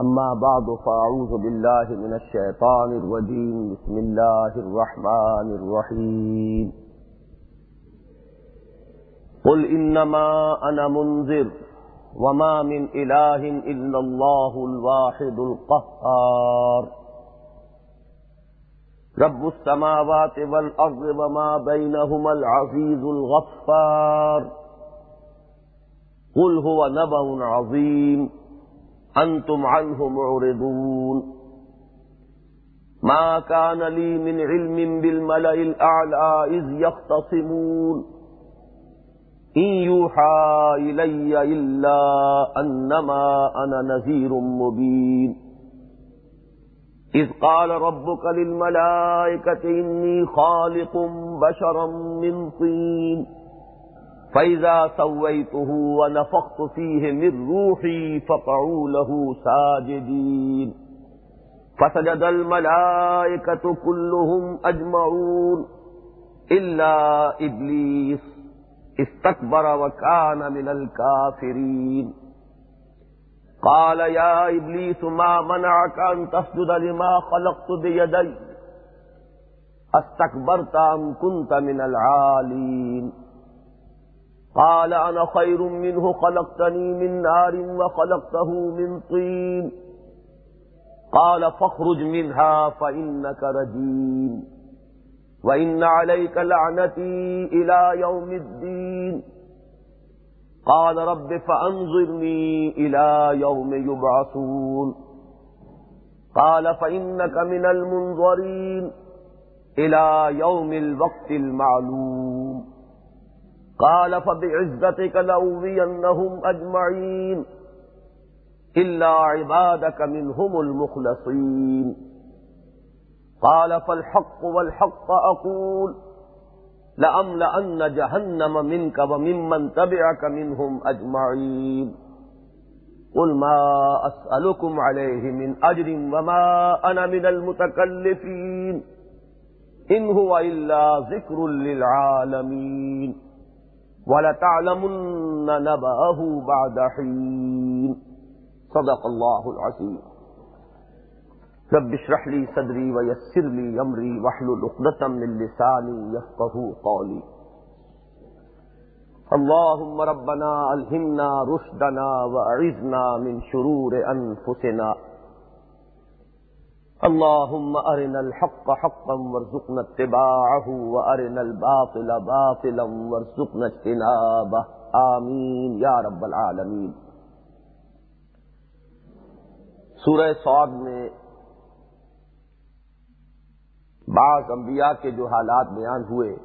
أما بعد فأعوذ بالله من الشيطان الرجيم. بسم الله الرحمن الرحيم. قل إنما أنا منذر وما من إله إلا الله الواحد القهار. رب السماوات والأرض وما بينهما العزيز الغفار. قل هو نبأ عظيم. أنتم عنه معرضون. ما كان لي من علم بالملأ الأعلى إذ يختصمون. إن يوحى إلي إلا أنما أنا نذير مبين. إذ قال ربك للملائكة إني خالق بشرا من طين. فإذا سويته ونفخت فيه من روحي فقعوا له ساجدين فسجد الملائكة كلهم أجمعون إلا إبليس استكبر وكان من الكافرين قال يا إبليس ما منعك أن تسجد لما خلقت بيدي استكبرت أم كنت من العالين قال أنا خير منه خلقتني من نار وخلقته من طين. قال فاخرج منها فإنك رجيم. وإن عليك لعنتي إلى يوم الدين. قال رب فأنظرني إلى يوم يبعثون. قال فإنك من المنظرين إلى يوم الوقت المعلوم. قال فبعزتك لأوذينهم أجمعين إلا عبادك منهم المخلصين. قال فالحق والحق أقول لأملأن جهنم منك وممن تبعك منهم أجمعين. قل ما أسألكم عليه من أجر وما أنا من المتكلفين. إن هو إلا ذكر للعالمين. ولتعلمن نبأه بعد حين. صدق الله العظيم. رب اشرح لي صدري ويسر لي أمري واحلل عقدة من لساني يفقهوا قولي. اللهم ربنا ألهمنا رشدنا وأعذنا من شرور أنفسنا. اللهم ارنا الحق حقا وارزقنا اتباعه وارنا الباطل باطلا وارزقنا اجتنابه. آمین یا رب العالمین سورہ سعود میں بعض انبیاء کے جو حالات بیان ہوئے،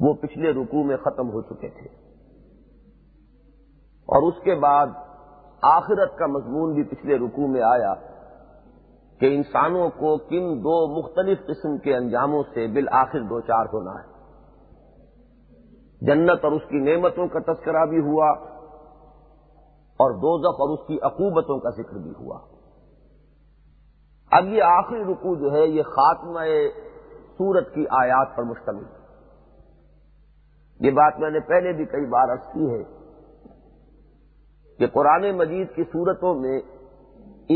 وہ پچھلے رکوع میں ختم ہو چکے تھے۔ اور اس کے بعد آخرت کا مضمون بھی پچھلے رکوع میں آیا۔ کہ انسانوں کو کن دو مختلف قسم کے انجاموں سے بالآخر دو چار ہونا ہے۔ جنت اور اس کی نعمتوں کا تذکرہ بھی ہوا اور دوزخ اور اس کی عقوبتوں کا ذکر بھی ہوا۔ اب یہ آخری رکو جو ہے یہ خاتمہ سورت کی آیات پر مشتمل یہ بات میں نے پہلے بھی کئی بار عرض کی ہے کہ قرآن مجید کی صورتوں میں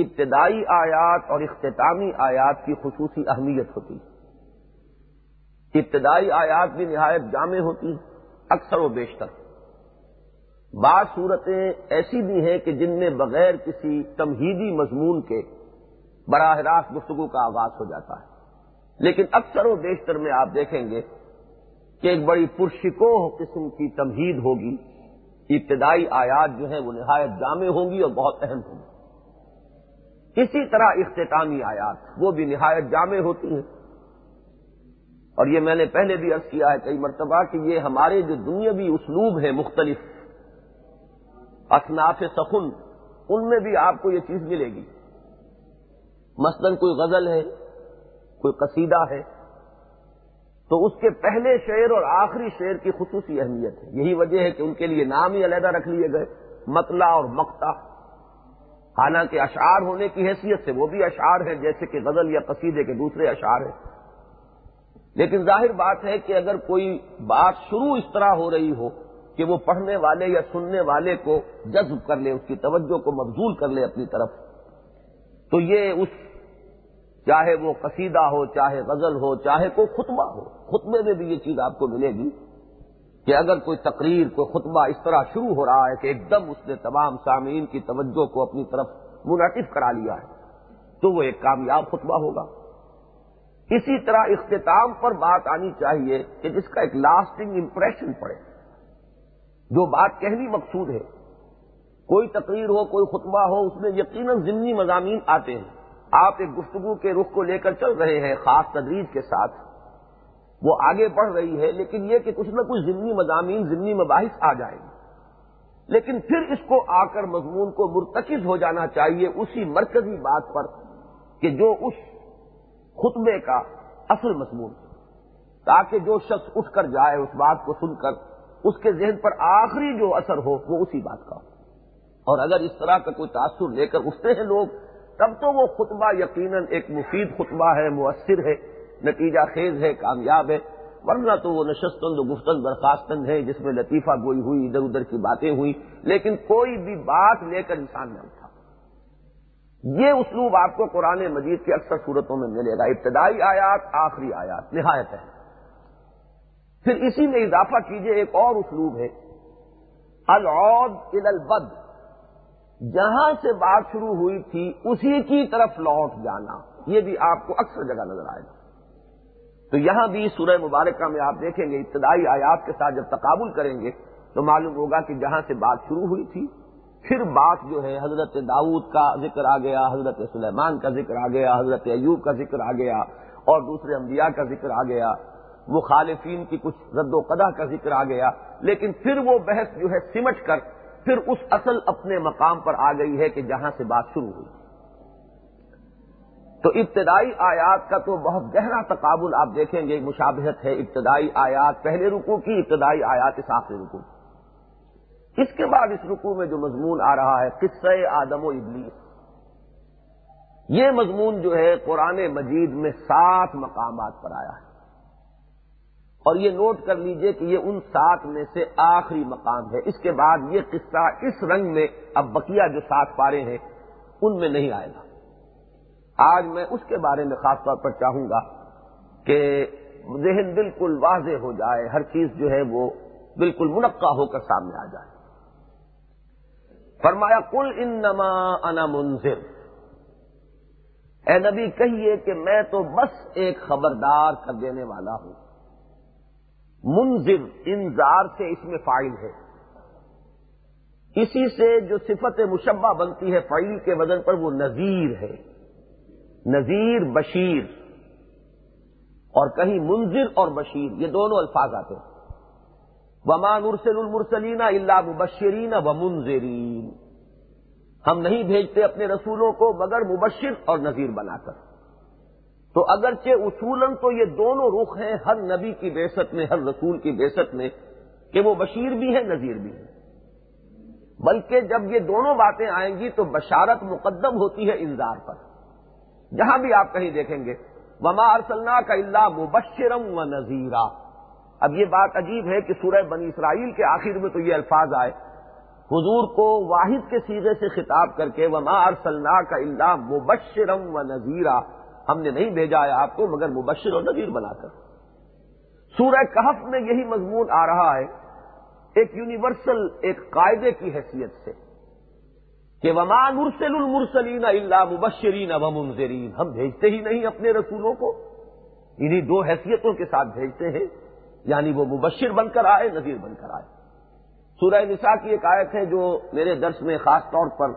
ابتدائی آیات اور اختتامی آیات کی خصوصی اہمیت ہوتی ہے۔ ابتدائی آیات بھی نہایت جامع ہوتی اکثر و بیشتر۔ بعض صورتیں ایسی بھی ہیں کہ جن میں بغیر کسی تمہیدی مضمون کے براہ راست گفتگو کا آغاز ہو جاتا ہے۔ لیکن اکثر و بیشتر میں آپ دیکھیں گے کہ ایک بڑی پرشکوہ قسم کی تمہید ہوگی۔ ابتدائی آیات جو ہیں وہ نہایت جامع ہوں گی اور بہت اہم ہوں گی۔ اسی طرح اختتامی آیات، وہ بھی نہایت جامع ہوتی ہیں۔ اور یہ میں نے پہلے بھی عرض کیا ہے کئی مرتبہ کہ یہ ہمارے جو دنیاوی اسلوب ہیں مختلف، اصناف سخن، ان میں بھی آپ کو یہ چیز ملے گی۔ مثلا کوئی غزل ہے، کوئی قصیدہ ہے، تو اس کے پہلے شعر اور آخری شعر کی خصوصی اہمیت ہے۔ یہی وجہ ہے کہ ان کے لیے نام ہی علیحدہ رکھ لیے گئے، مطلع اور مکتا حالانکہ اشعار ہونے کی حیثیت سے وہ بھی اشعار ہیں، جیسے کہ غزل یا قصیدے کے دوسرے اشعار ہیں۔ لیکن ظاہر بات ہے کہ اگر کوئی بات شروع اس طرح ہو رہی ہو کہ وہ پڑھنے والے یا سننے والے کو جذب کر لے، اس کی توجہ کو مبزول کر لے اپنی طرف، تو یہ اس چاہے وہ قصیدہ ہو، چاہے غزل ہو، چاہے کوئی خطبہ ہو، خطبے میں بھی یہ چیز آپ کو ملے گی۔ کہ اگر کوئی تقریر، کوئی خطبہ اس طرح شروع ہو رہا ہے کہ ایک دم اس نے تمام سامعین کی توجہ کو اپنی طرف منعقد کرا لیا ہے، تو وہ ایک کامیاب خطبہ ہوگا۔ اسی طرح اختتام پر بات آنی چاہیے کہ جس کا ایک لاسٹنگ امپریشن پڑے۔ جو بات کہنی مقصود ہے۔ کوئی تقریر ہو، کوئی خطبہ ہو، اس میں یقیناً ضمنی مضامین آتے ہیں۔ آپ ایک گفتگو کے رخ کو لے کر چل رہے ہیں، خاص تدریج کے ساتھ۔ وہ آگے بڑھ رہی ہے، لیکن یہ کہ کچھ نہ کچھ ضمنی مضامین، ضمنی مباحث آ جائیں۔ گے لیکن پھر اس کو آ کر مضمون کو مرتکز ہو جانا چاہیے، اسی مرکزی بات پر کہ جو اس خطبے کا اصل مضمون تاکہ جو شخص اٹھ کر جائے اس بات کو سن کر، اس کے ذہن پر آخری جو اثر ہو، وہ اسی بات کا ہو۔ اور اگر اس طرح کا کوئی تاثر لے کر اٹھتے ہیں لوگ، تب تو وہ خطبہ یقیناً ایک مفید خطبہ ہے، مؤثر ہے۔ نتیجہ خیز ہے، کامیاب ہے۔ ورنہ تو وہ نشستند و گفتن برخاستند ہے جس میں لطیفہ گوئی ہوئی، ادھر ادھر کی باتیں ہوئی۔ لیکن کوئی بھی بات لے کر انسان نہ اٹھا۔ یہ اسلوب آپ کو قرآن مجید کی اکثر صورتوں میں ملے گا۔ ابتدائی آیات، آخری آیات، نہایت ہے۔ پھر اسی میں اضافہ کیجیے، ایک اور اسلوب ہے۔ العود البد۔ جہاں سے بات شروع ہوئی تھی، اسی کی طرف لوٹ جانا۔ یہ بھی آپ کو اکثر جگہ نظر آئے گا۔ تو یہاں بھی سورہ مبارکہ میں آپ دیکھیں گے، ابتدائی آیات کے ساتھ جب تقابل کریں گے تو معلوم ہوگا کہ جہاں سے بات شروع ہوئی تھی، پھر بات جو ہے حضرت داؤد کا ذکر آ گیا، حضرت سلیمان کا ذکر آ گیا، حضرت ایوب کا ذکر آ گیا اور دوسرے انبیاء کا ذکر آ گیا، مخالفین کی کچھ رد و قدح کا ذکر آ گیا، لیکن پھر وہ بحث جو ہے سمٹ کر، پھر اس اصل اپنے مقام پر آ گئی ہے کہ جہاں سے بات شروع ہوئی۔ تو ابتدائی آیات کا تو بہت گہرا تقابل آپ دیکھیں گے، مشابہت ہے ابتدائی آیات، پہلے رکو کی، ابتدائی آیات اس آخری رکو اس کے بعد اس رکو میں جو مضمون آ رہا ہے، قصہ آدم و ابلیس۔ یہ مضمون جو ہے، قرآن مجید میں سات مقامات پر آیا ہے۔ اور یہ نوٹ کر لیجیے کہ یہ ان سات میں سے آخری مقام ہے۔ اس کے بعد یہ قصہ اس رنگ میں اب بقیہ جو سات پارے ہیں، ان میں نہیں آئے گا۔ آج میں اس کے بارے میں خاص طور پر چاہوں گا کہ ذہن بالکل واضح ہو جائے، ہر چیز جو ہے وہ بالکل منقع ہو کر سامنے آ جائے۔ فرمایا کل ان نما انا منظر اے نبی، کہیے کہ میں تو بس ایک خبردار کر دینے والا ہوں۔ منظر انذار سے اس میں فائل ہے۔ اسی سے جو صفت مشبہ بنتی ہے فائل کے وزن پر وہ نذیر ہے۔ نذیر، بشیر اور کہیں منظر اور بشیر، یہ دونوں الفاظ آتے ہیں۔ ومان ارسل المرسلین اللہ مبشرین و منظرین ہم نہیں بھیجتے اپنے رسولوں کو مگر مبشر اور نذیر بنا کر۔ تو اگرچہ اصولاً تو یہ دونوں رخ ہیں ہر نبی کی بیست میں، ہر رسول کی بیست میں، کہ وہ بشیر بھی ہے نذیر بھی ہے بلکہ جب یہ دونوں باتیں آئیں گی تو بشارت مقدم ہوتی ہے انذار پر۔ جہاں بھی آپ کہیں دیکھیں گے، وما ارسلنا کا اللہ مبشرم و نذیرہ اب یہ بات عجیب ہے کہ سورہ بنی اسرائیل کے آخر میں تو یہ الفاظ آئے۔ حضور کو واحد کے سیرے سے خطاب کر کے وما ارسلنا کا اللہ مبشرم و نذیرہ ہم نے نہیں بھیجا ہے آپ کو، مگر مبشر اور نذیر بنا کر۔ سورہ کہف میں یہی مضمون آ رہا ہے، ایک یونیورسل، ایک قاعدے کی حیثیت سے۔ کہ ومان ارسل المرسلین اللہ مبشرین و منظرین ہم بھیجتے ہی نہیں اپنے رسولوں کو۔ انہی دو حیثیتوں کے ساتھ بھیجتے ہیں۔ یعنی وہ مبشر بن کر آئے، نذیر بن کر آئے۔ سورہ نساء کی ایک آیت ہے جو میرے درس میں خاص طور پر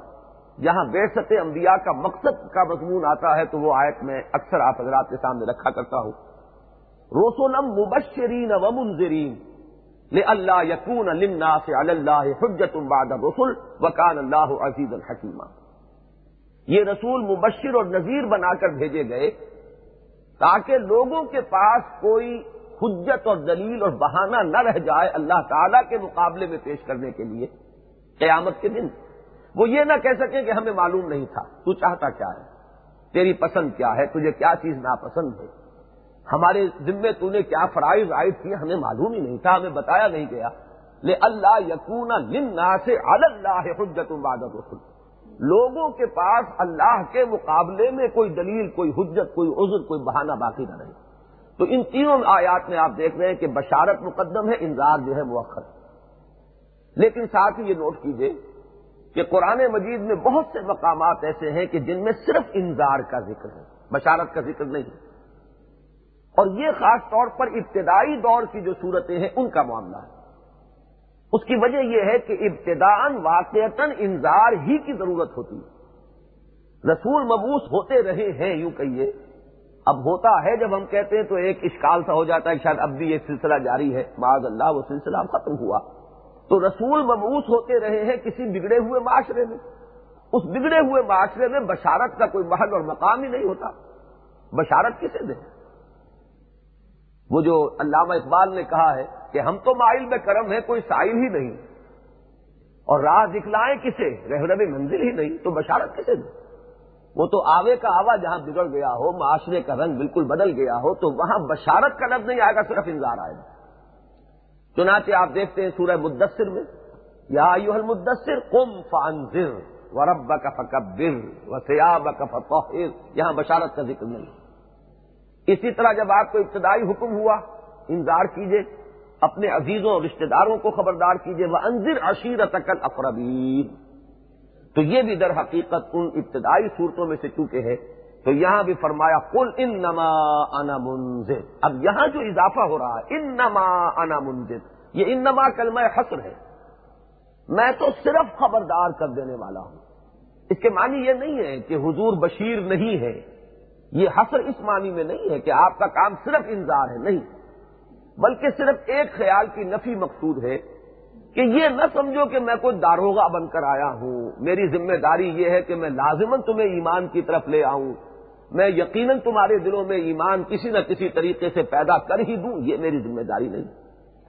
جہاں بے سطح انبیاء کا مقصد کا مضمون آتا ہے، تو وہ آیت میں اکثر آپ حضرات کے سامنے رکھا کرتا ہوں۔ روسونم مبشرین و منظرین اللہ یقون النا سے اللہ حجت بعد رسول وکان اللہ عزیز الحکیمہ یہ رسول مبشر اور نذیر بنا کر بھیجے گئے تاکہ لوگوں کے پاس کوئی حجت اور دلیل اور بہانہ نہ رہ جائے اللہ تعالی کے مقابلے میں پیش کرنے کے لیے۔ قیامت کے دن وہ یہ نہ کہہ سکیں کہ ہمیں معلوم نہیں تھا۔ تو چاہتا کیا ہے؟ تیری پسند کیا ہے؟ تجھے کیا چیز ناپسند ہے؟ ہمارے ذمے تو نے کیا فرائض عائد کیے؟ ہمیں معلوم ہی نہیں تھا، ہمیں بتایا نہیں گیا۔ لے اللہ یقون لنا سے اللہ حجت عبادت رسول لوگوں کے پاس اللہ کے مقابلے میں کوئی دلیل، کوئی حجت، کوئی عذر، کوئی بہانہ باقی نہ رہے تو ان تینوں آیات میں آپ دیکھ رہے ہیں کہ بشارت مقدم ہے، انذار جو ہے مؤخر لیکن ساتھ ہی یہ نوٹ کیجیے کہ قرآن مجید میں بہت سے مقامات ایسے ہیں کہ جن میں صرف انذار کا ذکر ہے، بشارت کا ذکر نہیں۔ اور یہ خاص طور پر ابتدائی دور کی جو صورتیں ہیں، ان کا معاملہ ہے۔ اس کی وجہ یہ ہے کہ ابتدان واقعتاً انذار ہی کی ضرورت ہوتی ہے۔ رسول مبوس ہوتے رہے ہیں، یوں کہیے۔ اب ہوتا ہے، جب ہم کہتے ہیں تو ایک اشکال سا ہو جاتا ہے کہ شاید اب بھی یہ سلسلہ جاری ہے۔ معاذ اللہ، وہ سلسلہ ختم ہوا۔ تو رسول مبوس ہوتے رہے ہیں کسی بگڑے ہوئے معاشرے میں۔ اس بگڑے ہوئے معاشرے میں بشارت کا کوئی محل اور مقام ہی نہیں ہوتا۔ بشارت کسے دیں وہ جو علامہ اقبال نے کہا ہے کہ ہم تو مائل میں کرم ہے کوئی سائل ہی نہیں۔ اور راہ دکھلائیں کسے؟ رہنمی منزل ہی نہیں، تو بشارت کسے دیں وہ تو آوے کا آوا جہاں بگڑ گیا ہو، معاشرے کا رنگ بالکل بدل گیا ہو، تو وہاں بشارت کا لفظ نہیں آئے گا، صرف انذار آئے گا۔ چنانچہ آپ دیکھتے ہیں سورہ مدثر میں، یا یو المدثر کم فانزر و کا فکبر و سیاب کا یہاں بشارت کا ذکر نہیں۔ اسی طرح جب آپ کو ابتدائی حکم ہوا، انذار کیجیے اپنے عزیزوں اور رشتہ داروں کو خبردار کیجیے وہ انضر عشیر تکل اقربین تو یہ بھی در حقیقت ان ابتدائی صورتوں میں سے چونکہ ہے، تو یہاں بھی فرمایا کل ان نما انا منزر اب یہاں جو اضافہ ہو رہا ہے ان نما انا منزر یہ ان نما کلمہ حسر ہے۔ میں تو صرف خبردار کر دینے والا ہوں۔ اس کے معنی یہ نہیں ہے کہ حضور بشیر نہیں ہے۔ یہ حسر اس معنی میں نہیں ہے کہ آپ کا کام صرف انذار ہے، نہیں۔ بلکہ صرف ایک خیال کی نفی مقصود ہے کہ یہ نہ سمجھو کہ میں کوئی داروغہ بن کر آیا ہوں۔ میری ذمہ داری یہ ہے کہ میں لازمن تمہیں ایمان کی طرف لے آؤں۔ میں یقیناً تمہارے دلوں میں ایمان کسی نہ کسی طریقے سے پیدا کر ہی دوں، یہ میری ذمہ داری نہیں۔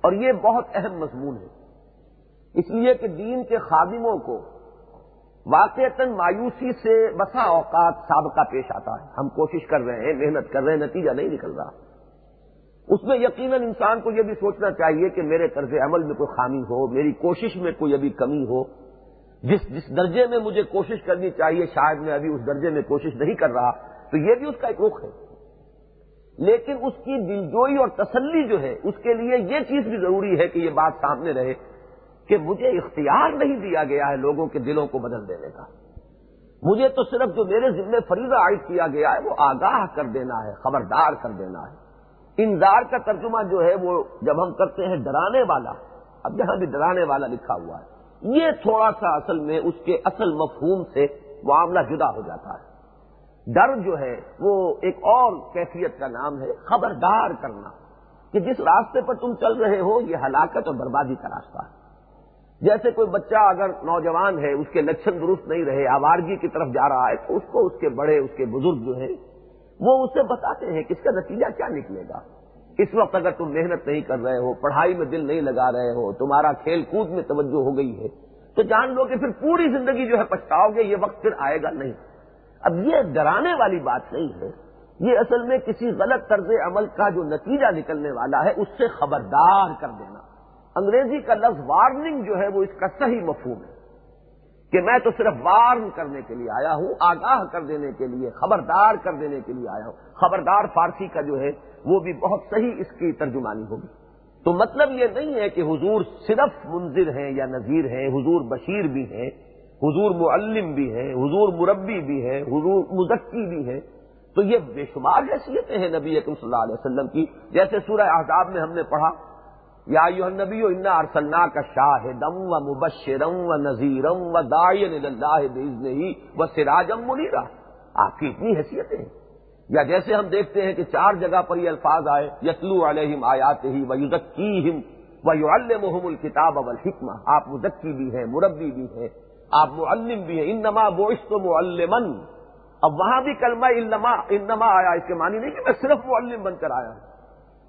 اور یہ بہت اہم مضمون ہے۔ اس لیے کہ دین کے خادموں کو واقع مایوسی سے بسا اوقات سابقہ پیش آتا ہے۔ ہم کوشش کر رہے ہیں، محنت کر رہے ہیں، نتیجہ نہیں نکل رہا۔ اس میں یقیناً انسان کو یہ بھی سوچنا چاہیے کہ میرے طرز عمل میں کوئی خامی ہو، میری کوشش میں کوئی ابھی کمی ہو۔ جس جس درجے میں مجھے کوشش کرنی چاہیے، شاید میں ابھی اس درجے میں کوشش نہیں کر رہا، تو یہ بھی اس کا ایک رخ ہے۔ لیکن اس کی دلجوئی اور تسلی جو ہے، اس کے لیے یہ چیز بھی ضروری ہے کہ یہ بات سامنے رہے۔ کہ مجھے اختیار نہیں دیا گیا ہے لوگوں کے دلوں کو بدل دینے کا۔ مجھے تو صرف جو میرے ذمے فریضہ عائد کیا گیا ہے وہ آگاہ کر دینا ہے، خبردار کر دینا ہے۔ انذار کا ترجمہ جو ہے وہ جب ہم کرتے ہیں ڈرانے والا، اب یہاں بھی ڈرانے والا لکھا ہوا ہے۔ یہ تھوڑا سا اصل میں اس کے اصل مفہوم سے معاملہ جدا ہو جاتا ہے۔ ڈر جو ہے وہ ایک اور کیفیت کا نام ہے، خبردار کرنا۔ کہ جس راستے پر تم چل رہے ہو، یہ ہلاکت اور بربادی کا راستہ ہے۔ جیسے کوئی بچہ اگر نوجوان ہے، اس کے لچھن درست نہیں رہے، آوارگی کی طرف جا رہا ہے، تو اس کو اس کے بڑے، اس کے بزرگ جو ہیں، وہ اسے بتاتے ہیں کہ اس کا نتیجہ کیا نکلے گا۔ اس وقت اگر تم محنت نہیں کر رہے ہو، پڑھائی میں دل نہیں لگا رہے ہو، تمہارا کھیل کود میں توجہ ہو گئی ہے، تو جان لو کہ پھر پوری زندگی جو ہے پچھتاؤ گے، یہ وقت پھر آئے گا نہیں۔ اب یہ ڈرانے والی بات نہیں ہے۔ یہ اصل میں کسی غلط طرز عمل کا جو نتیجہ نکلنے والا ہے، اس سے خبردار کر دینا۔ انگریزی کا لفظ وارننگ جو ہے وہ اس کا صحیح مفہوم ہے کہ میں تو صرف وارن کرنے کے لیے آیا ہوں، آگاہ کر دینے کے لیے، خبردار کر دینے کے لیے آیا ہوں۔ خبردار فارسی کا جو ہے وہ بھی بہت صحیح اس کی ترجمانی ہوگی۔ تو مطلب یہ نہیں ہے کہ حضور صرف منظر ہیں یا نذیر ہیں، حضور بشیر بھی ہیں، حضور معلم بھی ہیں، حضور مربی بھی ہیں، حضور مزکی بھی ہیں۔ تو یہ بے شمار حیثیتیں ہیں نبی اکم صلی اللہ علیہ وسلم کی۔ جیسے سورہ احزاب میں ہم نے پڑھا یا یو نبی انا ارسلنا کا شاہدم و مبشرم و نذیرم و دائن اللہ و سراجم منیرا۔ آپ کی اتنی حیثیتیں ہیں۔ یا جیسے ہم دیکھتے ہیں کہ چار جگہ پر یہ الفاظ آئے، یتلو علیہم آیات ہی و یوزکیم و یو الکتاب اب الحکمہ آپ مزکی بھی ہیں، مربی بھی ہیں، آپ معلم بھی ہیں۔ انما بوشت معلمن اب وہاں بھی کلمہ انما انما آیا، اس کے معنی نہیں کہ میں صرف معلم بن کر آیا ہوں۔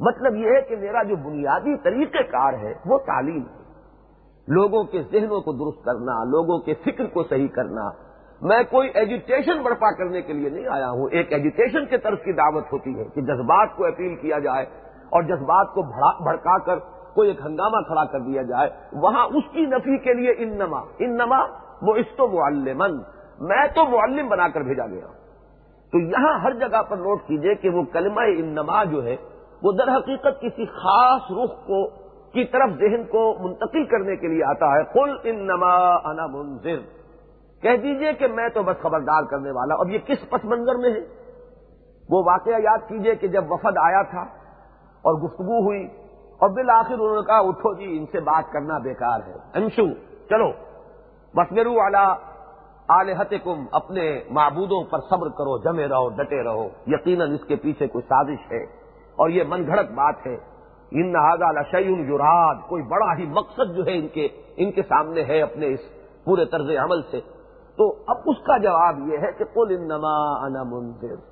مطلب یہ ہے کہ میرا جو بنیادی طریقہ کار ہے وہ تعلیم ہے۔ لوگوں کے ذہنوں کو درست کرنا، لوگوں کے فکر کو صحیح کرنا۔ میں کوئی ایجوٹیشن برپا کرنے کے لیے نہیں آیا ہوں۔ ایک ایجوٹیشن کے طرف کی دعوت ہوتی ہے کہ جذبات کو اپیل کیا جائے اور جذبات کو بھڑکا کر کوئی ایک ہنگامہ کھڑا کر دیا جائے۔ وہاں اس کی نفی کے لیے ان نما ان نما وہ اس تو معلمن میں تو معلم بنا کر بھیجا گیا تو یہاں ہر جگہ پر نوٹ کیجیے کہ وہ کلمہ ان نما جو ہے وہ در حقیقت کسی خاص رخ کو، کی طرف ذہن کو منتقل کرنے کے لیے آتا ہے۔ کل ان نما انا منظر کہہ دیجیے کہ میں تو بس خبردار کرنے والا۔ اب یہ کس پس منظر میں ہے؟ وہ واقعہ یاد کیجیے کہ جب وفد آیا تھا اور گفتگو ہوئی، اور بالآخر انہوں نے کہا، اٹھو جی ان سے بات کرنا بیکار ہے۔ انشو، چلو۔ بس میرو والا آلحت کم اپنے معبودوں پر صبر کرو، جمے رہو، ڈٹے رہو۔ یقیناً اس کے پیچھے کوئی سازش ہے۔ اور یہ من گھڑت بات ہے۔ ان نہاگا لشعین یوراد کوئی بڑا ہی مقصد جو ہے ان کے ان کے سامنے ہے اپنے اس پورے طرز عمل سے۔ تو اب اس کا جواب یہ ہے کہ قل انما انا منذر۔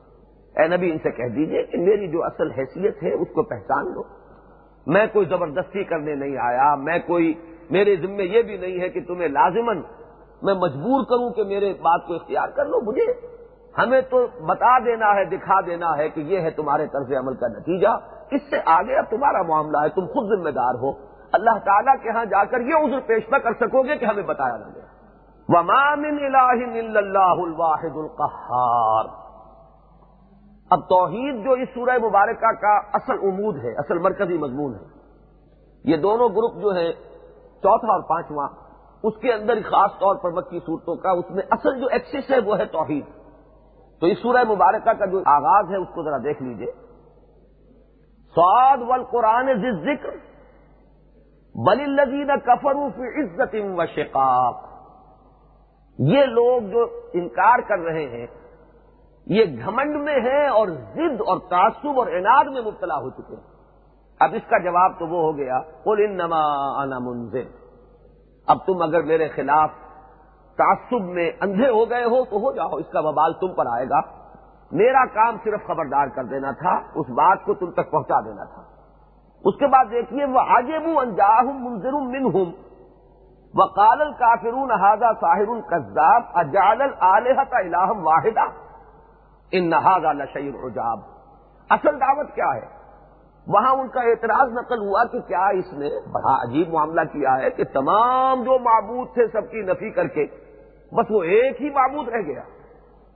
اے نبی، ان سے کہہ دیجیے کہ میری جو اصل حیثیت ہے اس کو پہچان لو۔ میں کوئی زبردستی کرنے نہیں آیا، میں کوئی، میرے ذمے یہ بھی نہیں ہے کہ تمہیں لازمن میں مجبور کروں کہ میرے بات کو اختیار کر لو۔ مجھے ہمیں تو بتا دینا ہے، دکھا دینا ہے کہ یہ ہے تمہارے طرز عمل کا نتیجہ۔ اس سے آگے اب تمہارا معاملہ ہے، تم خود ذمہ دار ہو۔ اللہ تعالیٰ کے ہاں جا کر یہ عذر پیش نہ کر سکو گے کہ ہمیں بتایا نہ گیا ومام اللہ الواحد القہار اب توحید جو اس سورہ مبارکہ کا اصل عمود ہے، اصل مرکزی مضمون ہے، یہ دونوں گروپ جو ہیں، چوتھا اور پانچواں، اس کے اندر خاص طور پر مکی صورتوں کا، اس میں اصل جو ایکسس ہے وہ ہے توحید۔ تو اس سورہ مبارکہ کا جو آغاز ہے اس کو ذرا دیکھ لیجیے۔ سعد و قرآن ذکر بل الزین کفروف عزت و شقاق۔ یہ لوگ جو انکار کر رہے ہیں، یہ گھمنڈ میں ہیں اور ضد اور تعصب اور اناد میں مبتلا ہو چکے ہیں۔ اب اس کا جواب تو وہ ہو گیا، قل انما انا منزل اب تم اگر میرے خلاف تعصب میں اندھے ہو گئے ہو تو ہو جاؤ، اس کا ببال تم پر آئے گا۔ میرا کام صرف خبردار کر دینا تھا، اس بات کو تم تک پہنچا دینا تھا۔ اس کے بعد دیکھیے وہ آگے منہ انجاہم منظر من ہوں وہ کالل کافرون احاظہ القذاب اجال الحت الہم واحدہ ان نہاگا لشعر عجاب۔ اصل دعوت کیا ہے؟ وہاں ان کا اعتراض نقل ہوا کہ کیا اس نے بڑا عجیب معاملہ کیا ہے کہ تمام جو معبود تھے، سب کی نفی کر کے بس وہ ایک ہی معبود رہ گیا۔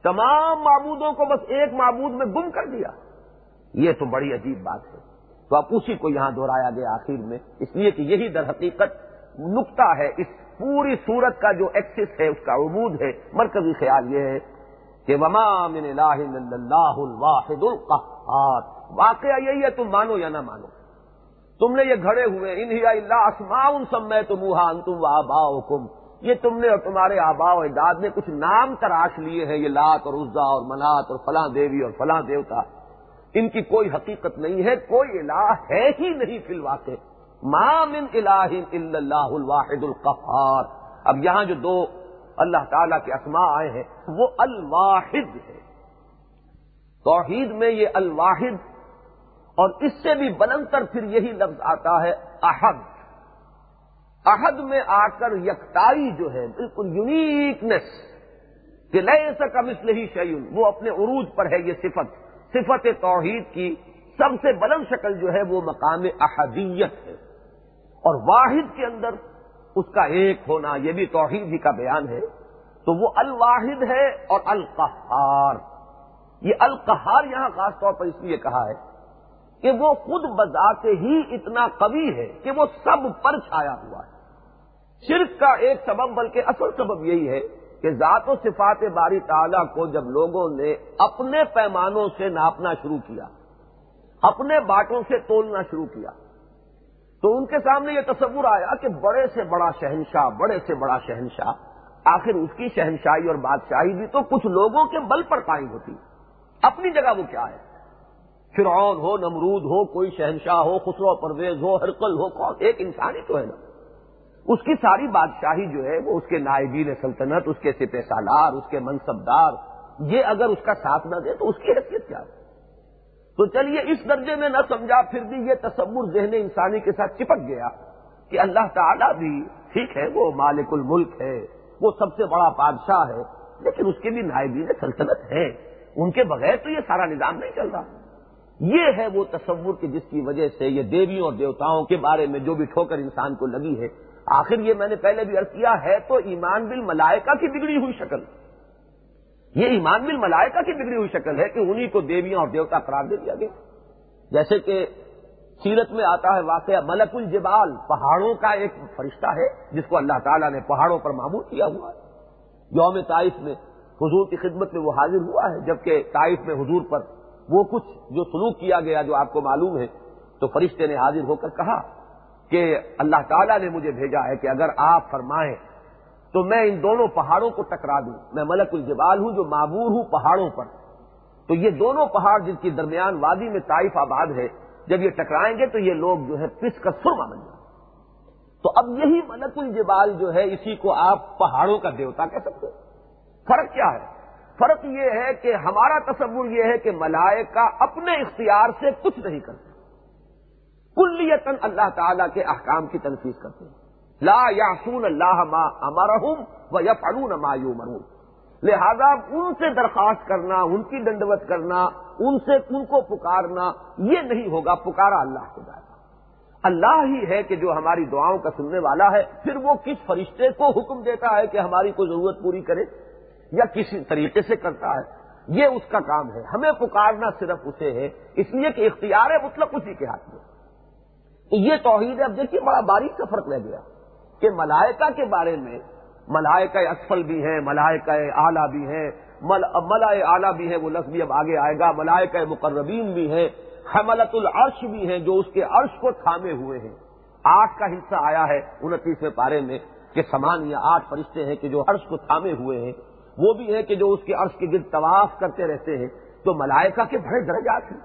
تمام معبودوں کو بس ایک معبود میں گم کر دیا۔ یہ تو بڑی عجیب بات ہے۔ تو اب اسی کو یہاں دہرایا گیا آخر میں۔ اس لیے کہ یہی در حقیقت نقطہ ہے۔ اس پوری صورت کا جو ایکسس ہے، اس کا عبود ہے۔ مرکزی خیال یہ ہے کہ وما من الہ الا اللہ الواحد القہار واقعہ یہی ہے، تم مانو یا نہ مانو۔ تم نے یہ گھڑے ہوئے انہیا اللہ اسماء سب میں تم تم و یہ تم نے اور تمہارے آبا و اجداد نے کچھ نام تراش لیے ہیں، یہ لات اور عزا اور منات اور فلاں دیوی اور فلاں دیوتا۔ ان کی کوئی حقیقت نہیں ہے، کوئی الہ ہے ہی نہیں فی الواقع۔ ما من الہ الا اللہ الواحد القہار۔ اب یہاں جو دو اللہ تعالی کے اسماء آئے ہیں، وہ الواحد ہے توحید میں یہ الواحد اور اس سے بھی بلندر پھر یہی لفظ آتا ہے احد۔ احد میں آ کر یکتائی جو ہے، بالکل یونیکنیس کہ نئے سکا مثل ہی شعین وہ اپنے عروج پر ہے یہ صفت۔ صفت توحید کی سب سے بلند شکل جو ہے، وہ مقام احدیت ہے۔ اور واحد کے اندر اس کا ایک ہونا، یہ بھی توحید ہی کا بیان ہے۔ تو وہ الواحد ہے اور القہار۔ یہ القہار یہاں خاص طور پر اس لیے کہا ہے کہ وہ خود بذات ہی اتنا قوی ہے کہ وہ سب پر چھایا ہوا ہے۔ شرک کا ایک سبب، بلکہ اصل سبب یہی ہے کہ ذات و صفات باری تعالیٰ کو جب لوگوں نے اپنے پیمانوں سے ناپنا شروع کیا، اپنے باٹوں سے تولنا شروع کیا، تو ان کے سامنے یہ تصور آیا کہ بڑے سے بڑا شہنشاہ، بڑے سے بڑا شہنشاہ، آخر اس کی شہنشاہی اور بادشاہی بھی تو کچھ لوگوں کے بل پر قائم ہوتی۔ اپنی جگہ وہ کیا ہے؟ فرعون ہو، نمرود ہو، کوئی شہنشاہ ہو، خسرو پرویز ہو، ہرکل ہو، کون؟ ایک انسانی تو ہے نا۔ اس کی ساری بادشاہی جو ہے وہ اس کے نائبین سلطنت، اس کے سپہ سالار، اس کے منصبدار، یہ اگر اس کا ساتھ نہ دے تو اس کی حیثیت کیا؟ ہے تو چلیے، اس درجے میں نہ سمجھا، پھر بھی یہ تصور ذہن انسانی کے ساتھ چپک گیا کہ اللہ تعالیٰ بھی ٹھیک ہے، وہ مالک الملک ہے، وہ سب سے بڑا بادشاہ ہے، لیکن اس کے بھی نائبین سلطنت ہے ان کے بغیر تو یہ سارا نظام نہیں چل رہا۔ یہ ہے وہ تصور کہ جس کی وجہ سے یہ دیویوں اور دیوتاؤں کے بارے میں جو بھی ٹھوکر انسان کو لگی ہے آخر یہ میں نے پہلے بھی عرض کیا ہے تو ایمان بل ملائکہ کی بگڑی ہوئی شکل۔ یہ ایمان بل ملائکہ کی بگڑی ہوئی شکل ہے کہ انہی کو دیویاں اور دیوتا قرار دے دیا گیا۔ جیسے کہ سیرت میں آتا ہے واقعہ ملک الجبال، پہاڑوں کا ایک فرشتہ ہے جس کو اللہ تعالیٰ نے پہاڑوں پر معمول کیا ہوا ہے۔ یوم طائف میں حضور کی خدمت میں وہ حاضر ہوا ہے، جبکہ طائف میں حضور پر وہ کچھ جو سلوک کیا گیا جو آپ کو معلوم ہے، تو فرشتے نے حاضر ہو کر کہا کہ اللہ تعالیٰ نے مجھے بھیجا ہے کہ اگر آپ فرمائیں تو میں ان دونوں پہاڑوں کو ٹکرا دوں۔ میں ملک الجبال ہوں جو معبور ہوں پہاڑوں پر۔ تو یہ دونوں پہاڑ جن کی درمیان وادی میں طائف آباد ہے، جب یہ ٹکرائیں گے تو یہ لوگ جو ہے پس کر سرما بن جائیں۔ تو اب یہی ملک الجبال جو ہے، اسی کو آپ پہاڑوں کا دیوتا کہہ سکتے فرق کیا ہے؟ فرق یہ ہے کہ ہمارا تصور یہ ہے کہ ملائکہ اپنے اختیار سے کچھ نہیں کرتے۔ کلیتن اللہ تعالیٰ کے احکام کی تنفیذ کرتے ہیں۔ لا یاسون اللہ ما امرحم و یا فنون مایو لہذا ان سے درخواست کرنا، ان کی دنڈوت کرنا، ان سے ان کو پکارنا، یہ نہیں ہوگا، پکارا اللہ کو جائے گا اللہ ہی ہے کہ جو ہماری دعاؤں کا سننے والا ہے، پھر وہ کس فرشتے کو حکم دیتا ہے کہ ہماری کوئی ضرورت پوری کرے؟ یا کسی طریقے سے کرتا ہے؟ یہ اس کا کام ہے۔ ہمیں پکارنا صرف اسے ہے، اس لیے کہ اختیار ہے مطلب اسی کے ہاتھ میں یہ توحید ہے، اب دیکھیے بڑا باریک کا فرق رہ گیا کہ ملائکہ کے بارے میں ملائکہ اسفل بھی ہیں، ملائکہ اعلیٰ بھی ہیں ملائے اعلیٰ بھی ہیں، وہ لفظ بھی اب آگے آئے گا، ملائکہ مقربین بھی ہیں حملت العرش بھی ہیں جو اس کے عرش کو تھامے ہوئے ہیں۔ آٹھ کا حصہ آیا ہے انتیسویں پارے میں کہ سمان یا آٹھ فرشتے ہیں کہ جو عرش کو تھامے ہوئے ہیں۔ وہ بھی ہیں کہ جو اس کے عرش کے گرد طواف کرتے رہتے ہیں۔ تو ملائکہ کے بڑے درجات ہیں۔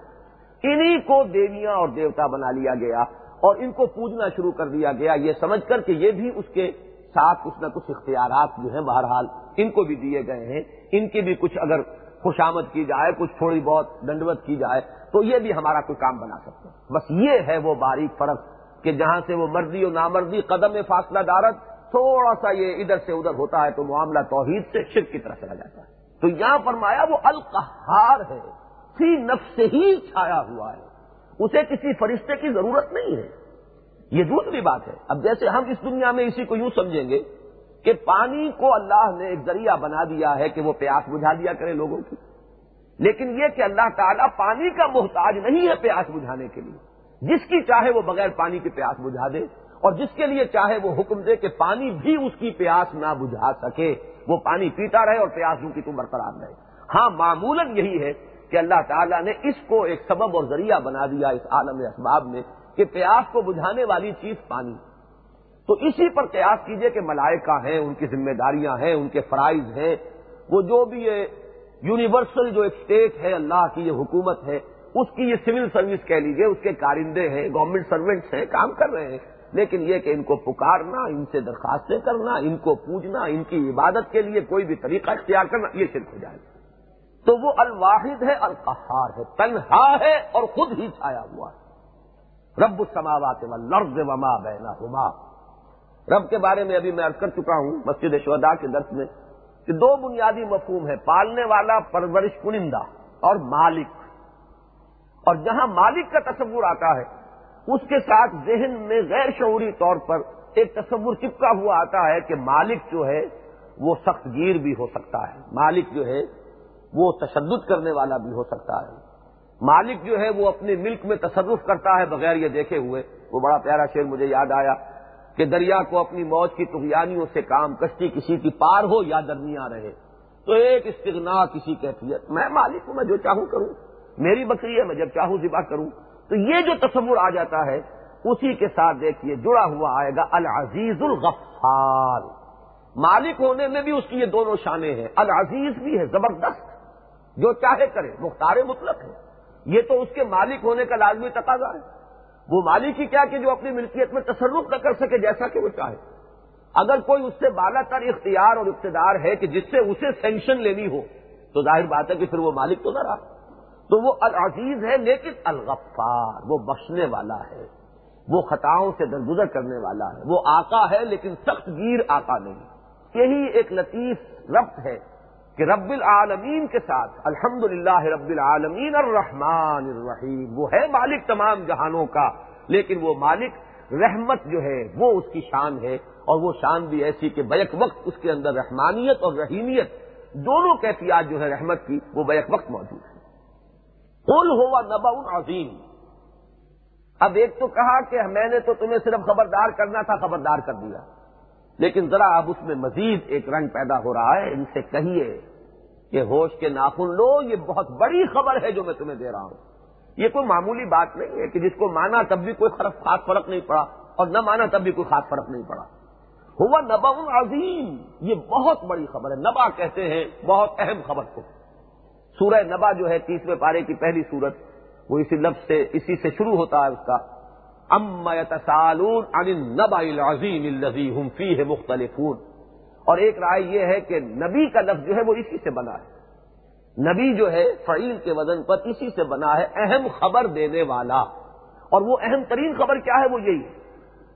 انہی کو دیویاں اور دیوتا بنا لیا گیا۔ اور ان کو پوجنا شروع کر دیا گیا۔ یہ سمجھ کر کہ یہ بھی اس کے ساتھ کچھ نہ کچھ اختیارات جو ہیں بہرحال ان کو بھی دیے گئے ہیں۔ ان کی بھی کچھ اگر خوشامد کی جائے، کچھ تھوڑی بہت دنڈوت کی جائے، تو یہ بھی ہمارا کوئی کام بنا سکتے ہیں بس یہ ہے وہ باریک فرق کہ جہاں سے وہ مرضی اور نامرضی قدم میں فاصلہ دارت، تھوڑا سا یہ ادھر سے ادھر ہوتا ہے تو معاملہ توحید سے شرک کی طرف چلا جاتا ہے۔ تو یہاں فرمایا وہ القہار ہے سی نفس ہی چھایا ہوا ہے۔ اسے کسی فرشتے کی ضرورت نہیں ہے۔ یہ دوسری بات ہے۔ اب جیسے ہم اس دنیا میں اسی کو یوں سمجھیں گے کہ پانی کو اللہ نے ایک ذریعہ بنا دیا ہے کہ وہ پیاس بجھا دیا کرے لوگوں کی۔ لیکن یہ کہ اللہ تعالیٰ پانی کا محتاج نہیں ہے پیاس بجھانے کے لیے۔ جس کی چاہے وہ بغیر پانی کی پیاس بجھا دے اور جس کے لیے چاہے وہ حکم دے کہ پانی بھی اس کی پیاس نہ بجھا سکے۔ وہ پانی پیتا رہے اور پیاسوں کی تو برقرار رہے۔ ہاں معمولاً یہی ہے کہ اللہ تعالیٰ نے اس کو ایک سبب اور ذریعہ بنا دیا اس عالم اسباب میں کہ پیاس کو بجھانے والی چیز پانی۔ تو اسی پر قیاس کیجیے کہ ملائکہ ہیں، ان کی ذمہ داریاں ہیں، ان کے فرائض ہیں۔ وہ جو بھی یہ یونیورسل جو ایک اسٹیٹ ہے، اللہ کی یہ حکومت ہے، اس کی یہ سول سروس کہہ لیجیے، اس کے کارندے ہیں گورنمنٹ سروینٹس ہیں، کام کر رہے ہیں۔ لیکن یہ کہ ان کو پکارنا، ان سے درخواستیں کرنا، ان کو پوجنا، ان کی عبادت کے لیے کوئی بھی طریقہ اختیار کرنا، یہ شرک ہو جائے۔ گا تو وہ الواحد ہے، القہار ہے، تنہا ہے اور خود ہی چھایا ہوا ہے۔ رب السماوات والارض وما بینہما۔ رب کے بارے میں ابھی میں عرض کر چکا ہوں مسجد شہداء کے درس میں کہ دو بنیادی مفہوم ہے پالنے والا پرورش کنندہ اور مالک۔ اور جہاں مالک کا تصور آتا ہے، اس کے ساتھ ذہن میں غیر شعوری طور پر ایک تصور چپکا ہوا آتا ہے کہ مالک جو ہے، وہ سخت گیر بھی ہو سکتا ہے۔ مالک جو ہے وہ تشدد کرنے والا بھی ہو سکتا ہے۔ مالک جو ہے وہ اپنے ملک میں تصرف کرتا ہے بغیر یہ دیکھے ہوئے۔ وہ بڑا پیارا شعر مجھے یاد آیا کہ دریا کو اپنی موج کی تغیانیوں سے کام کشتی کسی کی پار ہو یا درمیاں رہے۔ تو ایک استغنا کسی کیفیت۔ میں مالک ہوں، میں جو چاہوں کروں۔ میری بکری ہے، میں جب چاہوں ذبح کروں۔ تو یہ جو تصور آ جاتا ہے، اسی کے ساتھ دیکھیے، جڑا ہوا آئے گا العزیز الغفار۔ مالک ہونے میں بھی اس کی یہ دونوں شانیں ہیں۔ العزیز بھی ہے، زبردست۔ جو چاہے کرے، مختار مطلق ہے۔ یہ تو اس کے مالک ہونے کا لازمی تقاضا ہے۔ وہ مالک ہی کیا کہ جو اپنی ملکیت میں تصرف نہ کر سکے جیسا کہ وہ چاہے۔ اگر کوئی اس سے بالا تر اختیار اور اقتدار ہے کہ جس سے اسے سینکشن لینی ہو، تو ظاہر بات ہے کہ پھر وہ مالک تو نہ رہا۔ تو وہ العزیز ہے، لیکن الغفار، وہ بخشنے والا ہے۔ وہ خطاؤں سے درگزر کرنے والا ہے۔ وہ آقا ہے، لیکن سخت گیر آقا نہیں۔ یہی ایک لطیف ربط ہے۔ کہ رب العالمین کے ساتھ الحمد رب العالمین الرحمن الرحیم، وہ ہے مالک تمام جہانوں کا، لیکن وہ مالک رحمت جو ہے، وہ اس کی شان ہے، اور وہ شان بھی ایسی کہ بیک وقت اس کے اندر رحمانیت اور رحیمیت دونوں کیفیات جو ہے رحمت کی، وہ بیک وقت موجود ہے قل ہوا نبا عظیم۔ اب ایک تو کہا کہ میں نے تو تمہیں صرف خبردار کرنا تھا، خبردار کر دیا۔ لیکن ذرا اب اس میں مزید ایک رنگ پیدا ہو رہا ہے، ان سے کہیے کہ ہوش کے ناخن لو، یہ بہت بڑی خبر ہے جو میں تمہیں دے رہا ہوں۔ یہ کوئی معمولی بات نہیں ہے کہ جس کو مانا تب بھی کوئی خاص فرق نہیں پڑا اور نہ مانا تب بھی کوئی خاص فرق نہیں پڑا۔ ہوا نبا عظیم، یہ بہت بڑی خبر ہے۔ نبا کہتے ہیں بہت اہم خبر کو۔ سورہ نبا جو ہے تیسویں پارے کی پہلی سورت، وہ اسی لفظ سے اسی سے شروع ہوتا ہے اس کا۔ ام عن النبا العظیم الذي هم فيه مختلفون۔ اور ایک رائے یہ ہے کہ نبی کا لفظ جو ہے وہ اسی سے بنا ہے۔ نبی جو ہے فعیل کے وزن پر اسی سے بنا ہے، اہم خبر دینے والا۔ اور وہ اہم ترین خبر کیا ہے وہ یہی ہے۔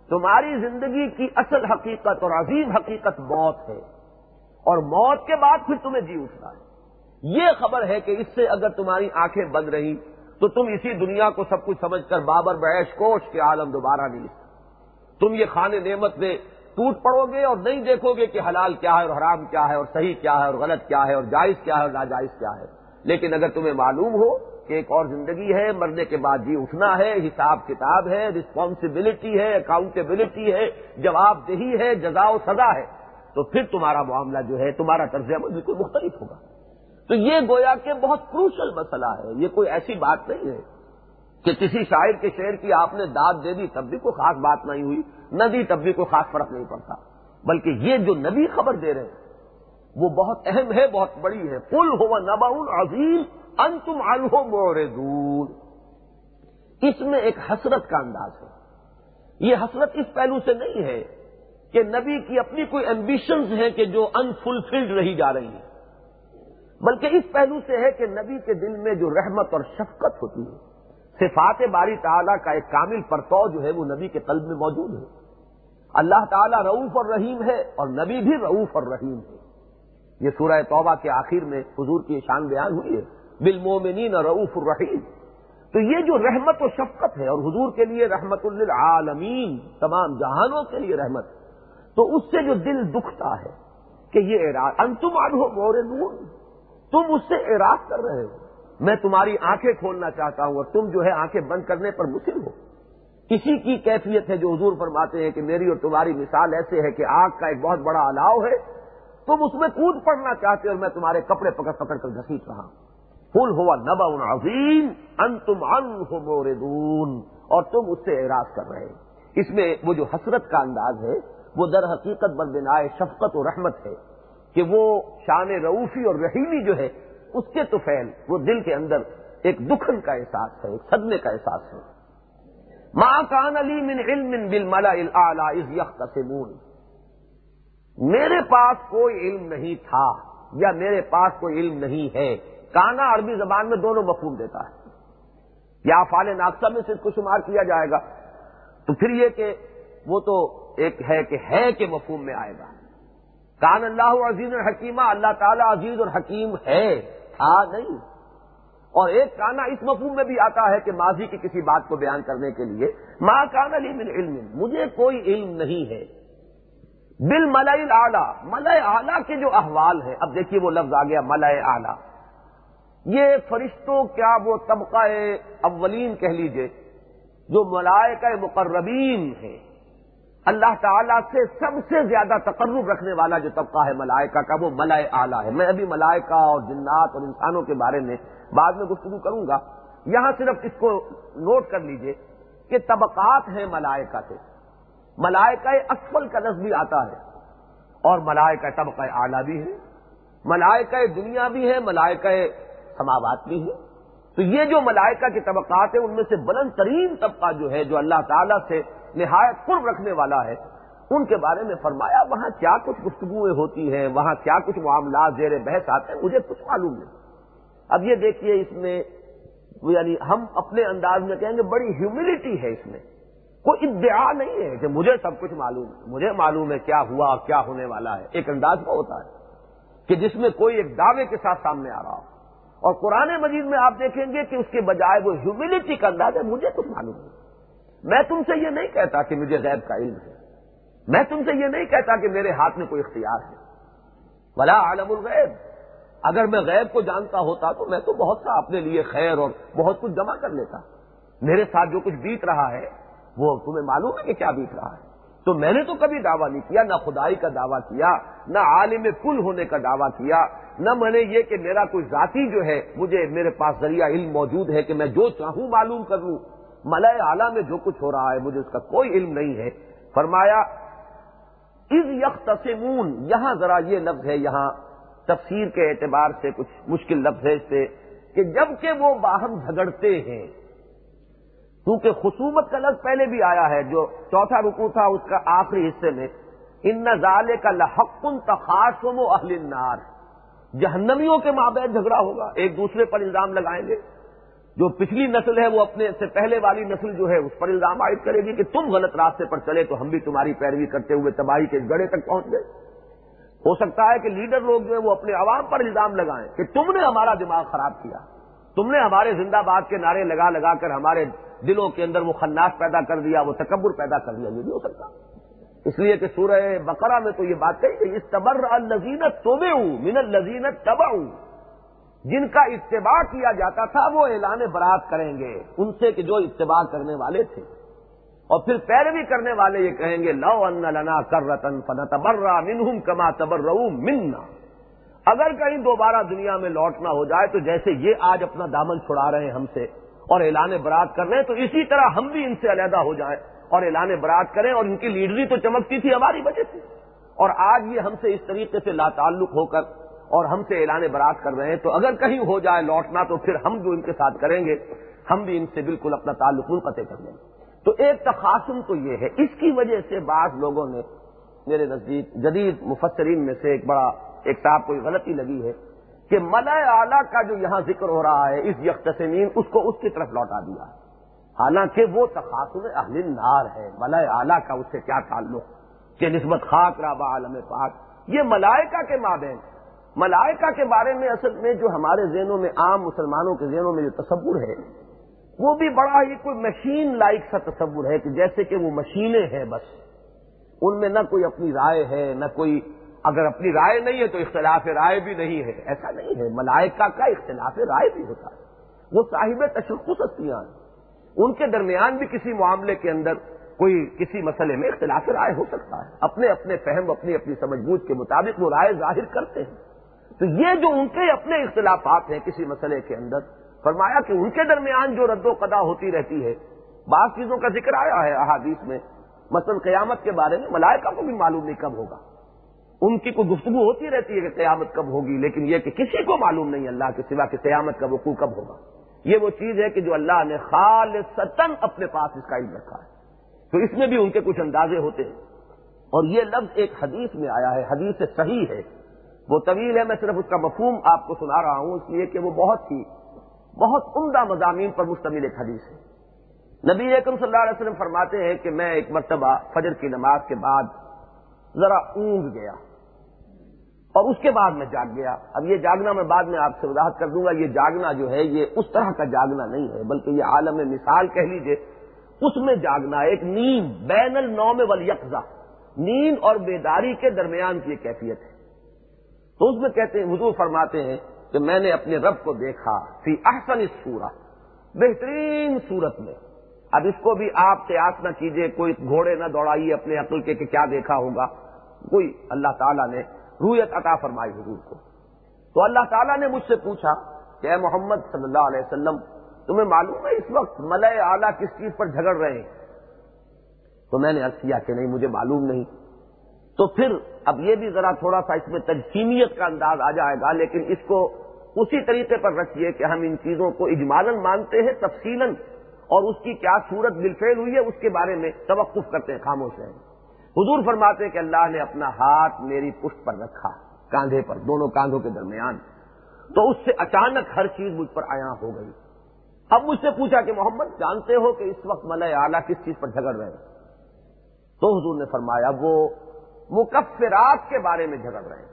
تمہاری زندگی کی اصل حقیقت اور عظیم حقیقت موت ہے۔ اور موت کے بعد پھر تمہیں جی اٹھنا ہے۔ یہ خبر ہے کہ اس سے اگر تمہاری آنکھیں بند رہی تو تم اسی دنیا کو سب کچھ سمجھ کر بابر بیش کوش کے عالم دوبارہ نہیں۔ تم یہ خانے نعمت میں ٹوٹ پڑو گے اور نہیں دیکھو گے کہ حلال کیا ہے اور حرام کیا ہے اور صحیح کیا ہے اور غلط کیا ہے اور جائز کیا ہے اور ناجائز کیا ہے۔ لیکن اگر تمہیں معلوم ہو کہ ایک اور زندگی ہے، مرنے کے بعد جی اٹھنا ہے، حساب کتاب ہے رسپانسبلٹی ہے اکاؤنٹیبلٹی ہے جواب دہی ہے، جزا و سزا ہے، تو پھر تمہارا معاملہ جو ہے، تمہارا طرز عمل بالکل مختلف ہوگا۔ تو یہ گویا کہ بہت کروشل مسئلہ ہے، یہ کوئی ایسی بات نہیں ہے۔ کہ کسی شاعر کے شعر کی آپ نے داد دے دی تب بھی کوئی خاص بات نہیں ہوئی، نہ دی تب بھی کوئی خاص فرق نہیں پڑتا۔ بلکہ یہ جو نبی خبر دے رہے ہیں، وہ بہت اہم ہے، بہت بڑی ہے۔ پل ہو نبا عظیم ان تم الو مور اس میں ایک حسرت کا انداز ہے۔ یہ حسرت اس پہلو سے نہیں ہے کہ نبی کی اپنی کوئی ایمبیشنز ہیں کہ جو انفلفلڈ رہی جا رہی ہیں۔ بلکہ اس پہلو سے ہے کہ نبی کے دل میں جو رحمت اور شفقت ہوتی ہے۔ صفات باری تعالیٰ کا ایک کامل پرتو جو ہے وہ نبی کے قلب میں موجود ہے۔ اللہ تعالیٰ رعوف اور رحیم ہے اور نبی بھی رعوف اور رحیم ہے۔ یہ سورہ توبہ کے آخر میں حضور کی شان بیان ہوئی ہے۔ بالمومنین رعوف الرحیم۔ تو یہ جو رحمت و شفقت ہے اور حضور کے لیے رحمت للعالمین، تمام جہانوں کے لیے رحمت۔ تو اس سے جو دل دکھتا ہے کہ یہ انتم آڈو مور نور تم اس سے اعراض کر رہے ہو۔ میں تمہاری آنکھیں کھولنا چاہتا ہوں اور تم جو ہے آنکھیں بند کرنے پر مسل ہو۔ کسی کی کیفیت ہے جو حضور فرماتے ہیں کہ میری اور تمہاری مثال ایسے ہے کہ آگ کا ایک بہت بڑا الاؤ ہے، تم اس میں کود پڑنا چاہتے اور میں تمہارے کپڑے پکڑ پکڑ کر گھسیٹ رہا ہوں۔ پھول ہوا نبا عظیم ان تم ان ہو اور تم اس سے اعراض کر رہے اس میں وہ جو حسرت کا انداز ہے، وہ در حقیقت بندنائے شفقت و رحمت ہے کہ وہ شان روفی اور رحیمی جو ہے اس کے تو فیل وہ دل کے اندر ایک دکھن کا احساس ہے، ایک صدمے کا احساس ہے۔ ماں کان علی من علم بل ملا یخ میرے پاس کوئی علم نہیں تھا یا میرے پاس کوئی علم نہیں ہے۔ کانا عربی زبان میں دونوں مفہوم دیتا ہے۔ یا فال ناقصہ میں سے اس کو شمار کیا جائے گا۔ تو پھر یہ کہ وہ تو ایک ہے کہ ہے کہ مفہوم میں آئے گا۔ کان اللہ عزیز الحکیمہ، اللہ تعالیٰ عزیز الحکیم ہے۔ تھا نہیں اور ایک کانا اس مفہوم میں بھی آتا ہے کہ ماضی کی کسی بات کو بیان کرنے کے لیے ماں کان علی من علم، مجھے کوئی علم نہیں ہے۔ بل ملئی آلہ ملئے آلہ کے جو احوال ہیں۔ اب دیکھیے وہ لفظ آ گیا ملئے آلہ یہ فرشتوں کیا وہ طبقہ اولین کہہ لیجیے، جو ملائکہ مقربین ہیں۔ اللہ تعالیٰ سے سب سے زیادہ تقرب رکھنے والا جو طبقہ ہے ملائکہ کا، وہ ملائے آلہ ہے۔ میں ابھی ملائکہ اور جنات اور انسانوں کے بارے میں بعد میں گفتگو کروں گا۔ یہاں صرف اس کو نوٹ کر لیجیے کہ طبقات ہیں ملائکہ سے ملائکہ اسفل کا لفظ بھی آتا ہے اور ملائکہ طبقہ اعلیٰ بھی ہے۔ ملائکہ دنیا بھی ہے، ملائکہ سماوات بھی ہے۔ تو یہ جو ملائکہ کے طبقات ہیں، ان میں سے بلند ترین طبقہ جو ہے، جو اللہ تعالیٰ سے نہایت قرب رکھنے والا ہے۔ ان کے بارے میں فرمایا، وہاں کیا کچھ گفتگویں ہوتی ہیں؟ وہاں کیا کچھ معاملات زیر بحث آتے ہیں؟ مجھے کچھ معلوم نہیں۔ اب یہ دیکھیے اس میں یعنی ہم اپنے انداز میں کہیں گے، بڑی ہیوملٹی ہے اس میں۔ کوئی ادعا نہیں ہے کہ مجھے سب کچھ معلوم ہے۔ مجھے معلوم ہے کیا ہوا کیا ہونے والا ہے۔ ایک انداز کا ہوتا ہے کہ جس میں کوئی ایک دعوے کے ساتھ سامنے آ رہا ہو۔ اور قرآن مجید میں آپ دیکھیں گے کہ اس کے بجائے وہ ہیوملٹی کا انداز ہے، مجھے کچھ معلوم نہیں۔ میں تم سے یہ نہیں کہتا کہ مجھے غیب کا علم ہے۔ میں تم سے یہ نہیں کہتا کہ میرے ہاتھ میں کوئی اختیار ہے۔ بلا عالم الغیب اگر میں غیب کو جانتا ہوتا تو میں تو بہت سا اپنے لیے خیر اور بہت کچھ جمع کر لیتا۔ میرے ساتھ جو کچھ بیت رہا ہے، وہ تمہیں معلوم ہے کہ کیا بیت رہا ہے۔ تو میں نے تو کبھی دعویٰ نہیں کیا، نہ خدائی کا دعویٰ کیا، نہ عالم کل ہونے کا دعویٰ کیا، نہ میں نے یہ کہ میرا کوئی ذاتی جو ہے، مجھے میرے پاس ذریعہ علم موجود ہے کہ میں جو چاہوں معلوم کر لوں۔ ملئے اعلیٰ میں جو کچھ ہو رہا ہے، مجھے اس کا کوئی علم نہیں ہے۔ فرمایا از یک تسمون یہاں ذرا یہ لفظ ہے، یہاں تفسیر کے اعتبار سے کچھ مشکل لفظ ہے اس سے کہ جبکہ وہ باہم جھگڑتے ہیں، کیونکہ خصومت کا لفظ پہلے بھی آیا ہے، جو چوتھا رکو تھا، اس کا آخری حصے میں۔ ان نظالے کا لحقن تخاصم و اہل نار جہنمیوں کے مابین جھگڑا ہوگا، ایک دوسرے پر الزام لگائیں گے۔ جو پچھلی نسل ہے وہ اپنے سے پہلے والی نسل جو ہے اس پر الزام عائد کرے گی کہ تم غلط راستے پر چلے تو ہم بھی تمہاری پیروی کرتے ہوئے تباہی کے گڑے تک پہنچ گئے۔ ہو سکتا ہے کہ لیڈر لوگ جو ہے وہ اپنے عوام پر الزام لگائیں کہ تم نے ہمارا دماغ خراب کیا۔ تم نے ہمارے زندہ باد کے نعرے لگا لگا کر ہمارے دلوں کے اندر وہ خناس پیدا کر دیا، وہ تکبر پیدا کر دیا، یہ بھی ہو سکتا۔ اس لیے کہ سورہ بقرہ میں تو یہ بات کہی کہ اس تبر الزینت تو من الزینت تبا جن کا اتباع کیا جاتا تھا وہ اعلان برات کریں گے۔ ان سے کہ جو اتباع کرنے والے تھے۔ اور پھر پیروی کرنے والے یہ کہیں گے، لو ان لنا کر رتن فن تبرا منہم کما تبر منا۔ اگر کہیں دوبارہ دنیا میں لوٹنا ہو جائے تو جیسے یہ آج اپنا دامن چھڑا رہے ہیں ہم سے اور اعلان برات کر رہے ہیں، تو اسی طرح ہم بھی ان سے علیحدہ ہو جائیں اور اعلان برات کریں اور ان کی لیڈری تو چمکتی تھی، ہماری وجہ سے اور آج یہ ہم سے اس طریقے سے لا تعلق ہو کر اور ہم سے اعلان برات کر رہے ہیں، تو اگر کہیں ہو جائے لوٹنا، تو پھر ہم جو ان کے ساتھ کریں گے، ہم بھی ان سے بالکل اپنا تعلق منقطع کر لیں۔ گے تو ایک تقاسم تو یہ ہے۔ اس کی وجہ سے بعض لوگوں نے میرے نزدیک جدید مفسرین میں سے ایک بڑا، ایک صاحب کوئی غلطی لگی ہے کہ ملئے اعلیٰ کا جو یہاں ذکر ہو رہا ہے، اس یکتسمین، اس کو اس کی طرف لوٹا دیا حالانکہ وہ تقاسم اہل نار ہے۔ ملئے اعلیٰ کا اس سے کیا تعلق؟ کہ نسبت خاک رابع عالم پاک۔ یہ ملائکہ کے مابین۔ ملائکہ کے بارے میں اصل میں جو ہمارے ذہنوں میں عام مسلمانوں کے ذہنوں میں جو تصور ہے، وہ بھی بڑا ہی کوئی مشین لائک سا تصور ہے کہ جیسے کہ وہ مشینیں ہیں بس۔ ان میں نہ کوئی اپنی رائے ہے، نہ کوئی اگر اپنی رائے نہیں ہے تو اختلاف رائے بھی نہیں ہے۔ ایسا نہیں ہے، ملائکہ کا اختلاف رائے بھی ہوتا ہے۔ وہ صاحب تشخص ہستیاں ہیں ان کے درمیان بھی کسی معاملے کے اندر کوئی کسی مسئلے میں اختلاف رائے ہو سکتا ہے۔ اپنے اپنے فہم، اپنی اپنی سمجھ بوجھ کے مطابق وہ رائے ظاہر کرتے ہیں۔ تو یہ جو ان کے اپنے اختلافات ہیں کسی مسئلے کے اندر، فرمایا کہ ان کے درمیان جو رد و قدا ہوتی رہتی ہے، بعض چیزوں کا ذکر آیا ہے احادیث میں، مثلا قیامت کے بارے میں ملائکہ کو بھی معلوم نہیں کب ہوگا۔ ان کی کوئی گفتگو ہوتی رہتی ہے کہ قیامت کب ہوگی، لیکن یہ کہ کسی کو معلوم نہیں اللہ کے سوا کہ قیامت کا وقوع کب ہوگا۔ یہ وہ چیز ہے کہ جو اللہ نے خال ستن اپنے پاس اس کا علم رکھا ہے۔ تو اس میں بھی ان کے کچھ اندازے ہوتے ہیں۔ اور یہ لفظ ایک حدیث میں آیا ہے، حدیث صحیح ہے۔ وہ طویل ہے، میں صرف اس کا مفہوم آپ کو سنا رہا ہوں، اس لیے کہ وہ بہت ہی، بہت عمدہ مضامین پر مشتمل ایک حدیث ہے۔ نبی اکرم صلی اللہ علیہ وسلم فرماتے ہیں کہ میں ایک مرتبہ فجر کی نماز کے بعد ذرا اونگ گیا اور اس کے بعد میں جاگ گیا۔ اب یہ جاگنا میں بعد میں آپ سے وضاحت کر دوں گا، یہ جاگنا جو ہے، یہ اس طرح کا جاگنا نہیں ہے، بلکہ یہ عالم مثال کہہ لیجیے، اس میں جاگنا ایک نیند بین النوم والیقزہ نیند اور بیداری کے درمیان کی کیفیت ہے۔ تو اس میں کہتے ہیں، حضور فرماتے ہیں کہ میں نے اپنے رب کو دیکھا فی احسن صورت بہترین صورت میں۔ اب اس کو بھی آپ قیاس نہ کیجیے، کوئی گھوڑے نہ دوڑائیے اپنے عقل کے کہ کیا دیکھا ہوگا۔ کوئی اللہ تعالیٰ نے رویت عطا فرمائی حضور کو۔ تو اللہ تعالیٰ نے مجھ سے پوچھا کہ اے محمد صلی اللہ علیہ وسلم، تمہیں معلوم ہے اس وقت ملئے اعلیٰ کس چیز پر جھگڑ رہے ہیں؟ تو میں نے عرض کیا کہ نہیں، مجھے معلوم نہیں۔ تو پھر اب یہ بھی ذرا تھوڑا سا اس میں تجسیمیت کا انداز آ جائے گا، لیکن اس کو اسی طریقے پر رکھیے کہ ہم ان چیزوں کو اجمالن مانتے ہیں تفصیل اور اس کی کیا صورت بالفیل ہوئی ہے، اس کے بارے میں توقف کرتے ہیں خاموش ہیں حضور فرماتے ہیں کہ اللہ نے اپنا ہاتھ میری پشت پر رکھا، کاندھے پر، دونوں کاندھوں کے درمیان۔ تو اس سے اچانک ہر چیز مجھ پر آیا ہو گئی۔ اب مجھ سے پوچھا کہ محمد، جانتے ہو کہ اس وقت ملئے اعلیٰ کس چیز پر جھگڑ رہے؟ ہیں تو حضور نے فرمایا، وہ مکفرات کے بارے میں جھگڑ رہے ہیں۔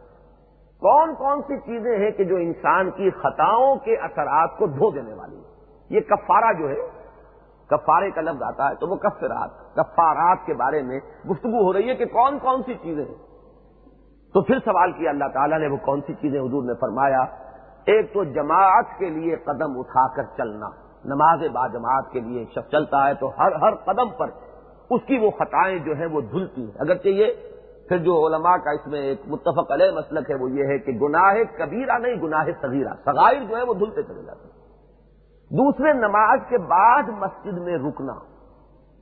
کون کون سی چیزیں ہیں کہ جو انسان کی خطاؤں کے اثرات کو دھو دینے والی یہ کفارہ جو ہے، کفارے کا لفظ آتا ہے تو وہ کفرات، کفارات کے بارے میں گفتگو ہو رہی ہے کہ کون کون سی چیزیں ہیں۔ تو پھر سوال کیا اللہ تعالیٰ نے، وہ کون سی چیزیں حضور نے فرمایا؟ ایک تو جماعت کے لیے قدم اٹھا کر چلنا۔ نماز با جماعت کے لیے شخص چلتا ہے تو ہر ہر قدم پر اس کی وہ خطائیں جو ہیں وہ دھلتی ہیں۔ اگرچہ یہ پھر جو علماء کا اس میں ایک متفق علیہ مسلک ہے وہ یہ ہے کہ گناہ کبیرہ نہیں، گناہ صغیرہ۔ سغائر جو ہے وہ دھلتے چلے جاتے ہیں۔ دوسرے، نماز کے بعد مسجد میں رکنا۔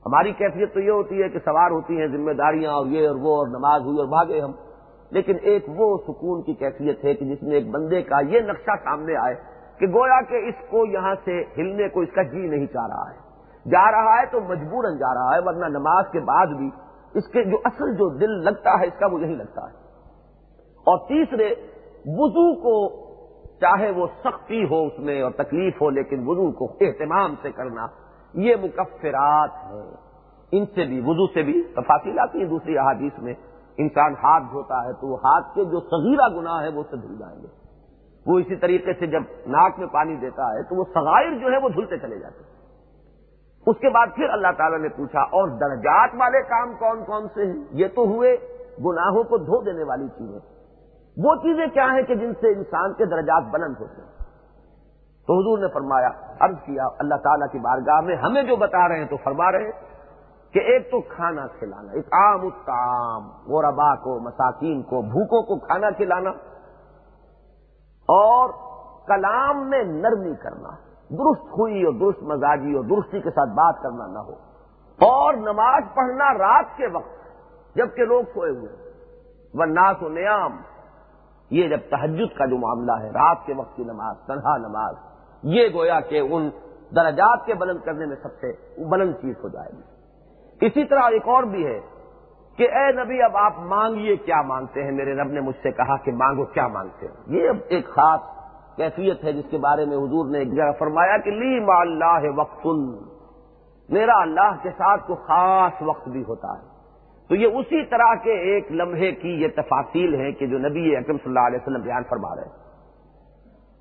ہماری کیفیت تو یہ ہوتی ہے کہ سوار ہوتی ہیں ذمہ داریاں اور یہ اور وہ اور نماز ہوئی اور بھاگے ہم۔ لیکن ایک وہ سکون کی کیفیت ہے کہ جس میں ایک بندے کا یہ نقشہ سامنے آئے کہ گویا کہ اس کو یہاں سے ہلنے کو اس کا جی نہیں چاہ رہا ہے۔ جا رہا ہے تو مجبوراً جا رہا ہے، ورنہ نماز کے بعد بھی اس کے جو اصل جو دل لگتا ہے، اس کا وہ یہی لگتا ہے۔ اور تیسرے، وضو کو چاہے وہ سختی ہو اس میں اور تکلیف ہو، لیکن وضو کو اہتمام سے کرنا، یہ مکفرات ہیں۔ ان سے بھی، وضو سے بھی تفاصیل آتی ہیں۔ دوسری احادیث میں انسان ہاتھ دھوتا ہے تو وہ ہاتھ کے جو صغیرہ گناہ ہے، وہ سے دھل جائیں گے۔ وہ اسی طریقے سے جب ناک میں پانی دیتا ہے تو وہ سغائر جو ہے وہ دھلتے چلے جاتے ہیں۔ اس کے بعد پھر اللہ تعالیٰ نے پوچھا، اور درجات والے کام کون کون سے ہیں؟ یہ تو ہوئے گناہوں کو دھو دینے والی چیزیں۔ وہ چیزیں کیا ہیں کہ جن سے انسان کے درجات بلند ہوتے ہیں؟ تو حضور نے فرمایا، عرض کیا، اللہ تعالیٰ کی بارگاہ میں ہمیں جو بتا رہے ہیں تو فرما رہے ہیں کہ ایک تو کھانا کھلانا، ایک عام اتام غوربا کو، مساکین کو، بھوکوں کو کھانا کھلانا، اور کلام میں نرمی کرنا۔ درست ہوئی اور درست مزاجی اور درستی کے ساتھ بات کرنا نہ ہو۔ اور نماز پڑھنا رات کے وقت، جبکہ لوگ سوئے ہوئے وہ ناس و نیام۔ یہ جب تحجد کا جو معاملہ ہے، رات کے وقت کی نماز، تنہا نماز، یہ گویا کہ ان درجات کے بلند کرنے میں سب سے بلند چیز ہو جائے گی۔ اسی طرح ایک اور بھی ہے کہ اے نبی، اب آپ مانگیے کیا مانگتے ہیں؟ میرے رب نے مجھ سے کہا کہ مانگو کیا مانگتے ہیں یہ ایک خاص کیفیت ہے جس کے بارے میں حضور نے ایک جگہ فرمایا کہ لی ما اللہ وقت میرا اللہ کے ساتھ کو خاص وقت بھی ہوتا ہے۔ تو یہ اسی طرح کے ایک لمحے کی یہ تفاصیل ہیں کہ جو نبی اکرم صلی اللہ علیہ وسلم بیان فرما رہے ہیں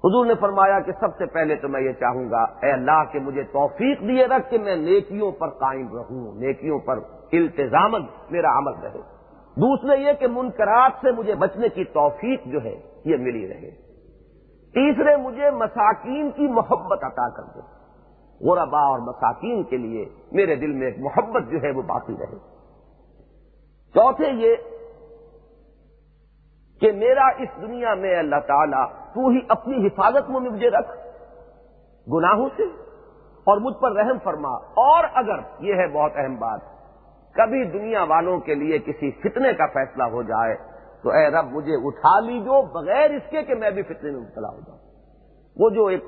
حضور نے فرمایا کہ سب سے پہلے تو میں یہ چاہوں گا، اے اللہ کہ مجھے توفیق دیے رکھ کہ میں نیکیوں پر قائم رہوں، نیکیوں پر التظامن میرا عمل رہے۔ دوسرے یہ کہ منکرات سے مجھے بچنے کی توفیق جو ہے، یہ ملی رہے۔ تیسرے مجھے مساکین کی محبت عطا کر دے۔ غربا اور مساکین کے لیے میرے دل میں ایک محبت جو ہے وہ باقی رہے۔ چوتھے یہ کہ میرا اس دنیا میں اللہ تعالیٰ تو ہی اپنی حفاظت میں مجھے رکھ، گناہوں سے، اور مجھ پر رحم فرما۔ اور اگر یہ ہے بہت اہم بات، کبھی دنیا والوں کے لیے کسی فتنے کا فیصلہ ہو جائے تو اے رب مجھے اٹھا لیجو بغیر اس کے کہ میں بھی فتنے میں مبتلا ہو جاؤں۔ وہ جو ایک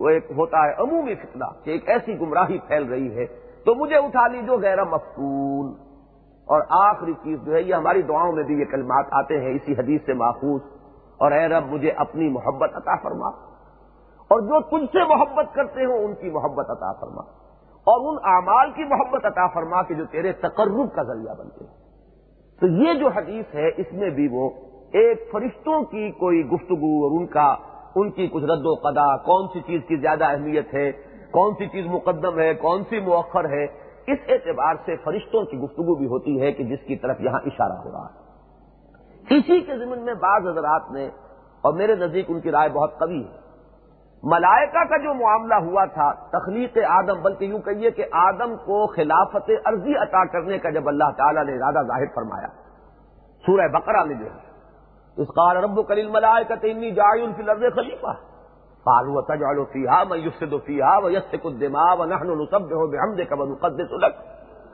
وہ ایک ہوتا ہے عمومی فتنہ کہ ایک ایسی گمراہی پھیل رہی ہے، تو مجھے اٹھا لیجو غیر مفقول اور آخری چیز جو ہے، یہ ہماری دعاؤں میں بھی یہ کلمات آتے ہیں، اسی حدیث سے ماخوذ۔ اور اے رب مجھے اپنی محبت عطا فرما۔ اور جو تجھ سے محبت کرتے ہوں، ان کی محبت عطا فرما۔ اور ان اعمال کی محبت عطا فرما کہ جو تیرے تقرب کا ذریعہ بنتے ہیں۔ تو یہ جو حدیث ہے، اس میں بھی وہ ایک فرشتوں کی کوئی گفتگو اور ان کا، ان کی کچھ رد و قدا، کون سی چیز کی زیادہ اہمیت ہے، کون سی چیز مقدم ہے، کون سی مؤخر ہے، اس اعتبار سے فرشتوں کی گفتگو بھی ہوتی ہے کہ جس کی طرف یہاں اشارہ ہو رہا ہے۔ اسی کے ضمن میں بعض حضرات نے، اور میرے نزدیک ان کی رائے بہت قوی ہے ملائکہ کا جو معاملہ ہوا تھا، تخلیق آدم، بلکہ یوں کہیے کہ آدم کو خلافت عرضی عطا کرنے کا جب اللہ تعالیٰ نے ارادہ ظاہر فرمایا۔ سورہ بقرہ میں جو ہے۔ اس قال رب کلیل ملائے کا جائے ان کی لفظ خلیفہ۔ فالو تجالو فیحا میں یوسد فیحا و یس دما و نحن نصب ہو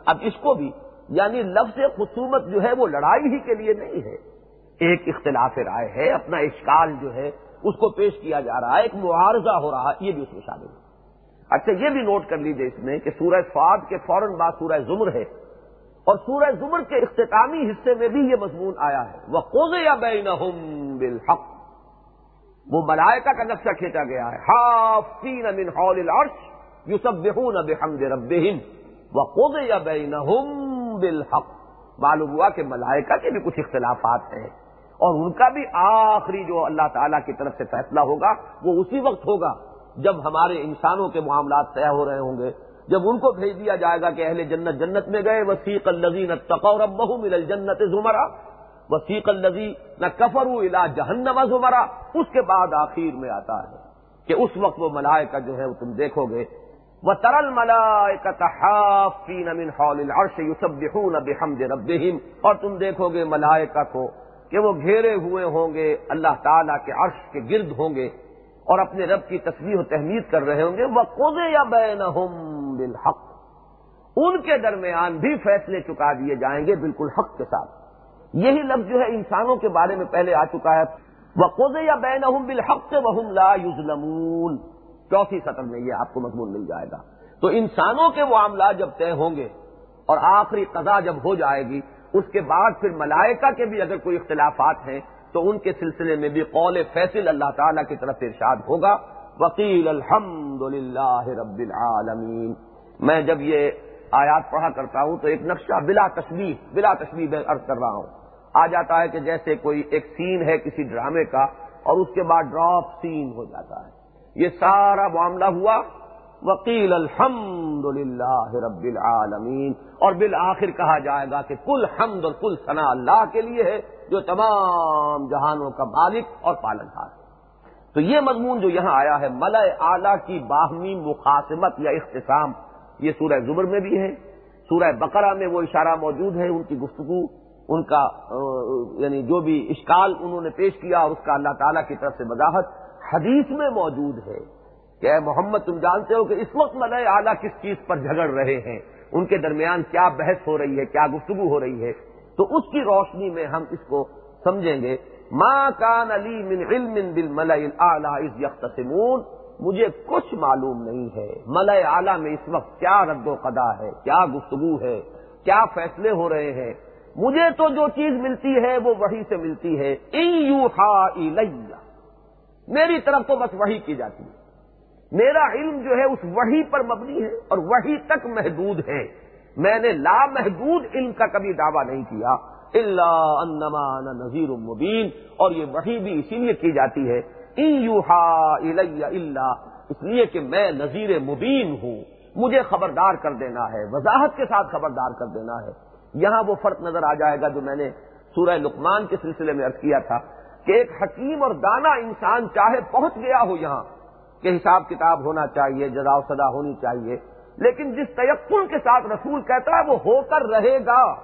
اب اس کو بھی یعنی لفظ خصومت جو ہے وہ لڑائی ہی کے لیے نہیں ہے۔ ایک اختلاف رائے ہے، اپنا اشکال جو ہے اس کو پیش کیا جا رہا ہے، ایک معارضہ ہو رہا ہے، یہ بھی اس میں شامل ہے۔ اچھا یہ بھی نوٹ کر لیجیے اس میں کہ سورہ فاد کے فوراً بعد سورہ زمر ہے۔ اور سورہ زمر کے اختتامی حصے میں بھی یہ مضمون آیا ہے۔ وہ کوز یا بین بالحق۔ وہ ملائکہ کا نقشہ کھینچا گیا ہے۔ ہافین من ہال العرش یو سب بےحون بحمد رب وہ کوز بالحق۔ معلوم ہوا کہ ملائکہ کے بھی کچھ اختلافات ہیں۔ اور ان کا بھی آخری جو اللہ تعالیٰ کی طرف سے فیصلہ ہوگا، وہ اسی وقت ہوگا جب ہمارے انسانوں کے معاملات طے ہو رہے ہوں گے۔ جب ان کو بھیج دیا جائے گا کہ اہل جنت جنت میں گئے، وسیق الزین تقور بہو مل جنت زمرا۔ وسیق الزی نہ کفر الا جہنم زمرا۔ اس کے بعد آخر میں آتا ہے کہ اس وقت وہ ملائے کا جو ہے وہ تم دیکھو گے۔ وہ ترل ملائے کا تحافین عرش بحمد اور تم دیکھو گے ملائکہ کو کہ وہ گھیرے ہوئے ہوں گے، اللہ تعالی کے عرش کے گرد ہوں گے اور اپنے رب کی تصویر و تحمید کر رہے ہوں گے۔ وہ قوضے یا بین بالحق۔ ان کے درمیان بھی فیصلے چکا دیے جائیں گے بالکل حق کے ساتھ۔ یہی لفظ جو ہے انسانوں کے بارے میں پہلے آ چکا ہے۔ وہ قوضے یا بین بالحق سے لا یوزلمون چوتھی سطر میں یہ آپ کو مضمون مل جائے گا۔ تو انسانوں کے معاملات جب طے ہوں گے اور آخری قضا جب ہو جائے گی اس کے بعد پھر ملائکہ کے بھی اگر کوئی اختلافات ہیں، تو ان کے سلسلے میں بھی قول فیصل اللہ تعالیٰ کی طرف ارشاد ہوگا وکیل الحمد رب العالمین میں جب یہ آیات پڑھا کرتا ہوں، تو ایک نقشہ بلا تشبیح بلا تشبیح میں عرض کر رہا ہوں۔ آ جاتا ہے کہ جیسے کوئی ایک سین ہے کسی ڈرامے کا، اور اس کے بعد ڈراپ سین ہو جاتا ہے۔ یہ سارا معاملہ ہوا وکیل الحمد للہ رب العالمین۔ اور بالآخر کہا جائے گا کہ کل حمد اور کل ثنا اللہ کے لیے ہے جو تمام جہانوں کا مالک اور پالن ہے۔ تو یہ مضمون جو یہاں آیا ہے ملئے اعلی کی باہمی مقاصمت یا اختصام، یہ سورہ زبر میں بھی ہے۔ سورہ بقرہ میں وہ اشارہ موجود ہے، ان کی گفتگو، ان کا یعنی جو بھی اشکال انہوں نے پیش کیا اور اس کا اللہ تعالیٰ کی طرف سے وضاحت حدیث میں موجود ہے۔ کہ اے محمد تم جانتے ہو کہ اس وقت ملئے اعلیٰ کس چیز پر جھگڑ رہے ہیں؟ ان کے درمیان کیا بحث ہو رہی ہے؟ کیا گفتگو ہو رہی ہے؟ تو اس کی روشنی میں ہم اس کو سمجھیں گے ماں کان علی من علم بل ملئی از یکسمون مجھے کچھ معلوم نہیں ہے۔ ملئے اعلیٰ میں اس وقت کیا رد و قدا ہے؟ کیا گفتگو ہے؟ کیا فیصلے ہو رہے ہیں؟ مجھے تو جو چیز ملتی ہے وہ وہی سے ملتی ہے۔ میری طرف تو بس وہی کی جاتی ہے۔ میرا علم جو ہے اس وہی پر مبنی ہے اور وہی تک محدود ہے۔ میں نے لامحدود علم کا کبھی دعویٰ نہیں کیا۔ اللہ انمان نذیر المبین اور یہ وہی بھی اسی لیے کی جاتی ہے۔ اللہ اس لیے کہ میں نذیر مبین ہوں۔ مجھے خبردار کر دینا ہے۔ وضاحت کے ساتھ خبردار کر دینا ہے۔ یہاں وہ فرق نظر آ جائے گا جو میں نے سورہ لقمان کے سلسلے میں ارد کیا تھا کہ ایک حکیم اور دانا انسان چاہے پہنچ گیا ہو یہاں۔ کہ حساب کتاب ہونا چاہیے جزا و سدا ہونی چاہیے۔ لیکن جس تیقن کے ساتھ رسول کہتا ہے وہ ہو کر رہے گا،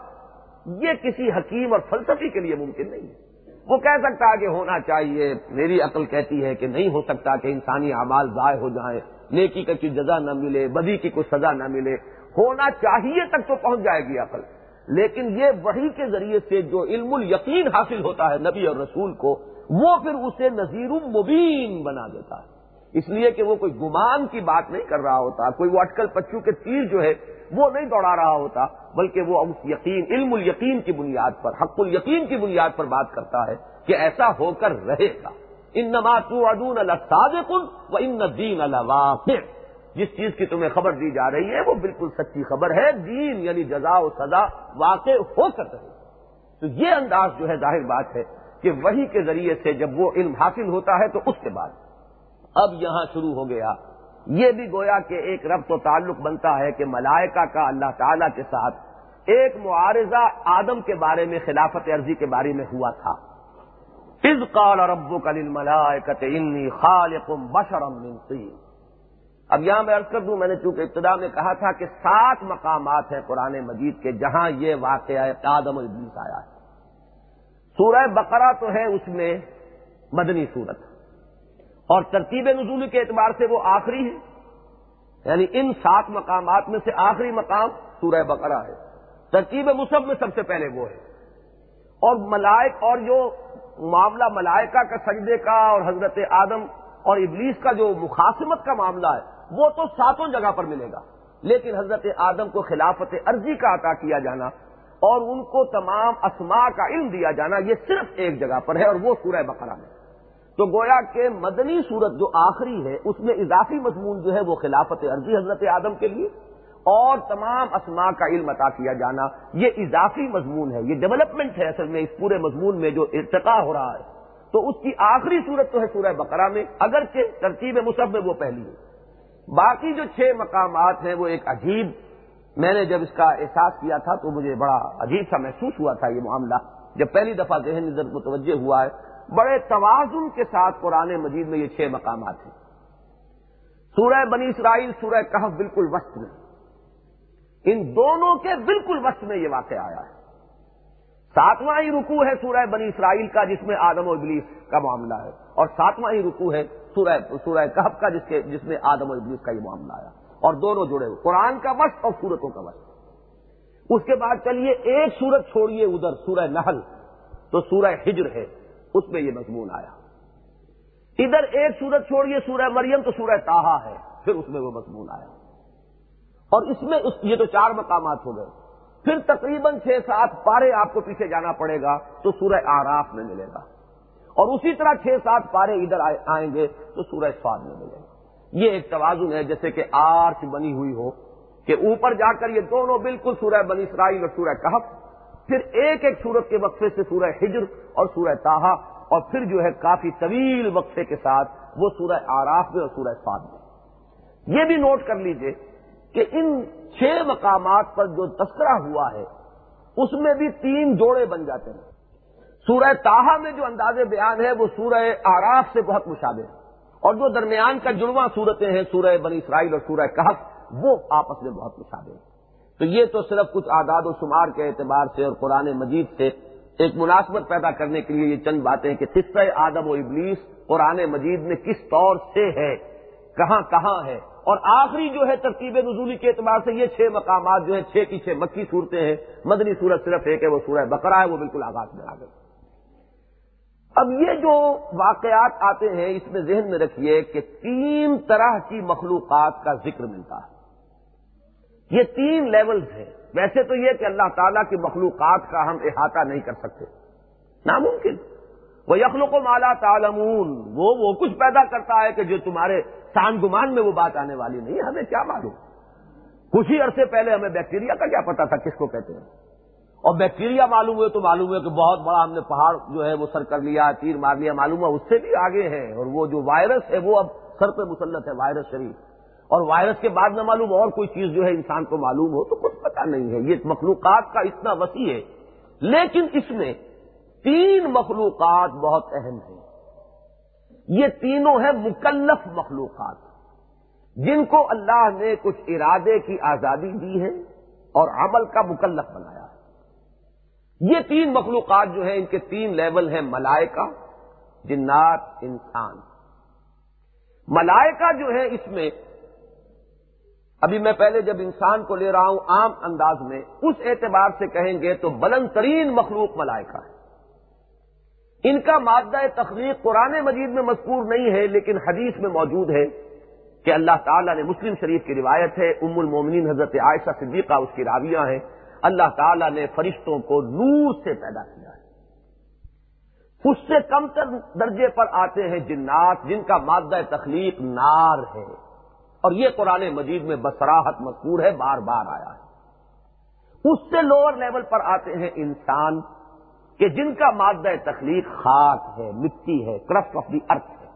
یہ کسی حکیم اور فلسفی کے لیے ممکن نہیں ہے۔ وہ کہہ سکتا ہے کہ ہونا چاہیے، میری عقل کہتی ہے کہ نہیں ہو سکتا کہ انسانی اعمال ضائع ہو جائیں، نیکی کا کوئی جزا نہ ملے، بدی کی کوئی سزا نہ ملے۔ ہونا چاہیے تک تو پہنچ جائے گی عقل۔ لیکن یہ وہی کے ذریعے سے جو علم الیقین حاصل ہوتا ہے نبی اور رسول کو، وہ پھر اسے نذیر مبین بنا دیتا ہے۔ اس لیے کہ وہ کوئی گمان کی بات نہیں کر رہا ہوتا، کوئی وہ اٹکل پچو کے تیر جو ہے وہ نہیں دوڑا رہا ہوتا، بلکہ وہ اس یقین، علم الیقین کی بنیاد پر، حق الیقین کی بنیاد پر بات کرتا ہے کہ ایسا ہو کر رہے گا۔ ان نماتو ادون اللہ کن و ان دین اللہ جس چیز کی تمہیں خبر دی جا رہی ہے، وہ بالکل سچی خبر ہے، دین یعنی جزا و سزا واقع ہو کر رہے۔ تو یہ انداز جو ہے ظاہر بات ہے کہ وہی کے ذریعے سے جب وہ علم حاصل ہوتا ہے تو اس کے بعد۔ اب یہاں شروع ہو گیا۔ یہ بھی گویا کہ ایک رب تو تعلق بنتا ہے کہ ملائکہ کا اللہ تعالی کے ساتھ ایک معارضہ آدم کے بارے میں، خلافت عرضی کے بارے میں ہوا تھا۔ از قال ربو کل ملائکت انی خالق بشرم من اب یہاں میں عرض کر دوں، میں نے چونکہ ابتدا میں کہا تھا کہ سات مقامات ہیں قرآن مجید کے جہاں یہ واقعہ آدم ابلیس آیا ہے۔ سورہ بقرہ تو ہے اس میں مدنی صورت۔ اور ترتیب نزول کے اعتبار سے وہ آخری ہے یعنی ان سات مقامات میں سے آخری مقام سورہ بقرہ ہے۔ ترتیب مصحف میں سب سے پہلے وہ ہے۔ اور ملائک اور جو معاملہ ملائکہ کا سجدے کا اور حضرت آدم اور ابلیس کا جو مخاسمت کا معاملہ ہے، وہ تو ساتوں جگہ پر ملے گا۔ لیکن حضرت آدم کو خلافت عرضی کا عطا کیا جانا اور ان کو تمام اسماء کا علم دیا جانا، یہ صرف ایک جگہ پر ہے اور وہ سورہ بقرہ میں۔ تو گویا کہ مدنی صورت جو آخری ہے، اس میں اضافی مضمون جو ہے وہ خلافت عرضی حضرت آدم کے لیے اور تمام اسما کا علم عطا کیا جانا۔ یہ اضافی مضمون ہے، یہ ڈیولپمنٹ ہے اصل میں اس پورے مضمون میں جو ارتقا ہو رہا ہے۔ تو اس کی آخری صورت تو ہے سورہ بقرہ میں، اگرچہ ترتیب مصحف میں وہ پہلی ہے۔ باقی جو چھ مقامات ہیں وہ ایک عجیب، میں نے جب اس کا احساس کیا تھا تو مجھے بڑا عجیب سا محسوس ہوا تھا یہ معاملہ۔ جب پہلی دفعہ ذہن نظر متوجہ ہوا ہے بڑے توازن کے ساتھ قرآن مجید میں یہ چھ مقامات ہیں۔ سورہ بنی اسرائیل، سورہ کہف بالکل وسط میں۔ ان دونوں کے بالکل وسط میں یہ واقع آیا ہے۔ ساتواں ہی رکو ہے سورہ بنی اسرائیل کا، جس میں آدم و ابلیس کا معاملہ ہے۔ اور ساتواں ہی رکو ہے سورہ سورہ کہف کا، جس کے، جس میں آدم و ابلیس کا یہ معاملہ آیا۔ اور دونوں جڑے ہوئے۔ قرآن کا وسط اور سورتوں کا وسط۔ اس کے بعد چلیے، ایک سورت چھوڑیے ادھر، سورہ نحل۔ تو سورہ ہجر ہے۔ اس میں یہ مضمون آیا۔ ادھر ایک سورت چھوڑیے، سورہ مریم تو سورہ تاہا ہے، پھر اس میں وہ مضمون آیا۔ اور اس میں اس یہ تو چار مقامات ہو گئے۔ پھر تقریباً چھ سات پارے آپ کو پیچھے جانا پڑے گا تو سورہ آراف میں ملے گا۔ اور اسی طرح چھ سات پارے ادھر آئیں گے تو سورہ سواد میں ملے گا۔ یہ ایک توازن ہے، جیسے کہ آرچ بنی ہوئی ہو کہ اوپر جا کر یہ دونوں بالکل سورہ بنی اسرائیل اور سورہ کہف پھر ایک ایک سورت کے وقفے سے سورہ ہجر اور سورہ تاہا اور پھر جو ہے کافی طویل وقفے کے ساتھ وہ سورہ آراف میں اور سورہ سواد میں۔ یہ بھی نوٹ کر لیجیے کہ ان چھ مقامات پر جو تذکرہ ہوا ہے، اس میں بھی تین جوڑے بن جاتے ہیں۔ سورہ تاہا میں جو انداز بیان ہے، وہ سورہ آراف سے بہت مشابہ ہے۔ اور جو درمیان کا جڑواں صورتیں ہیں، سورہ بنی اسرائیل اور سورہ کہف، وہ آپس میں بہت مشابہ ہیں۔ تو یہ تو صرف کچھ آداد و شمار کے اعتبار سے اور قرآن مجید سے ایک مناسبت پیدا کرنے کے لیے یہ چند باتیں کہ قصہ آدم و ابلیس قرآن مجید میں کس طور سے ہے، کہاں کہاں ہے؟ اور آخری جو ہے ترتیب نزولی کے اعتبار سے یہ چھ مقامات جو ہیں، چھ کی چھ مکی صورتیں ہیں۔ مدنی صورت صرف ایک ہے، وہ سورہ بقرہ ہے، وہ بالکل آغاز میں آ گئی اب یہ جو واقعات آتے ہیں، اس میں ذہن میں رکھیے کہ تین طرح کی مخلوقات کا ذکر ملتا ہے۔ یہ تین لیولز ہیں۔ ویسے تو یہ کہ اللہ تعالیٰ کی مخلوقات کا ہم احاطہ نہیں کر سکتے۔ ناممکن۔ وہ یخلق و مالا تعالمون وہ وہ کچھ پیدا کرتا ہے کہ جو تمہارے سان گمان میں وہ بات آنے والی نہیں ہمیں کیا معلوم؟ کچھ ہی عرصے پہلے ہمیں بیکٹیریا کا کیا پتا تھا؟ کس کو کہتے ہیں؟ اور بیکٹیریا معلوم ہوئے تو معلوم ہوئے کہ بہت بڑا ہم نے پہاڑ جو ہے وہ سر کر لیا، تیر مار لیا، معلوم ہوا اس سے بھی آگے ہے اور وہ جو وائرس ہے وہ اب سر پہ مسلط ہے وائرس شریف۔ اور وائرس کے بعد نہ معلوم، اور کوئی چیز جو ہے انسان کو معلوم ہو تو کچھ پتا نہیں ہے۔ یہ مخلوقات کا اتنا وسیع ہے۔ لیکن اس میں تین مخلوقات بہت اہم ہیں۔ یہ تینوں ہیں مکلف مخلوقات۔ جن کو اللہ نے کچھ ارادے کی آزادی دی ہے اور عمل کا مکلف بنایا ہے۔ یہ تین مخلوقات جو ہیں، ان کے تین لیول ہیں ملائکہ، جنات، انسان۔ ملائکہ جو ہے اس میں ابھی میں پہلے جب انسان کو لے رہا ہوں عام انداز میں، اس اعتبار سے کہیں گے تو بلند ترین مخلوق ملائکہ ہے۔ ان کا مادہ تخلیق قرآن مجید میں مذکور نہیں ہے، لیکن حدیث میں موجود ہے کہ اللہ تعالیٰ نے مسلم شریف کی روایت ہے، ام المومنین حضرت عائشہ صدیقہ اس کی راویاں ہیں۔ اللہ تعالیٰ نے فرشتوں کو نور سے پیدا کیا ہے۔ اس سے کم تر درجے پر آتے ہیں جنات، جن کا مادہ تخلیق نار ہے۔ اور یہ قرآن مجید میں بسراہت مذکور ہے، بار بار آیا ہے۔ اس سے لوور لیول پر آتے ہیں انسان کہ جن کا مادہ تخلیق خاک ہے، مٹی ہے کرفٹ آف دی ارتھ ہے۔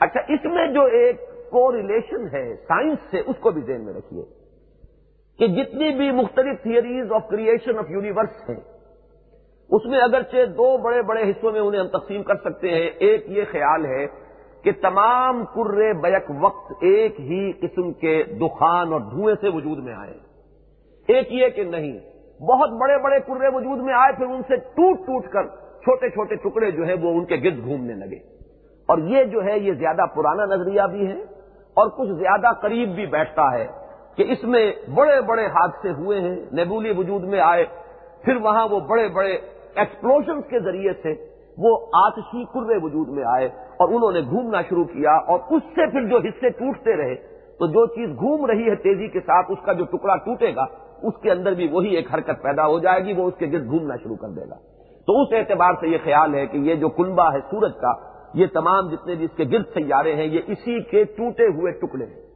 اچھا اس میں جو ایک کو ریلیشن ہے سائنس سے، اس کو بھی ذہن میں رکھیے کہ جتنی بھی مختلف theories of creation of universe ہیں، اس میں اگرچہ دو بڑے بڑے حصوں میں انہیں ہم تقسیم کر سکتے ہیں۔ ایک یہ خیال ہے کہ تمام کرے بیک وقت ایک ہی قسم کے دخان اور دھوئیں سے وجود میں آئے۔ ایک یہ کہ نہیں، بہت بڑے بڑے کرے وجود میں آئے، پھر ان سے ٹوٹ ٹوٹ کر چھوٹے چھوٹے ٹکڑے جو ہیں وہ ان کے گرد گھومنے لگے۔ اور یہ جو ہے، یہ زیادہ پرانا نظریہ بھی ہے اور کچھ زیادہ قریب بھی بیٹھتا ہے کہ اس میں بڑے بڑے حادثے ہوئے ہیں، نیبولی وجود میں آئے، پھر وہاں وہ بڑے بڑے ایکسپلوژنس کے ذریعے سے وہ آتشی کرے وجود میں آئے اور انہوں نے گھومنا شروع کیا اور اس سے پھر جو حصے ٹوٹتے رہے، تو جو چیز گھوم رہی ہے تیزی کے ساتھ، اس کا جو ٹکڑا ٹوٹے گا، اس کے اندر بھی وہی ایک حرکت پیدا ہو جائے گی، وہ اس کے گرد گھومنا شروع کر دے گا۔ تو اس اعتبار سے یہ خیال ہے کہ یہ جو کنبا ہے سورج کا، یہ تمام جتنے بھی اس کے گرد سیارے ہیں، یہ اسی کے ٹوٹے ہوئے ٹکڑے ہیں۔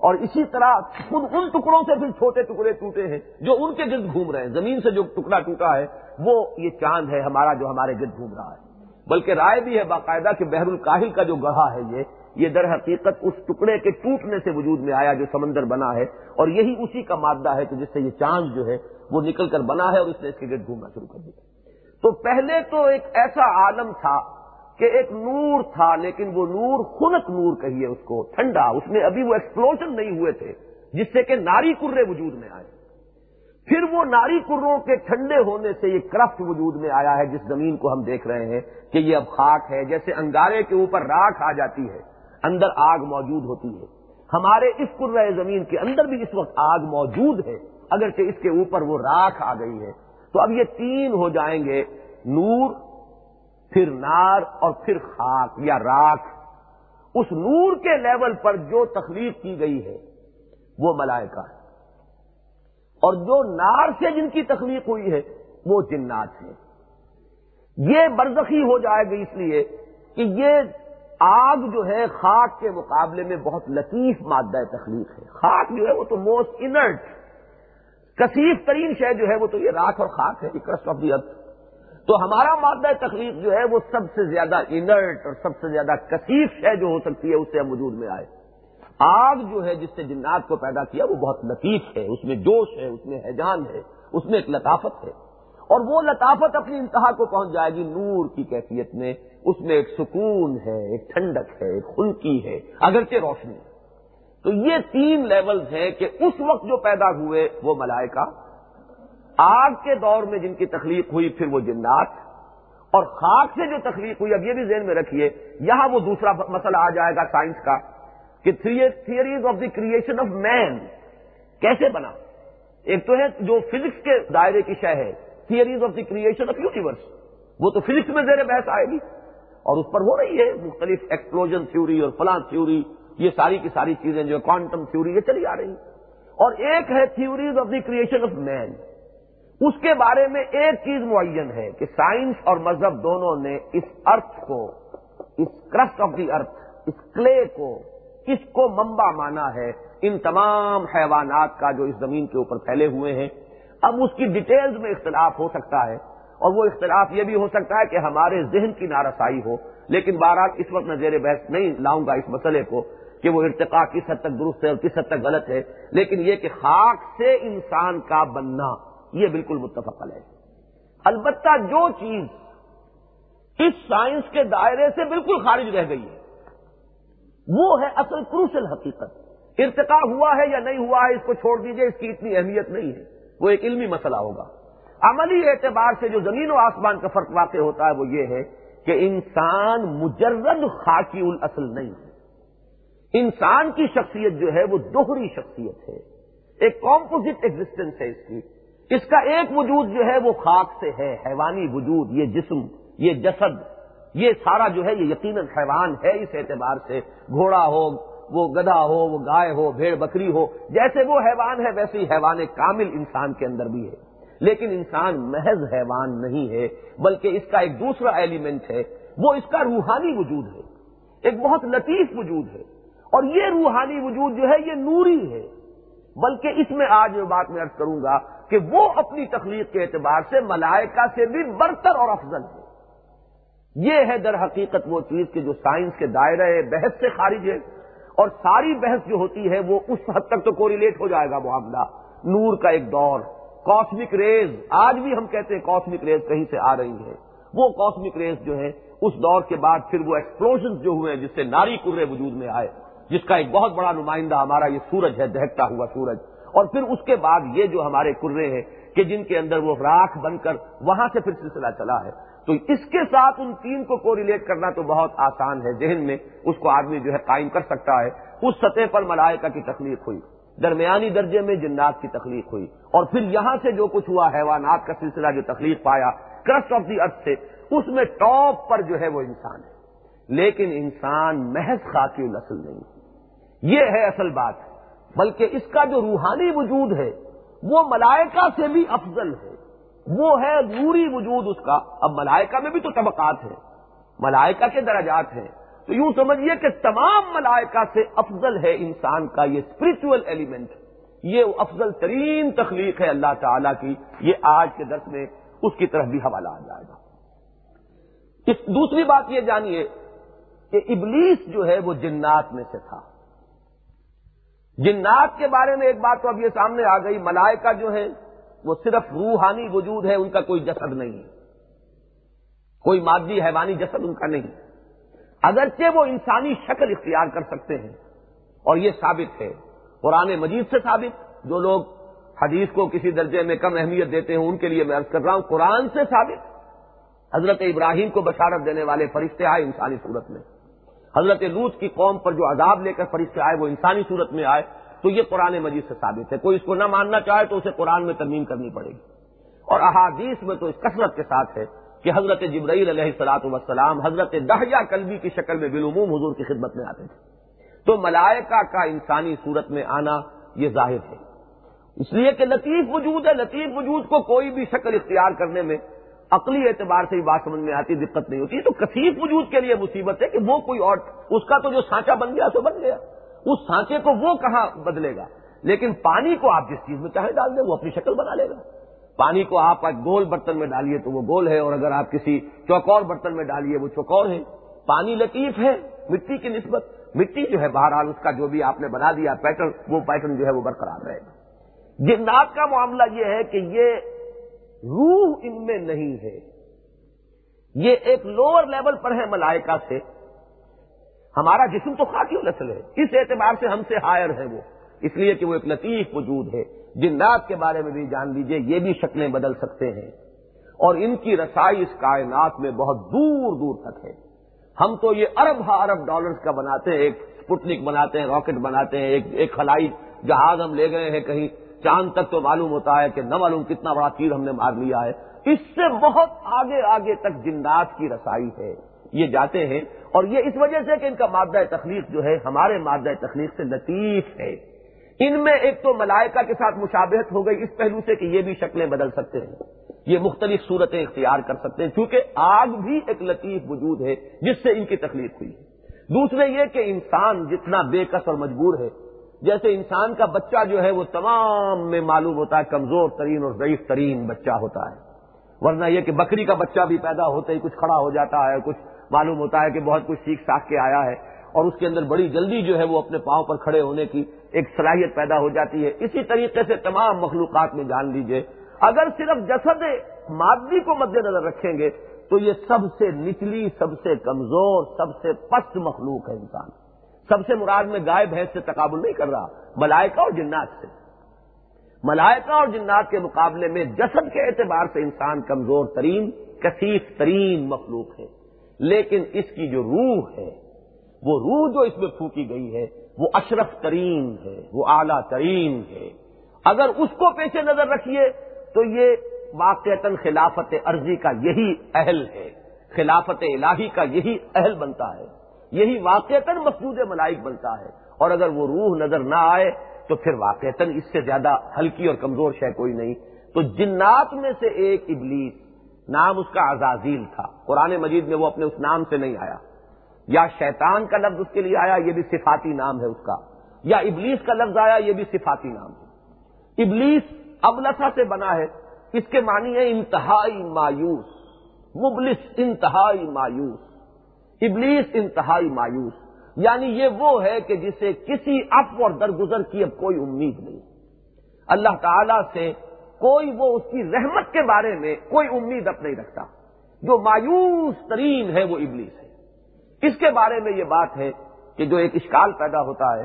اور اسی طرح خود ان ٹکڑوں سے پھر چھوٹے ٹکڑے ٹوٹے ہیں جو ان کے گرد گھوم رہے ہیں۔ زمین سے جو ٹکڑا ٹوٹا ہے، وہ یہ چاند ہے ہمارا جو ہمارے گرد گھوم رہا ہے۔ بلکہ رائے بھی ہے باقاعدہ کہ بحر الکاہل کا جو گڑھا ہے یہ یہ در حقیقت اس ٹکڑے کے ٹوٹنے سے وجود میں آیا جو سمندر بنا ہے۔ اور یہی اسی کا مادہ ہے کہ جس سے یہ چاند جو ہے، وہ نکل کر بنا ہے اور اس نے اس کے گرد گھومنا شروع کر دیا۔ تو پہلے تو ایک ایسا عالم تھا کہ ایک نور تھا، لیکن وہ نور خنک نور کہیے اس کو، ٹھنڈا، اس میں ابھی وہ ایکسپلوژن نہیں ہوئے تھے، جس سے کہ ناری کرے وجود میں آئے۔ پھر وہ ناری کروں کے ٹھنڈے ہونے سے یہ کرفٹ وجود میں آیا ہے، جس زمین کو ہم دیکھ رہے ہیں کہ یہ اب خاک ہے، جیسے انگارے کے اوپر راکھ آ جاتی ہے، اندر آگ موجود ہوتی ہے۔ ہمارے اس کر زمین کے اندر بھی اس وقت آگ موجود ہے، اگرچہ اس کے اوپر وہ راکھ آ گئی ہے۔ تو اب یہ تین ہو جائیں گے، نور پھر نار اور پھر خاک یا راکھ، اس نور کے لیول پر جو تخلیق کی گئی ہے، وہ ملائکہ ہے اور جو نار سے جن کی تخلیق ہوئی ہے، وہ جنات ہیں۔ یہ برزخی ہو جائے گی اس لیے کہ یہ آگ جو ہے، خاک کے مقابلے میں بہت لطیف مادہ تخلیق ہے۔ خاک جو ہے، وہ تو موسٹ انرٹ کثیف ترین شے جو ہے، وہ تو یہ راکھ اور خاک ہے۔ کرسٹ آف دی ارتھ تو ہمارا مادہ تخلیق جو ہے وہ سب سے زیادہ انرٹ اور سب سے زیادہ کثیف ہے جو ہو سکتی ہے اس سے وجود میں آئے۔ آگ جو ہے، جس سے جنات کو پیدا کیا، وہ بہت لطیف ہے۔ اس میں جوش ہے، اس میں حیجان ہے، اس میں ایک لطافت ہے۔ اور وہ لطافت اپنی انتہا کو پہنچ جائے گی نور کی کیفیت میں۔ اس میں ایک سکون ہے، ایک ٹھنڈک ہے، ایک خلکی ہے، اگرچہ روشنی۔ تو یہ تین لیولز ہیں کہ اس وقت جو پیدا ہوئے وہ ملائکہ آگ کے دور میں جن کی تخلیق ہوئی، پھر وہ جنات۔ اور خاک سے جو تخلیق ہوئی، اب یہ بھی ذہن میں رکھیے، یہاں وہ دوسرا مسئلہ آ جائے گا سائنس کا، کہ theories of the creation of man کیسے بنا؟ ایک تو ہے جو فزکس کے دائرے کی شہ ہے theories of the creation of universe وہ تو فزکس میں زیر بحث آئے گی۔ اور اس پر ہو رہی ہے مختلف ایکسپلوژن تھیوری اور فلاں تھیوری یہ ساری کی ساری چیزیں جو کوانٹم تھیوری یہ چلی آ رہی۔ اور ایک ہے theories of the creation of man اس کے بارے میں ایک چیز معین ہے کہ سائنس اور مذہب دونوں نے اس ارتھ کو، اس کرسٹ آف دی ارتھ، اس کلے کو کس کو ممبا مانا ہے؟ ان تمام حیوانات کا جو اس زمین کے اوپر پھیلے ہوئے ہیں۔ اب اس کی ڈیٹیلز میں اختلاف ہو سکتا ہے اور وہ اختلاف یہ بھی ہو سکتا ہے کہ ہمارے ذہن کی نارسائی ہو، لیکن بہرحال اس وقت میں زیر بحث نہیں لاؤں گا اس مسئلے کو کہ وہ ارتقا کس حد تک درست ہے اور کس حد تک غلط ہے، لیکن یہ کہ خاک سے انسان کا بننا۔ یہ بالکل متفق ہے البتہ جو چیز اس سائنس کے دائرے سے بالکل خارج رہ گئی ہے، وہ ہے اصل کروشل حقیقت۔ ارتقا ہوا ہے یا نہیں ہوا ہے، اس کو چھوڑ دیجیے، اس کی اتنی اہمیت نہیں ہے۔ وہ ایک علمی مسئلہ ہوگا۔ عملی اعتبار سے جو زمین و آسمان کا فرق واقع ہوتا ہے، وہ یہ ہے کہ انسان مجرد خاکی الاصل نہیں ہے۔ انسان کی شخصیت جو ہے، وہ دوہری شخصیت ہے۔ ایک کمپوزٹ ایگزٹینس ہے اس کی۔ اس کا ایک وجود جو ہے وہ خاک سے ہے، حیوانی وجود، یہ جسم، یہ جسد، یہ سارا جو ہے یہ یقیناً حیوان ہے اس اعتبار سے، گھوڑا ہو، وہ گدھا ہو، وہ گائے ہو، بھیڑ بکری ہو، جیسے وہ حیوان ہے ویسے ہی حیوان کامل انسان کے اندر بھی ہے۔ لیکن انسان محض حیوان نہیں ہے، بلکہ اس کا ایک دوسرا ایلیمنٹ ہے، وہ اس کا روحانی وجود ہے۔ ایک بہت لطیف وجود ہے۔ اور یہ روحانی وجود جو ہے یہ نوری ہے۔ بلکہ اس میں آج میں بات میں ارد کروں گا کہ وہ اپنی تخلیق کے اعتبار سے ملائکہ سے بھی برتر اور افضل ہے۔ یہ ہے در حقیقت وہ چیز کہ جو سائنس کے دائرہ بحث سے خارج ہے اور ساری بحث جو ہوتی ہے وہ اس حد تک تو کوریلیٹ ہو جائے گا معاملہ۔ نور کا ایک دور کاسمک ریز آج بھی ہم کہتے ہیں کاسمک ریز کہیں سے آ رہی ہے وہ کاسمک ریز جو ہے اس دور کے بعد پھر وہ ایکسپلوژن جو ہوئے جس سے ناری کرے وجود میں آئے۔ جس کا ایک بہت بڑا نمائندہ ہمارا یہ سورج ہے دہتا ہوا سورج۔ اور پھر اس کے بعد یہ جو ہمارے کرے ہیں کہ جن کے اندر وہ راکھ بن کر وہاں سے پھر سلسلہ چلا ہے، تو اس کے ساتھ ان تین کو کوریلیٹ کرنا تو بہت آسان ہے ذہن میں، اس کو آدمی جو ہے قائم کر سکتا ہے۔ اس سطح پر ملائکہ کی تخلیق ہوئی، درمیانی درجے میں جنات کی تخلیق ہوئی۔ اور پھر یہاں سے جو کچھ ہوا، حیوانات کا سلسلہ جو تخلیق پایا کرسٹ آف دی ارتھ سے، اس میں ٹاپ پر جو ہے وہ انسان ہے۔ لیکن انسان محض خاکی نسل نہیں۔ یہ ہے اصل بات۔ بلکہ اس کا جو روحانی وجود ہے، وہ ملائکہ سے بھی افضل ہے۔ وہ ہے نوری وجود اس کا۔ اب ملائکہ میں بھی تو طبقات ہیں، ملائکہ کے درجات ہیں۔ تو یوں سمجھیے کہ تمام ملائکہ سے افضل ہے انسان کا یہ اسپرچل ایلیمنٹ یہ افضل ترین تخلیق ہے اللہ تعالی کی۔ یہ آج کے درس میں اس کی طرف بھی حوالہ آ جائے گا۔ اس دوسری بات یہ جانیے کہ ابلیس جو ہے وہ جنات میں سے تھا۔ جنات کے بارے میں ایک بات تو اب یہ سامنے آ گئی، ملائکہ جو ہے وہ صرف روحانی وجود ہے ان کا کوئی جسد نہیں۔ ہے کوئی مادی حیوانی جسد ان کا نہیں۔ اگرچہ وہ انسانی شکل اختیار کر سکتے ہیں، اور یہ ثابت ہے۔ قرآن مجید سے ثابت، جو لوگ حدیث کو کسی درجے میں کم اہمیت دیتے ہیں، ان کے لیے میں عرض کر رہا ہوں، قرآن سے ثابت۔ حضرت ابراہیم کو بشارت دینے والے فرشتے آئے انسانی صورت میں۔ حضرت لوت کی قوم پر جو عذاب لے کر فرشتے آئے، وہ انسانی صورت میں آئے، تو یہ قرآن مجید سے ثابت ہے۔ کوئی اس کو نہ ماننا چاہے تو اسے قرآن میں ترمیم کرنی پڑے گی۔ اور احادیث میں تو اس کثرت کے ساتھ ہے کہ حضرت جبرائیل علیہ السلاط وسلام حضرت دہیا کلبی کی شکل میں بالعموم حضور کی خدمت میں آتے تھے۔ تو ملائکہ کا انسانی صورت میں آنا یہ ظاہر ہے۔ اس لیے کہ لطیف وجود ہے، لطیف وجود کو کوئی بھی شکل اختیار کرنے میں عقلی اعتبار سے ہی بات سمجھ میں آتی، دقت نہیں ہوتی۔ تو کثیف وجود کے لیے مصیبت ہے کہ وہ کوئی اور، اس کا تو جو سانچا بن گیا تو بن گیا۔ اس سانچے کو وہ کہاں بدلے گا؟ لیکن پانی کو آپ جس چیز میں چاہے ڈال دیں، وہ اپنی شکل بنا لے گا۔ پانی کو آپ گول برتن میں ڈالیے تو وہ گول ہے، اور اگر آپ کسی چوکور برتن میں ڈالیے، وہ چوکور ہے۔ پانی لطیف ہے، مٹی کی نسبت۔ مٹی جو ہے، بہرحال اس کا جو بھی آپ نے بنا دیا پیٹرن، وہ پیٹرن جو ہے، وہ برقرار رہے گا۔ جنات کا معاملہ یہ ہے کہ یہ روح ان میں نہیں ہے۔ یہ ایک لوور لیول پر ہے ملائکہ سے۔ ہمارا جسم تو خاکی نسل ہے۔ اس اعتبار سے ہم سے ہائر ہے وہ۔ اس لیے کہ وہ ایک لطیف وجود ہے۔ جنات کے بارے میں بھی جان لیجیے، یہ بھی شکلیں بدل سکتے ہیں۔ اور ان کی رسائی اس کائنات میں بہت دور دور تک ہے۔ ہم تو یہ ارب ہا ارب ڈالرز کا بناتے ہیں، ایک اسپوٹنک بناتے ہیں، راکٹ بناتے ہیں، ایک ایک خلائی جہاز ہم لے گئے ہیں کہیں۔ چاند تک تو معلوم ہوتا ہے کہ نہ معلوم کتنا بڑا تیر ہم نے مار لیا ہے۔ اس سے بہت آگے آگے تک جنات کی رسائی ہے۔ یہ جاتے ہیں اور یہ اس وجہ سے کہ ان کا مادہ تخلیق جو ہے، ہمارے مادہ تخلیق سے لطیف ہے۔ ان میں ایک تو ملائکہ کے ساتھ مشابہت ہو گئی، اس پہلو سے کہ یہ بھی شکلیں بدل سکتے ہیں۔ یہ مختلف صورتیں اختیار کر سکتے ہیں کیونکہ آگ بھی ایک لطیف وجود ہے جس سے ان کی تکلیف ہوئی۔ ہے دوسرے یہ کہ انسان جتنا بے کس اور مجبور ہے جیسے انسان کا بچہ جو ہے وہ تمام میں معلوم ہوتا ہے، کمزور ترین اور ضعیف ترین بچہ ہوتا ہے۔ ورنہ یہ کہ بکری کا بچہ بھی پیدا ہوتے ہی کچھ کھڑا ہو جاتا ہے، کچھ معلوم ہوتا ہے کہ بہت کچھ سیکھ ساکھ کے آیا ہے اور اس کے اندر بڑی جلدی جو ہے وہ اپنے پاؤں پر کھڑے ہونے کی ایک صلاحیت پیدا ہو جاتی ہے۔ اسی طریقے سے تمام مخلوقات میں جان لیجیے، اگر صرف جسد مادی کو مد نظر رکھیں گے تو یہ سب سے نچلی، سب سے کمزور، سب سے پست مخلوق ہے انسان۔ سب سے مراد میں گائے، بھینس سے تقابل نہیں کر رہا، ملائکہ اور جنات سے۔ ملائکہ اور جنات کے مقابلے میں جسد کے اعتبار سے انسان کمزور ترین، کثیف ترین مخلوق ہے۔ لیکن اس کی جو روح ہے، وہ روح جو اس میں پھونکی گئی ہے، وہ اشرف ترین ہے، وہ اعلیٰ ترین ہے۔ اگر اس کو پیش نظر رکھیے، تو یہ واقعتاً خلافت عرضی کا یہی اہل ہے۔ خلافت الہی کا یہی اہل بنتا ہے۔ یہی واقعتاً مسجود ملائک بنتا ہے۔ اور اگر وہ روح نظر نہ آئے، تو پھر واقعتاً اس سے زیادہ ہلکی اور کمزور شے کوئی نہیں۔ تو جنات میں سے ایک ابلیس، نام اس کا عزازیل تھا۔ قرآن مجید میں وہ اپنے اس نام سے نہیں آیا۔ یا شیطان کا لفظ اس کے لیے آیا، یہ بھی صفاتی نام ہے اس کا۔ یا ابلیس کا لفظ آیا، یہ بھی صفاتی نام ہے۔ ابلیس ابلسا سے بنا ہے۔ اس کے معنی ہے انتہائی مایوس، مبلس انتہائی مایوس۔ ابلیس انتہائی مایوس یعنی یہ وہ ہے کہ جسے کسی اف اور درگزر کی اب کوئی امید نہیں۔ اللہ تعالی سے کوئی وہ اس کی رحمت کے بارے میں کوئی امید اب نہیں رکھتا۔ جو مایوس ترین ہے وہ ابلیس ہے۔ اس کے بارے میں یہ بات ہے کہ جو ایک اشکال پیدا ہوتا ہے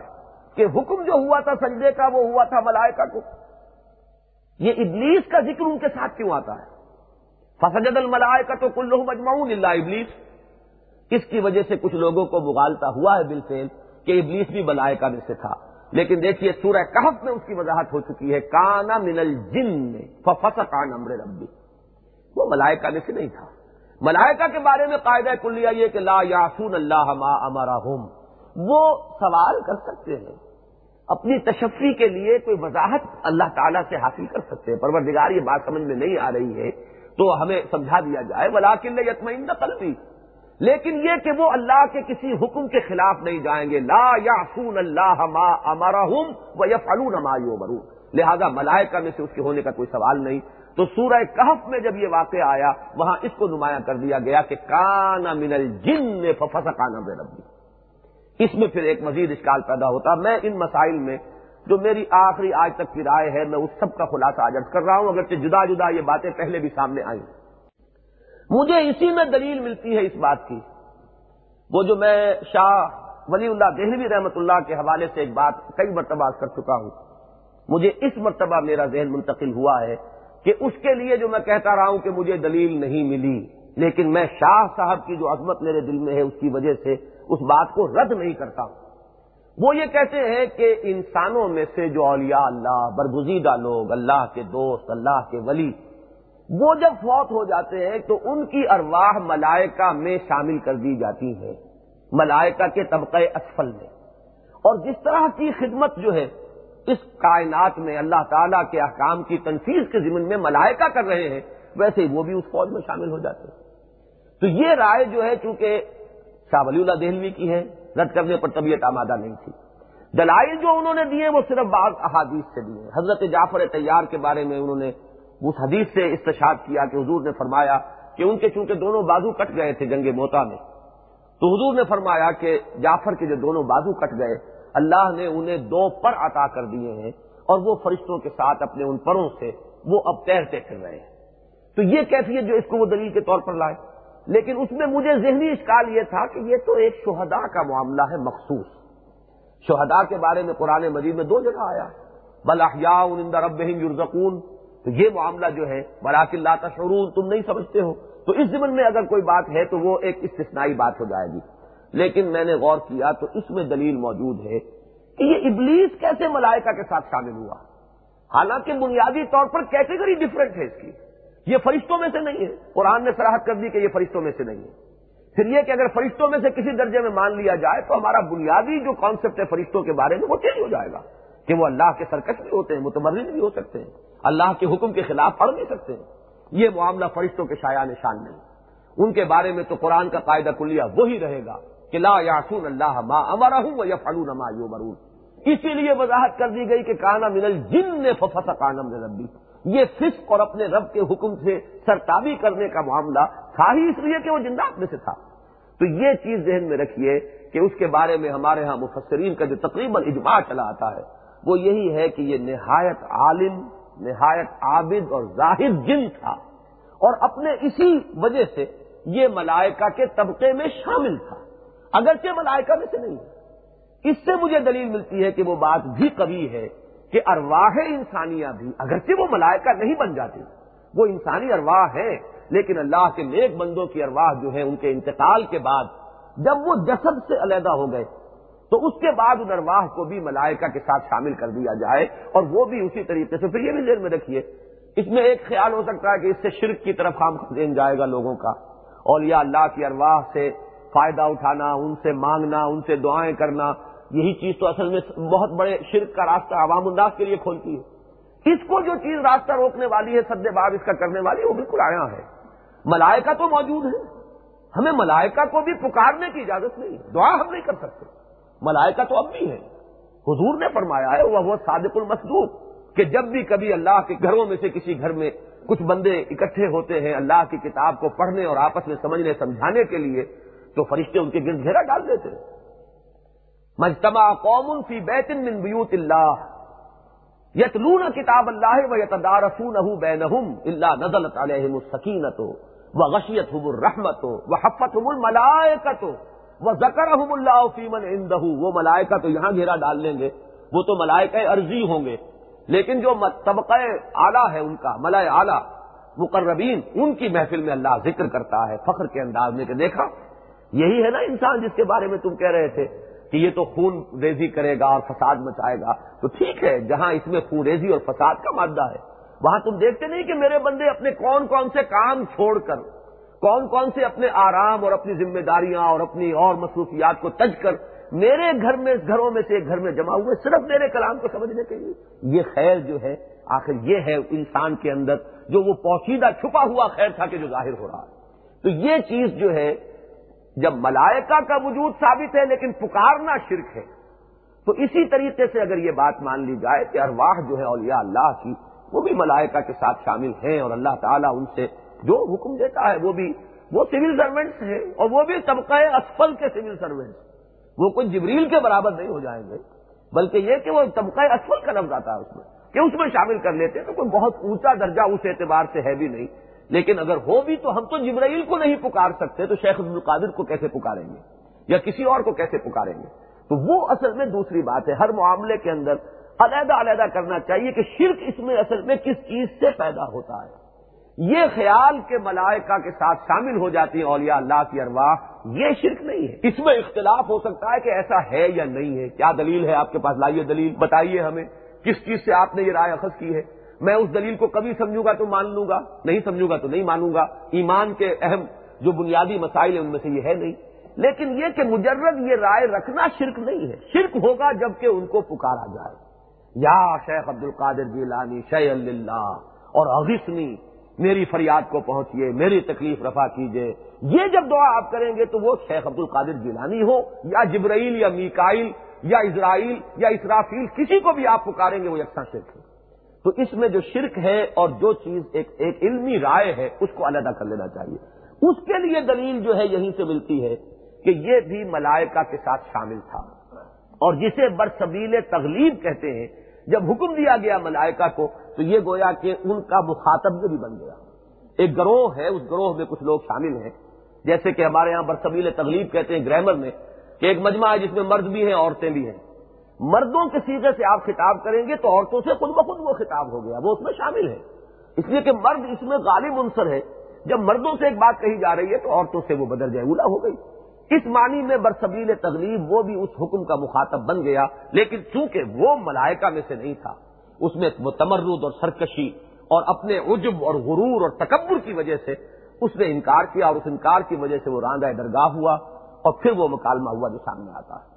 کہ حکم جو ہوا تھا سجدے کا، وہ ہوا تھا ملائکہ کو۔ یہ ابلیس کا ذکر ان کے ساتھ کیوں آتا ہے؟ فسجد الملائے کا تو کل مجمعون اللہ ابلیس۔ اس کی وجہ سے کچھ لوگوں کو مغالتا ہوا ہے بالفیل کہ ابلیس بھی ملائکہ میں سے تھا۔ لیکن دیکھیے، سورہ کہف میں اس کی وضاحت ہو چکی ہے، کانا من الجن میں کان امر ربی۔ وہ ملائکہ میں سے نہیں تھا۔ ملائکہ کے بارے میں قاعدہ کلیہ یہ کہ لا یاسون اللہ ما امرا وہ سوال کر سکتے ہیں۔ اپنی تشفی کے لیے کوئی وضاحت اللہ تعالیٰ سے حاصل کر سکتے ہیں۔ پروردگار، یہ بات سمجھ میں نہیں آ رہی ہے۔ تو ہمیں سمجھا دیا جائے ولا کل یتمین قلبی۔ لیکن یہ کہ وہ اللہ کے کسی حکم کے خلاف نہیں جائیں گے۔ لا یا سون اللہ ما امارا ہوں وہ یا فلون امایو مرو لہذا ملائکہ میں سے اس کے ہونے کا کوئی سوال نہیں۔ تو سورہ کہف میں جب یہ واقع آیا، وہاں اس کو نمایاں کر دیا گیا کہ کانا من الجن میں ففس کانا بے ربی۔ اس میں پھر ایک مزید اشکال پیدا ہوتا۔ میں ان مسائل میں جو میری آخری آج تک کی رائے ہے، میں اس سب کا خلاصہ آج کر رہا ہوں، اگرچہ جدا جدا یہ باتیں پہلے بھی سامنے آئی مجھے اسی میں دلیل ملتی ہے اس بات کی۔ وہ جو میں شاہ ولی اللہ دہلوی رحمت اللہ کے حوالے سے ایک بات کئی مرتبہ کر چکا ہوں۔ مجھے اس مرتبہ میرا ذہن منتقل ہوا ہے کہ اس کے لیے جو میں کہتا رہا ہوں کہ مجھے دلیل نہیں ملی، لیکن میں شاہ صاحب کی جو عظمت میرے دل میں ہے اس کی وجہ سے اس بات کو رد نہیں کرتا ہوں۔ وہ یہ کہتے ہیں کہ انسانوں میں سے جو اولیاء اللہ، برگزیدہ لوگ، اللہ کے دوست، اللہ کے ولی وہ جب فوت ہو جاتے ہیں تو ان کی ارواح ملائکہ میں شامل کر دی جاتی ہے ملائکہ کے طبقہ اسفل میں۔ اور جس طرح کی خدمت جو ہے، اس کائنات میں اللہ تعالیٰ کے احکام کی تنفیذ کے ضمن میں ملائکہ کر رہے ہیں، ویسے ہی وہ بھی اس فوج میں شامل ہو جاتے ہیں۔ تو یہ رائے جو ہے، چونکہ شاہ ولی اللہ دہلوی کی ہے، رد کرنے پر طبیعت آمادہ نہیں تھی۔ دلائل جو انہوں نے دیے، وہ صرف بعض احادیث سے دیے۔ حضرت جعفر تیار کے بارے میں انہوں نے اس حدیث سے استشاد کیا کہ حضور نے فرمایا کہ ان کے چونکہ دونوں بازو کٹ گئے تھے جنگ موتا میں، تو حضور نے فرمایا کہ جعفر کے جو دونوں بازو کٹ گئے، اللہ نے انہیں دو پر عطا کر دیے ہیں اور وہ فرشتوں کے ساتھ اپنے ان پروں سے وہ اب تیرتے پھر رہے ہیں۔ تو یہ کیفیت جو اس کو وہ دلیل کے طور پر لائے۔ لیکن اس میں مجھے ذہنی اشکال یہ تھا کہ یہ تو ایک شہداء کا معاملہ ہے مخصوص۔ شہداء کے بارے میں قرآن مجید میں دو جگہ آیا بلاحیا رب یورزکون تو یہ معاملہ جو ہے براک اللہ تشعرون، تم نہیں سمجھتے ہو۔ تو اس زمن میں اگر کوئی بات ہے تو وہ ایک استثنائی بات ہو جائے گی۔ لیکن میں نے غور کیا تو اس میں دلیل موجود ہے کہ یہ ابلیس کیسے ملائکہ کے ساتھ شامل ہوا۔ حالانکہ بنیادی طور پر کیٹیگری ڈفرینٹ ہے اس کی۔ یہ فرشتوں میں سے نہیں ہے۔ قرآن نے سراہد کر دی کہ یہ فرشتوں میں سے نہیں ہے۔ پھر یہ کہ اگر فرشتوں میں سے کسی درجے میں مان لیا جائے تو ہمارا بنیادی جو کانسیپٹ ہے فرشتوں کے بارے میں وہ چینج ہو جائے گا۔ کہ وہ اللہ کے سرکش بھی ہوتے ہیں، متمرد بھی ہو سکتے ہیں۔ اللہ کے حکم کے خلاف پڑھ نہیں سکتے ہیں۔ یہ معاملہ فرشتوں کے شاعر نشان نہیں۔ ان کے بارے میں تو قرآن کا قاعدہ کلیہ وہی رہے گا کہ لا یاسون اللہ ما امرا ہوں یا فلون اما یو مرون اسی لیے وضاحت کر دی گئی کہ کانا منل جن نے ففت کانم ربی۔ یہ فسق اور اپنے رب کے حکم سے سرتابی کرنے کا معاملہ تھا ہی، اس لیے کہ وہ جنات میں سے تھا۔ تو یہ چیز ذہن میں رکھیے کہ اس کے بارے میں ہمارے ہاں مفسرین کا جو تقریباً اجماع چلا آتا ہے وہ یہی ہے کہ یہ نہایت عالم، نہایت عابد اور ظاہر جن تھا۔ اور اپنے اسی وجہ سے یہ ملائکہ کے طبقے میں شامل تھا۔ اگرچہ ملائکہ میں سے نہیں۔ ہے اس سے مجھے دلیل ملتی ہے کہ وہ بات بھی کبھی ہے کہ ارواہ انسانیہ بھی، اگرچہ وہ ملائکہ نہیں بن جاتی وہ انسانی ارواح ہے لیکن اللہ کے نیک بندوں کی ارواح جو ہے ان کے انتقال کے بعد جب وہ جسد سے علیحدہ ہو گئے تو اس کے بعد ان ارواح کو بھی ملائکہ کے ساتھ شامل کر دیا جائے اور وہ بھی اسی طریقے سے پھر یہ بھی دیر میں رکھیے، اس میں ایک خیال ہو سکتا ہے کہ اس سے شرک کی طرف ہم دین جائے گا لوگوں کا۔ اور یا اللہ کی ارواح سے فائدہ اٹھانا، ان سے مانگنا، ان سے دعائیں کرنا، یہی چیز تو اصل میں بہت بڑے شرک کا راستہ عوام انداز کے لیے کھولتی ہے۔ اس کو جو چیز راستہ روکنے والی ہے، سد باب اس کا کرنے والی، وہ بالکل آیا ہے۔ ملائکہ تو موجود ہے ہمیں ملائکہ کو بھی پکارنے کی اجازت نہیں، دعا ہم نہیں کر سکتے۔ ملائکہ تو اب بھی ہے حضور نے فرمایا ہے وہ صادق المسدوق کہ جب بھی کبھی اللہ کے گھروں میں سے کسی گھر میں کچھ بندے اکٹھے ہوتے ہیں اللہ کی کتاب کو پڑھنے اور آپس میں سمجھنے، سمجھانے کے لیے، تو فرشتے ان کے گرد گھیرا ڈال دیتے ہیں۔ مجتمع قوم فی بیت من بیوت اللہ۔ یتلون کتاب اللہ و یتدارسون بینہم اللہ نزلت علیہم السکینت و غشیت ہم الرحمت و حفت ہم الملائکت وہ زکر احم اللہ فیمن اندہ وہ ملائکہ تو یہاں گھیرا ڈال لیں گے۔ وہ تو ملائکہ عرضی ہوں گے۔ لیکن جو طبقہ اعلیٰ ہے ان کا، ملائے اعلیٰ، مقربین، ان کی محفل میں اللہ ذکر کرتا ہے فخر کے انداز میں کہ دیکھا، یہی ہے نا انسان جس کے بارے میں تم کہہ رہے تھے کہ یہ تو خون ریزی کرے گا اور فساد مچائے گا۔ تو ٹھیک ہے، جہاں اس میں خون ریزی اور فساد کا مادہ ہے، وہاں تم دیکھتے نہیں کہ میرے بندے اپنے کون کون سے کام چھوڑ کر کون کون سے اپنے آرام اور اپنی ذمہ داریاں اور اپنی اور مصروفیات کو تج کر میرے گھر میں گھروں میں سے ایک گھر میں جمع ہوئے صرف میرے کلام کو سمجھنے کے لیے؟ یہ خیر جو ہے، آخر یہ ہے انسان کے اندر جو وہ پوشیدہ چھپا ہوا خیر تھا کہ جو ظاہر ہو رہا ہے۔ تو یہ چیز جو ہے، جب ملائکہ کا وجود ثابت ہے لیکن پکارنا شرک ہے، تو اسی طریقے سے اگر یہ بات مان لی جائے کہ ارواح جو ہے اولیاء اللہ کی، وہ بھی ملائکہ کے ساتھ شامل ہیں اور اللہ تعالیٰ ان سے جو حکم دیتا ہے، وہ بھی وہ سول سروینٹس ہیں اور وہ بھی طبقہ اسفل کے سول سروینٹس وہ کوئی جبریل کے برابر نہیں ہو جائیں گے، بلکہ یہ کہ وہ طبقہ اسفل کا لفظ آتا ہے اس میں، کہ اس میں شامل کر لیتے ہیں تو کوئی بہت اونچا درجہ اس اعتبار سے ہے بھی نہیں۔ لیکن اگر ہو بھی تو ہم تو جبرائیل کو نہیں پکار سکتے، تو شیخ القادر کو کیسے پکاریں گے؟ یا کسی اور کو کیسے پکاریں گے؟ تو وہ اصل میں دوسری بات ہے، ہر معاملے کے اندر علیحدہ علیحدہ کرنا چاہیے کہ شرک اس میں اصل میں کس چیز سے پیدا ہوتا ہے۔ یہ خیال کے ملائکہ کے ساتھ شامل ہو جاتی ہیں اولیاء اللہ کی ارواح، یہ شرک نہیں ہے۔ اس میں اختلاف ہو سکتا ہے کہ ایسا ہے یا نہیں ہے۔ کیا دلیل ہے آپ کے پاس؟ لائیے دلیل، بتائیے ہمیں۔ کس چیز سے آپ نے یہ رائے اخذ کی ہے؟ میں اس دلیل کو کبھی سمجھوں گا تو مان لوں گا، نہیں سمجھوں گا تو نہیں مانوں گا۔ ایمان کے اہم جو بنیادی مسائل ہیں، ان میں سے یہ ہے نہیں۔ لیکن یہ کہ مجرد یہ رائے رکھنا شرک نہیں ہے۔ شرک ہوگا جبکہ ان کو پکارا جائے۔ یا شیخ عبد القادر جیلانی شی اللہ اور اغسنی میری فریاد کو پہنچیے، میری تکلیف رفع کیجیے یہ جب دعا آپ کریں گے تو وہ شیخ عبد القادر جیلانی ہو یا جبرائیل یا میکائل یا اسرائیل یا اسرافیل، کسی کو بھی آپ پکاریں گے وہ یکساں شرک ہے۔ تو اس میں جو شرک ہے اور جو چیز ایک ایک علمی رائے ہے، اس کو علیحدہ کر لینا چاہیے۔ اس کے لیے دلیل جو ہے یہیں سے ملتی ہے کہ یہ بھی ملائکہ کے ساتھ شامل تھا۔ اور جسے برسبیل تغلیب کہتے ہیں، جب حکم دیا گیا ملائکہ کو تو یہ گویا کہ ان کا مخاطب بھی بن گیا۔ ایک گروہ ہے، اس گروہ میں کچھ لوگ شامل ہیں۔ جیسے کہ ہمارے یہاں برسبیل تغلیب کہتے ہیں، گرامر میں کہ ایک مجمع ہے جس میں مرد بھی ہیں، عورتیں بھی ہیں۔ مردوں کے سیدھے سے آپ خطاب کریں گے تو عورتوں سے خود بخود وہ خطاب ہو گیا، وہ اس میں شامل ہے اس لیے کہ مرد اس میں غالب عنصر ہے۔ جب مردوں سے ایک بات کہی جا رہی ہے تو عورتوں سے وہ بدل جائے اولا ہو گئی۔ اس معنی میں برسبیل تغلیب وہ بھی اس حکم کا مخاطب بن گیا، لیکن چونکہ وہ ملائکہ میں سے نہیں تھا اس میں وہ تمرد اور سرکشی اور اپنے عجب اور غرور اور تکبر کی وجہ سے اس نے انکار کیا اور اس انکار کی وجہ سے وہ راندہ درگاہ ہوا اور پھر وہ مکالمہ ہوا جو سامنے آتا ہے۔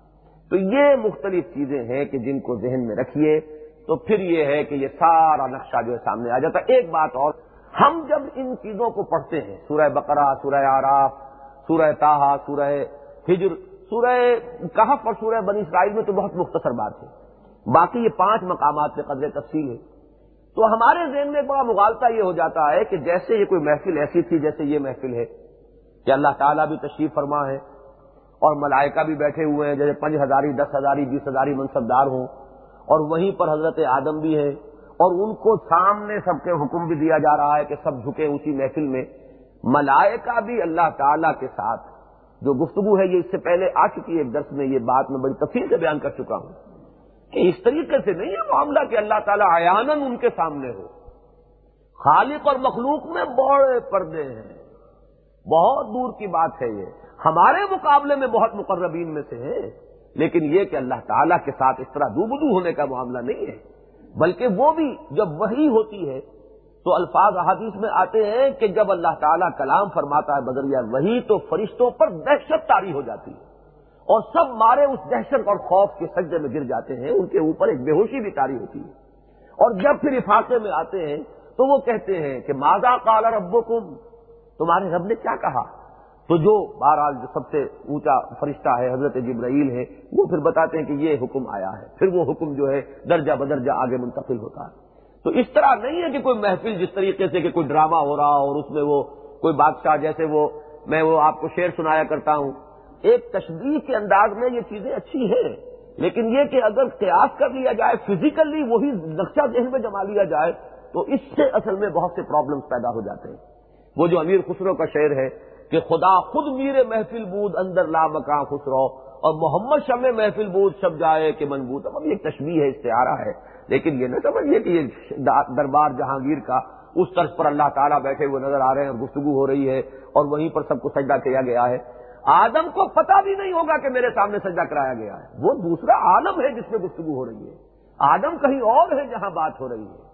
تو یہ مختلف چیزیں ہیں کہ جن کو ذہن میں رکھیے۔ تو پھر یہ ہے کہ یہ سارا نقشہ جو ہے سامنے آ جاتا۔ ایک بات اور، ہم جب ان چیزوں کو پڑھتے ہیں، سورہ بقرہ، سورہ آراف سورہ تاہا سورہ ہجر، سورہ کہف اور سورہ بنی اسرائیل میں تو بہت مختصر بات ہے۔ باقی یہ پانچ مقامات سے قدر تفصیل ہے تو ہمارے ذہن میں بڑا مغالطہ یہ ہو جاتا ہے کہ جیسے یہ کوئی محفل ایسی تھی جیسے یہ محفل ہے کہ اللہ تعالیٰ بھی تشریف فرما ہے اور ملائکہ بھی بیٹھے ہوئے ہیں، جیسے پانچ ہزاری، دس ہزاری، بیس ہزاری منصب دار ہوں اور وہیں پر حضرت آدم بھی ہے اور ان کو سامنے سب کے حکم بھی دیا جا رہا ہے کہ سب جھکے اسی محفل میں۔ ملائکہ بھی اللہ تعالی کے ساتھ۔ جو گفتگو ہے یہ اس سے پہلے آ چکی ہے ایک درس میں، یہ بات میں بڑی تفصیل سے بیان کر چکا ہوں۔ کہ اس طریقے سے نہیں ہے معاملہ کہ اللہ تعالیٰ آیانن ان کے سامنے ہو۔ خالق اور مخلوق میں بڑے پردے ہیں۔ بہت دور کی بات ہے یہ۔ ہمارے مقابلے میں بہت مقربین میں سے ہیں۔ لیکن یہ کہ اللہ تعالیٰ کے ساتھ اس طرح دوبدو ہونے کا معاملہ نہیں ہے۔ بلکہ وہ بھی جب وہی ہوتی ہے تو الفاظ احادیث میں آتے ہیں کہ جب اللہ تعالیٰ کلام فرماتا ہے بدریا وہی تو فرشتوں پر دہشت تاری ہو جاتی ہے۔ اور سب مارے اس دہشت اور خوف کے سجے میں گر جاتے ہیں، ان کے اوپر ایک بے ہوشی بھی تاری ہوتی ہے۔ اور جب پھر افاقے میں آتے ہیں، تو وہ کہتے ہیں کہ ماضا کالا ربو تمہارے رب نے کیا کہا؟ تو جو بہرحال جو سب سے اونچا فرشتہ ہے، حضرت جبرائیل ہے، وہ پھر بتاتے ہیں کہ یہ حکم آیا ہے۔ پھر وہ حکم جو ہے، درجہ بدرجہ آگے منتقل ہوتا ہے۔ تو اس طرح نہیں ہے کہ کوئی محفل جس طریقے سے کہ کوئی ڈرامہ ہو رہا اور اس میں وہ کوئی بادشاہ جیسے وہ، میں وہ آپ کو شعر سنایا کرتا ہوں۔ ایک تشریح کے انداز میں یہ چیزیں اچھی ہیں، لیکن یہ کہ اگر قیاس کر لیا جائے فزیکلی وہی نقشہ ذہن میں جما لیا جائے، تو اس سے اصل میں بہت سے پرابلمس پیدا ہو جاتے ہیں۔ وہ جو امیر خسرو کا شعر ہے کہ خدا خود میر محفل بود اندر لا مکان خسرو، اور محمد شم محفل بود شب جائے کہ منبوط اب یہ تشبیح ہے، استعارہ ہے، لیکن یہ نہ سمجھیے کہ یہ دربار جہانگیر کا اس طرز پر اللہ تعالیٰ بیٹھے ہوئے نظر آ رہے ہیں اور گفتگو ہو رہی ہے اور وہیں پر سب کو سجدہ کیا گیا ہے۔ آدم کو پتا بھی نہیں ہوگا کہ میرے سامنے سجدہ کرایا گیا ہے۔ وہ دوسرا عالم ہے جس میں گفتگو ہو رہی ہے۔ آدم کہیں اور ہے جہاں بات ہو رہی ہے۔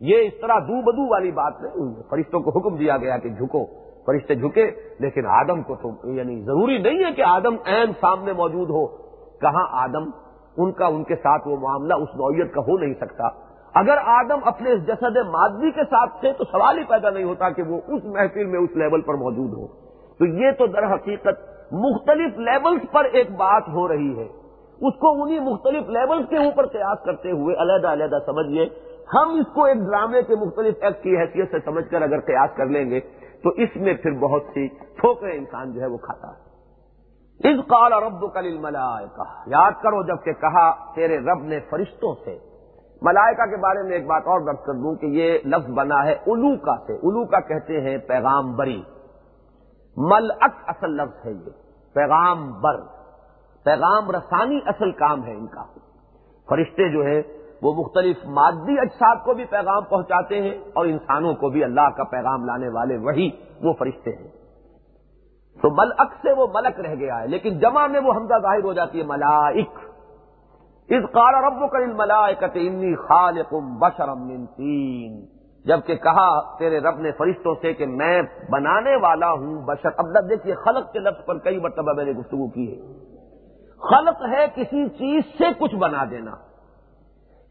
یہ اس طرح دو بدو والی بات نہیں ہوئی ہے۔ فرشتوں کو حکم دیا گیا کہ جھکو۔ فرشتے جھکے، لیکن آدم کو تو یعنی ضروری نہیں ہے کہ آدم عین سامنے موجود ہو۔ کہاں آدم؟ ان کا، ان کے ساتھ وہ معاملہ اس نوعیت کا ہو نہیں سکتا۔ اگر آدم اپنے اس جسد مادی کے ساتھ تھے تو سوال ہی پیدا نہیں ہوتا کہ وہ اس محفل میں اس لیول پر موجود ہو۔ تو یہ تو در حقیقت مختلف لیولز پر ایک بات ہو رہی ہے۔ اس کو انہی مختلف لیولز کے اوپر قیاس کرتے ہوئے علیحدہ علیحدہ سمجھیے ہم اس کو ایک ڈرامے کے مختلف ایکٹ کی حیثیت سے سمجھ کر اگر قیاس کر لیں گے تو اس میں پھر بہت سی ٹھوکریں انسان جو ہے وہ کھاتا ہے۔ اس قال رب کل ملائکہ یاد کرو جبکہ کہا، تیرے رب نے فرشتوں سے۔ ملائکہ کے بارے میں ایک بات اور درد کر دوں کہ یہ لفظ بنا ہے الو کا سے۔ الو کا کہتے ہیں پیغام بری مل اصل لفظ ہے یہ۔ پیغام بر، پیغام رسانی اصل کام ہے ان کا۔ فرشتے جو ہے وہ مختلف مادی اجساد کو بھی پیغام پہنچاتے ہیں اور انسانوں کو بھی اللہ کا پیغام لانے والے وہی وہ فرشتے ہیں۔ تو ملک سے وہ ملک رہ گیا ہے، لیکن جمع میں وہ حمزہ ظاہر ہو جاتی ہے، ملائک۔ اس قال رب کر ملائکت انی بشرم من تین۔ جبکہ کہا تیرے رب نے فرشتوں سے کہ میں بنانے والا ہوں بشر۔ اب دیکھیے خلق کے لفظ پر کئی مرتبہ میں نے گفتگو کی ہے۔ خلق ہے کسی چیز سے کچھ بنا دینا۔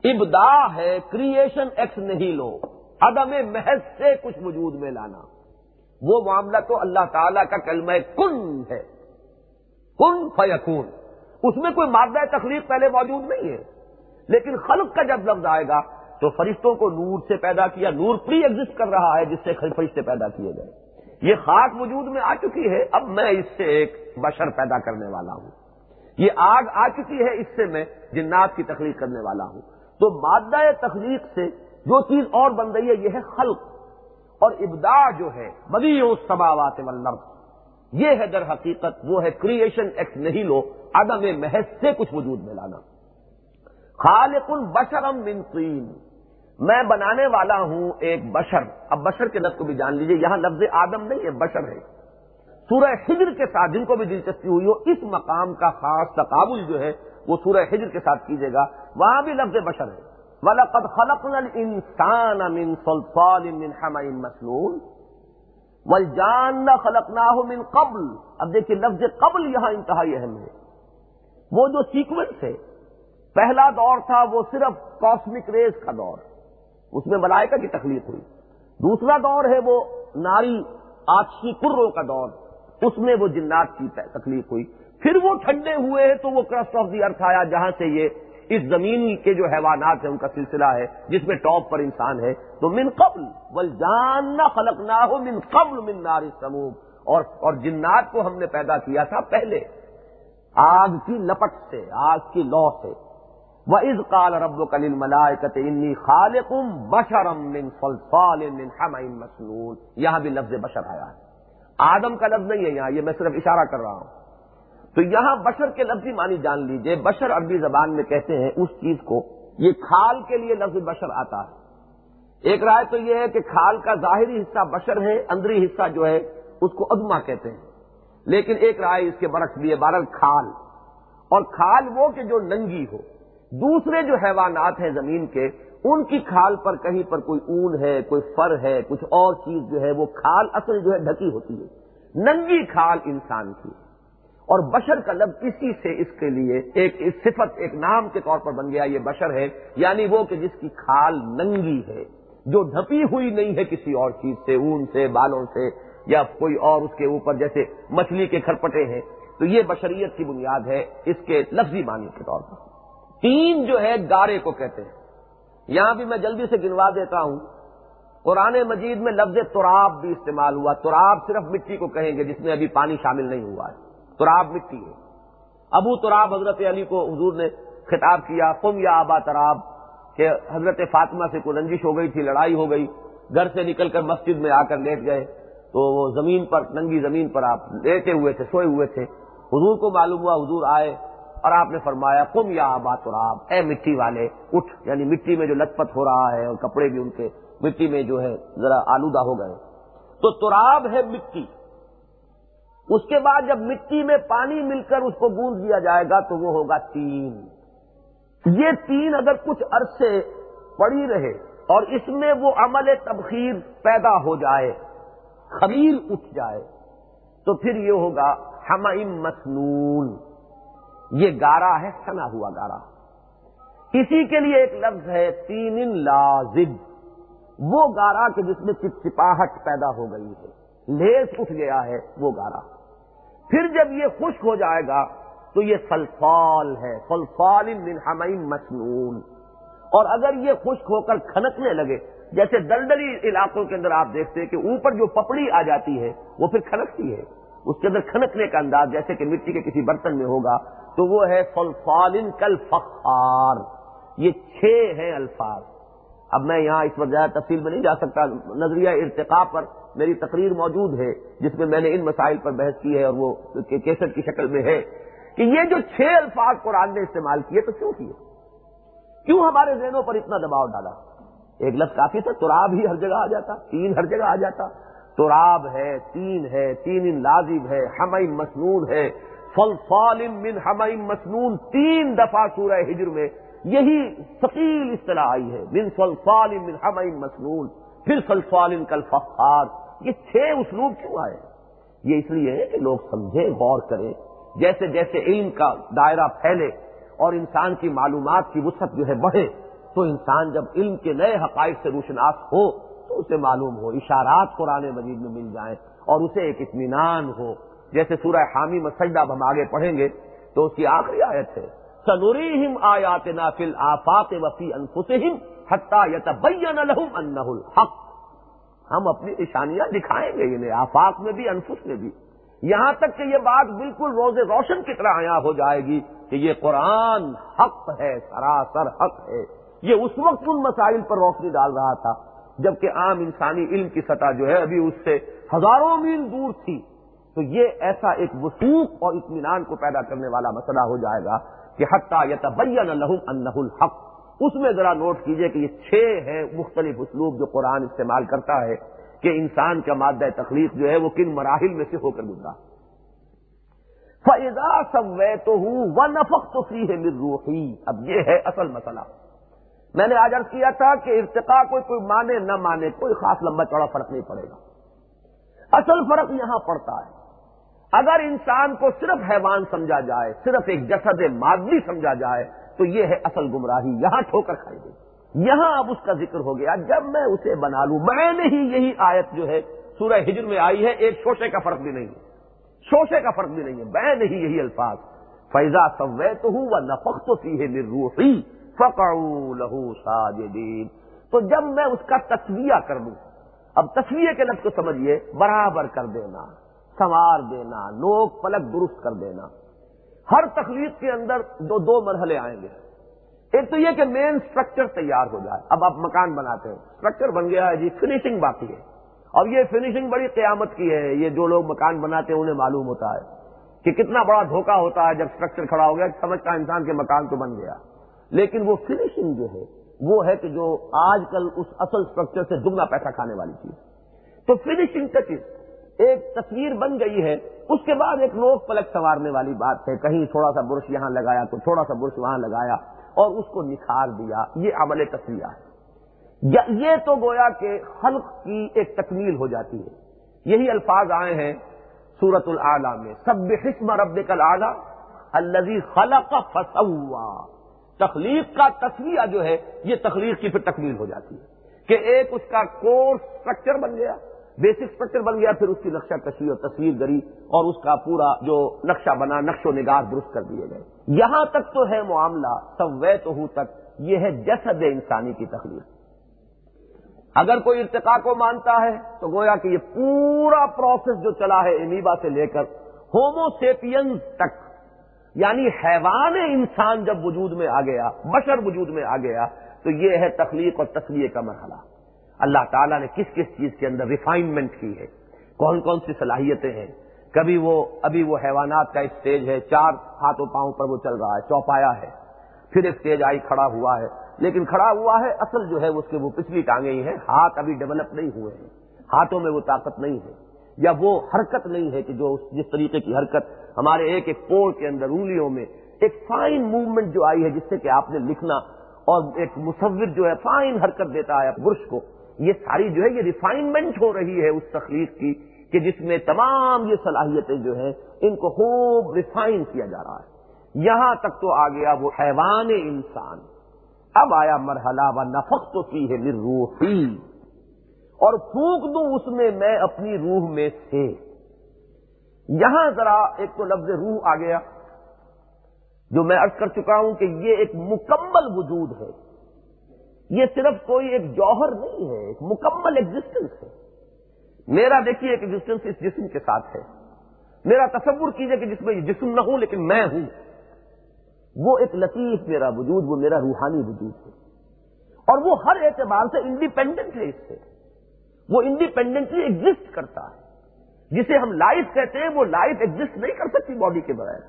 ابدا ہے کریشن ایکس نہیں لو۔ عدم محض سے کچھ وجود میں لانا۔ وہ معاملہ تو اللہ تعالی کا کلمہ کن ہے۔ کن فیکون۔ اس میں کوئی مادہ تخلیق پہلے موجود نہیں ہے۔ لیکن خلق کا جب لفظ آئے گا تو فرشتوں کو نور سے پیدا کیا، نور پری ایگزٹ کر رہا ہے، جس سے فرشتے پیدا کیے گئے۔ یہ خاک وجود میں آ چکی ہے، اب میں اس سے ایک بشر پیدا کرنے والا ہوں۔ یہ آگ آ چکی ہے، اس سے میں جنات کی تخلیق کرنے والا ہوں۔ تو مادہ تخلیق سے جو چیز اور بن رہی ہے، یہ ہے خلق۔ اور ابدا جو ہے بدی سباوات واللرد یہ ہے در حقیقت، وہ ہے کریشن ایکٹ نہیں لو، عدم محض سے کچھ وجود میں لانا۔ خالق البشرم من طین۔ میں بنانے والا ہوں ایک بشر۔ اب بشر کے لفظ کو بھی جان لیجیے، یہاں لفظ آدم نہیں ہے، بشر ہے۔ سورہ ہجر کے ساتھ جن کو بھی دلچسپی ہوئی ہو، اس مقام کا خاص تقابل جو ہے، وہ سورہ ہجر کے ساتھ کیجیے گا۔ وہاں بھی لفظ بشر ہے۔ وَلَقَدْ خَلَقْنَا الْإِنسَانَ مِنْ صَلْصَالٍ مِنْ حَمَئٍ مَسْنُونَ۔ وَالْجَانَّ خَلَقْنَاهُ مِنْ قَبْلِ۔ اب دیکھیں لفظ قبل یہاں انتہائی اہم ہے۔ وہ جو سیکوینس ہے، پہلا دور تھا، وہ صرف کاسمک ریز کا دور۔ اس میں ملائکہ کی تخلیق ہوئی۔ دوسرا دور ہے وہ ناری آتشی کروں کا دور۔ اس میں وہ جنات کی تکلیف ہوئی۔ پھر وہ ٹھنڈے ہوئے ہیں تو وہ کرسٹ آف دی ارتھ آیا جہاں سے یہ اس زمین کے جو حیوانات ہیں ان کا سلسلہ ہے، جس میں ٹاپ پر انسان ہے۔ تو من قبل بل جاننا خلق نہ ہو من قبل من نار سموم اور اور جنات کو ہم نے پیدا کیا تھا پہلے۔ آگ کی لپٹ سے، آگ کی لو سے۔ وہ از کال رب کل ملائکت انی خالقم بشرم من فلفال من مسنون۔ یہاں بھی لفظ بشر آیا ہے۔ آدم کا لفظ نہیں ہے یہاں، یہ میں صرف اشارہ کر رہا ہوں۔ تو یہاں بشر کے لفظی معنی جان لیجیے۔ بشر عربی زبان میں کہتے ہیں اس چیز کو، یہ کھال کے لیے لفظ بشر آتا ہے۔ ایک رائے تو یہ ہے کہ کھال کا ظاہری حصہ بشر ہے، اندری حصہ جو ہے، اس کو ادما کہتے ہیں۔ لیکن ایک رائے اس کے برعکس بھی ہے بارہ کھال۔ اور کھال وہ کہ جو ننگی ہو۔ دوسرے جو حیوانات ہیں زمین کے، ان کی کھال پر کہیں پر کوئی اون ہے، کوئی فر ہے، کچھ اور چیز جو ہے، وہ کھال اصل جو ہے ڈھکی ہوتی ہے۔ ننگی کھال انسان کی۔ اور بشر کا لفظ اسی سے اس کے لیے ایک صفت، ایک نام کے طور پر بن گیا یہ بشر ہے۔ یعنی وہ کہ جس کی کھال ننگی ہے، جو ڈھپی ہوئی نہیں ہے کسی اور چیز سے، اون سے، بالوں سے، یا کوئی اور اس کے اوپر جیسے مچھلی کے کھرپٹے ہیں۔ تو یہ بشریت کی بنیاد ہے اس کے لفظی معنی کے طور پر۔ تین جو ہے گارے کو کہتے ہیں۔ یہاں بھی میں جلدی سے گنوا دیتا ہوں۔ قرآن مجید میں لفظ تراب بھی استعمال ہوا۔ تراب صرف مٹی کو کہیں گے، جس میں ابھی پانی شامل نہیں ہوا ہے۔ تراب مٹی ہے۔ ابو تراب حضرت علی کو حضور نے خطاب کیا کم یا آبا تراب، کہ حضرت فاطمہ سے کوئی رنجش ہو گئی تھی، لڑائی ہو گئی، گھر سے نکل کر مسجد میں آ کر لیٹ گئے۔ تو وہ زمین پر، ننگی زمین پر آپ لیٹے ہوئے تھے، سوئے ہوئے تھے۔ حضور کو معلوم ہوا، حضور آئے۔ اور آپ نے فرمایا کم یا آبا تراب، اے مٹی والے، اٹھ یعنی مٹی میں جو لت پت ہو رہا ہے اور کپڑے بھی ان کے مٹی میں جو ہے ذرا آلودہ ہو گئے۔ تو تراب ہے مٹی۔ اس کے بعد جب مٹی میں پانی مل کر اس کو گوند دیا جائے گا تو وہ ہوگا تین۔ یہ تین اگر کچھ عرصے پڑی رہے اور اس میں وہ عمل تبخیر پیدا ہو جائے خبیر اٹھ جائے، تو پھر یہ ہوگا ہم مسنون۔ یہ گارا ہے، سنا ہوا گارا۔ اسی کے لیے ایک لفظ ہے تین لازب۔ وہ گارا کہ جس میں چپچپاہٹ پیدا ہو گئی ہے۔ لیس اٹھ گیا ہے وہ گارا۔ پھر جب یہ خشک ہو جائے گا، تو یہ فلفال ہے۔ فلفال من مسنون۔ اور اگر یہ خشک ہو کر کھنکنے لگے، جیسے دلدلی علاقوں کے اندر آپ دیکھتے ہیں کہ اوپر جو پپڑی آ جاتی ہے، وہ پھر کھنکتی ہے۔ اس کے اندر کھنکنے کا انداز جیسے کہ مٹی کے کسی برتن میں ہوگا۔ تو وہ ہے فلفالن کل فخار یہ چھ ہیں الفاظ۔ اب میں یہاں اس وقت زیادہ تفصیل میں نہیں جا سکتا۔ نظریہ ارتقا پر میری تقریر موجود ہے، جس میں میں نے ان مسائل پر بحث کی ہے اور وہ کیسٹ کی شکل میں ہے۔ کہ یہ جو چھ الفاظ قرآن نے استعمال کیے تو کیوں کیے؟ کیوں ہمارے ذہنوں پر اتنا دباؤ ڈالا؟ ایک لفظ کافی تھا، تراب ہی ہر جگہ آ جاتا، تین ہر جگہ آ جاتا۔ تراب ہے، تین ہے تین لازم ہے ہمئی مسنون ہے۔ فل من ہمئی مسنون، تین دفعہ سورہ ہجر میں یہی ثقیل اصطلاح آئی ہے، من فل فالم من ہمئی مسنون، پھر فل فالم کل فخار۔ یہ چھ اسلوب کیوں آئے؟ یہ اس لیے ہے کہ لوگ سمجھے غور کریں۔ جیسے جیسے علم کا دائرہ پھیلے اور انسان کی معلومات کی وسعت جو ہے بڑھے، تو انسان جب علم کے نئے حقائق سے روشناس ہو، تو اسے معلوم ہو، اشارات قرآن مجید میں مل جائیں اور اسے ایک اطمینان ہو۔ جیسے سورہ حامی مسجدہ اب ہم آگے پڑھیں گے، تو اس کی آخری آیت ہے سنوری ہم آیات نافل آفات وفی انفسم حتہ یتبین لہم انہ الحق۔ ہم اپنی نشانیاں دکھائیں گے انہیں، آفاق میں بھی، انفس میں بھی۔ یہاں تک کہ یہ بات بالکل روز روشن کی طرح آیا ہو جائے گی کہ یہ قرآن حق ہے، سراسر حق ہے۔ یہ اس وقت ان مسائل پر روشنی ڈال رہا تھا، جبکہ عام انسانی علم کی سطح جو ہے، ابھی اس سے ہزاروں میل دور تھی۔ تو یہ ایسا ایک وسوخ اور اطمینان کو پیدا کرنے والا مسئلہ ہو جائے گا کہ حتیٰ یا تبین انہ الحق۔ اس میں ذرا نوٹ کیجیے کہ یہ چھ ہیں مختلف اسلوب جو قرآن استعمال کرتا ہے کہ انسان کا مادہ تخلیق جو ہے وہ کن مراحل میں سے ہو کر گزرا۔ فیضا سب تو ہوں و نفق تو فری ہے روحی اب یہ ہے اصل مسئلہ۔ میں نے آج کیا تھا کہ ارتقا کوئی کوئی مانے نہ مانے کوئی خاص لمبا چوڑا فرق نہیں پڑے گا۔ اصل فرق یہاں پڑتا ہے۔ اگر انسان کو صرف حیوان سمجھا جائے، صرف ایک جسد مادی سمجھا جائے، تو یہ ہے اصل گمراہی، یہاں ٹھوکر کھائی گئی۔ یہاں اب اس کا ذکر ہو گیا، جب میں اسے بنا لوں، میں نے ہی یہی آیت جو ہے سورہ ہجر میں آئی ہے، ایک شوشے کا فرق بھی نہیں ہے۔ شوشے کا فرق بھی نہیں ہے، میں نے ہی یہی الفاظ۔ فیضا سوے تو ہوں وہ نفق تو سی ہے نروحی فکڑوں لہو ساجدین تو جب میں اس کا تصویہ کر دوں اب تصویہ کے لفظ کو سمجھیے برابر کر دینا۔ سنوار دینا نوک پلک درست کر دینا۔ ہر تخلیق کے اندر دو دو مرحلے آئیں گے۔ ایک تو یہ کہ مین اسٹرکچر تیار ہو جائے۔ اب آپ مکان بناتے ہیں۔ اسٹرکچر بن گیا ہے جی فنیشنگ باقی ہے۔ اب یہ فنیشنگ بڑی قیامت کی ہے۔ یہ جو لوگ مکان بناتے ہیں، انہیں معلوم ہوتا ہے کہ کتنا بڑا دھوکہ ہوتا ہے جب اسٹرکچر کھڑا ہو گیا، سمجھتا انسان کے مکان تو بن گیا۔ لیکن وہ فنیشنگ جو ہے، وہ ہے کہ جو آج کل اس اصل اسٹرکچر سے دگنا پیسہ کھانے والی چیز۔ تو فنیشنگ ٹچز ایک تصویر بن گئی ہے، اس کے بعد ایک نوک پلک سنوارنے والی بات ہے۔ کہیں تھوڑا سا برش یہاں لگایا تو تھوڑا سا برش وہاں لگایا اور اس کو نکھار دیا۔ یہ عمل تصویر ہے۔ یہ تو گویا کہ خلق کی ایک تکمیل ہو جاتی ہے۔ یہی الفاظ آئے ہیں سورت العلیٰ میں۔ سب حسم رب کل آلہ الزی خلق فسوا۔ تخلیق کا تصویہ جو ہے، یہ تخلیق کی پھر تکمیل ہو جاتی ہے کہ ایک اس کا کورس اسٹرکچر بن گیا۔ بیسک اسٹرکچر بن گیا، پھر اس کی نقشہ کشی اور تصویر گری اور اس کا پورا جو نقشہ بنا، نقش و نگار درست کر دیے گئے۔ یہاں تک تو ہے معاملہ سوے تو ہوں تک، یہ ہے جسد انسانی کی تخلیق۔ اگر کوئی ارتقا کو مانتا ہے، تو گویا کہ یہ پورا پروسیس جو چلا ہے امیبا سے لے کر ہوموسیپینز تک۔ یعنی حیوان انسان جب وجود میں آ گیا، بشر وجود میں آ گیا، تو یہ ہے تخلیق اور تصویر کا مرحلہ۔ اللہ تعالیٰ نے کس کس چیز کے اندر ریفائنمنٹ کی ہے؟ کون کون سی صلاحیتیں ہیں؟ کبھی وہ ابھی وہ حیوانات کا اسٹیج ہے، چار ہاتھوں پاؤں پر وہ چل رہا ہے، چوپایا ہے، پھر اسٹیج آئی، کھڑا ہوا ہے۔ لیکن کھڑا ہوا ہے، اصل جو ہے اس کے وہ پچھلی ٹانگیں ہی ہیں۔ ہاتھ ابھی ڈیولپ نہیں ہوئے ہیں۔ ہاتھوں میں وہ طاقت نہیں ہے۔ یا وہ حرکت نہیں ہے کہ جو جس طریقے کی حرکت ہمارے ایک ایک پور کے اندر انگلیوں میں ایک فائن موومنٹ جو آئی ہے، جس سے کہ آپ نے لکھنا اور ایک مصور جو ہے فائن حرکت دیتا ہے برش کو۔ یہ ساری جو ہے یہ ریفائنمنٹ ہو رہی ہے اس تخلیق کی کہ جس میں تمام یہ صلاحیتیں جو ہیں ان کو خوب ریفائن کیا جا رہا ہے۔ یہاں تک تو آ گیا وہ حیوان انسان۔ اب آیا مرحلہ، و نفق تو کی ہے روحی اور پھونک دوں اس میں میں اپنی روح میں سے۔ یہاں ذرا ایک تو لفظ روح آ گیا، جو میں ارض کر چکا ہوں کہ یہ ایک مکمل وجود ہے۔ یہ صرف کوئی ایک جوہر نہیں ہے، ایک مکمل ایگزٹنس ہے۔ میرا دیکھیے ایک ایگزٹنس اس جسم کے ساتھ ہے۔ میرا تصور کیجیے کہ جس میں یہ جسم نہ ہوں لیکن میں ہوں۔ وہ ایک لطیف میرا وجود، وہ میرا روحانی وجود ہے۔ اور وہ ہر اعتبار سے انڈیپینڈنٹ ہے اس سے۔ وہ انڈیپینڈنٹلی ایگزٹ کرتا ہے۔ جسے ہم لائف کہتے ہیں، وہ لائف ایگزٹ نہیں کر سکتی باڈی کے بغیر۔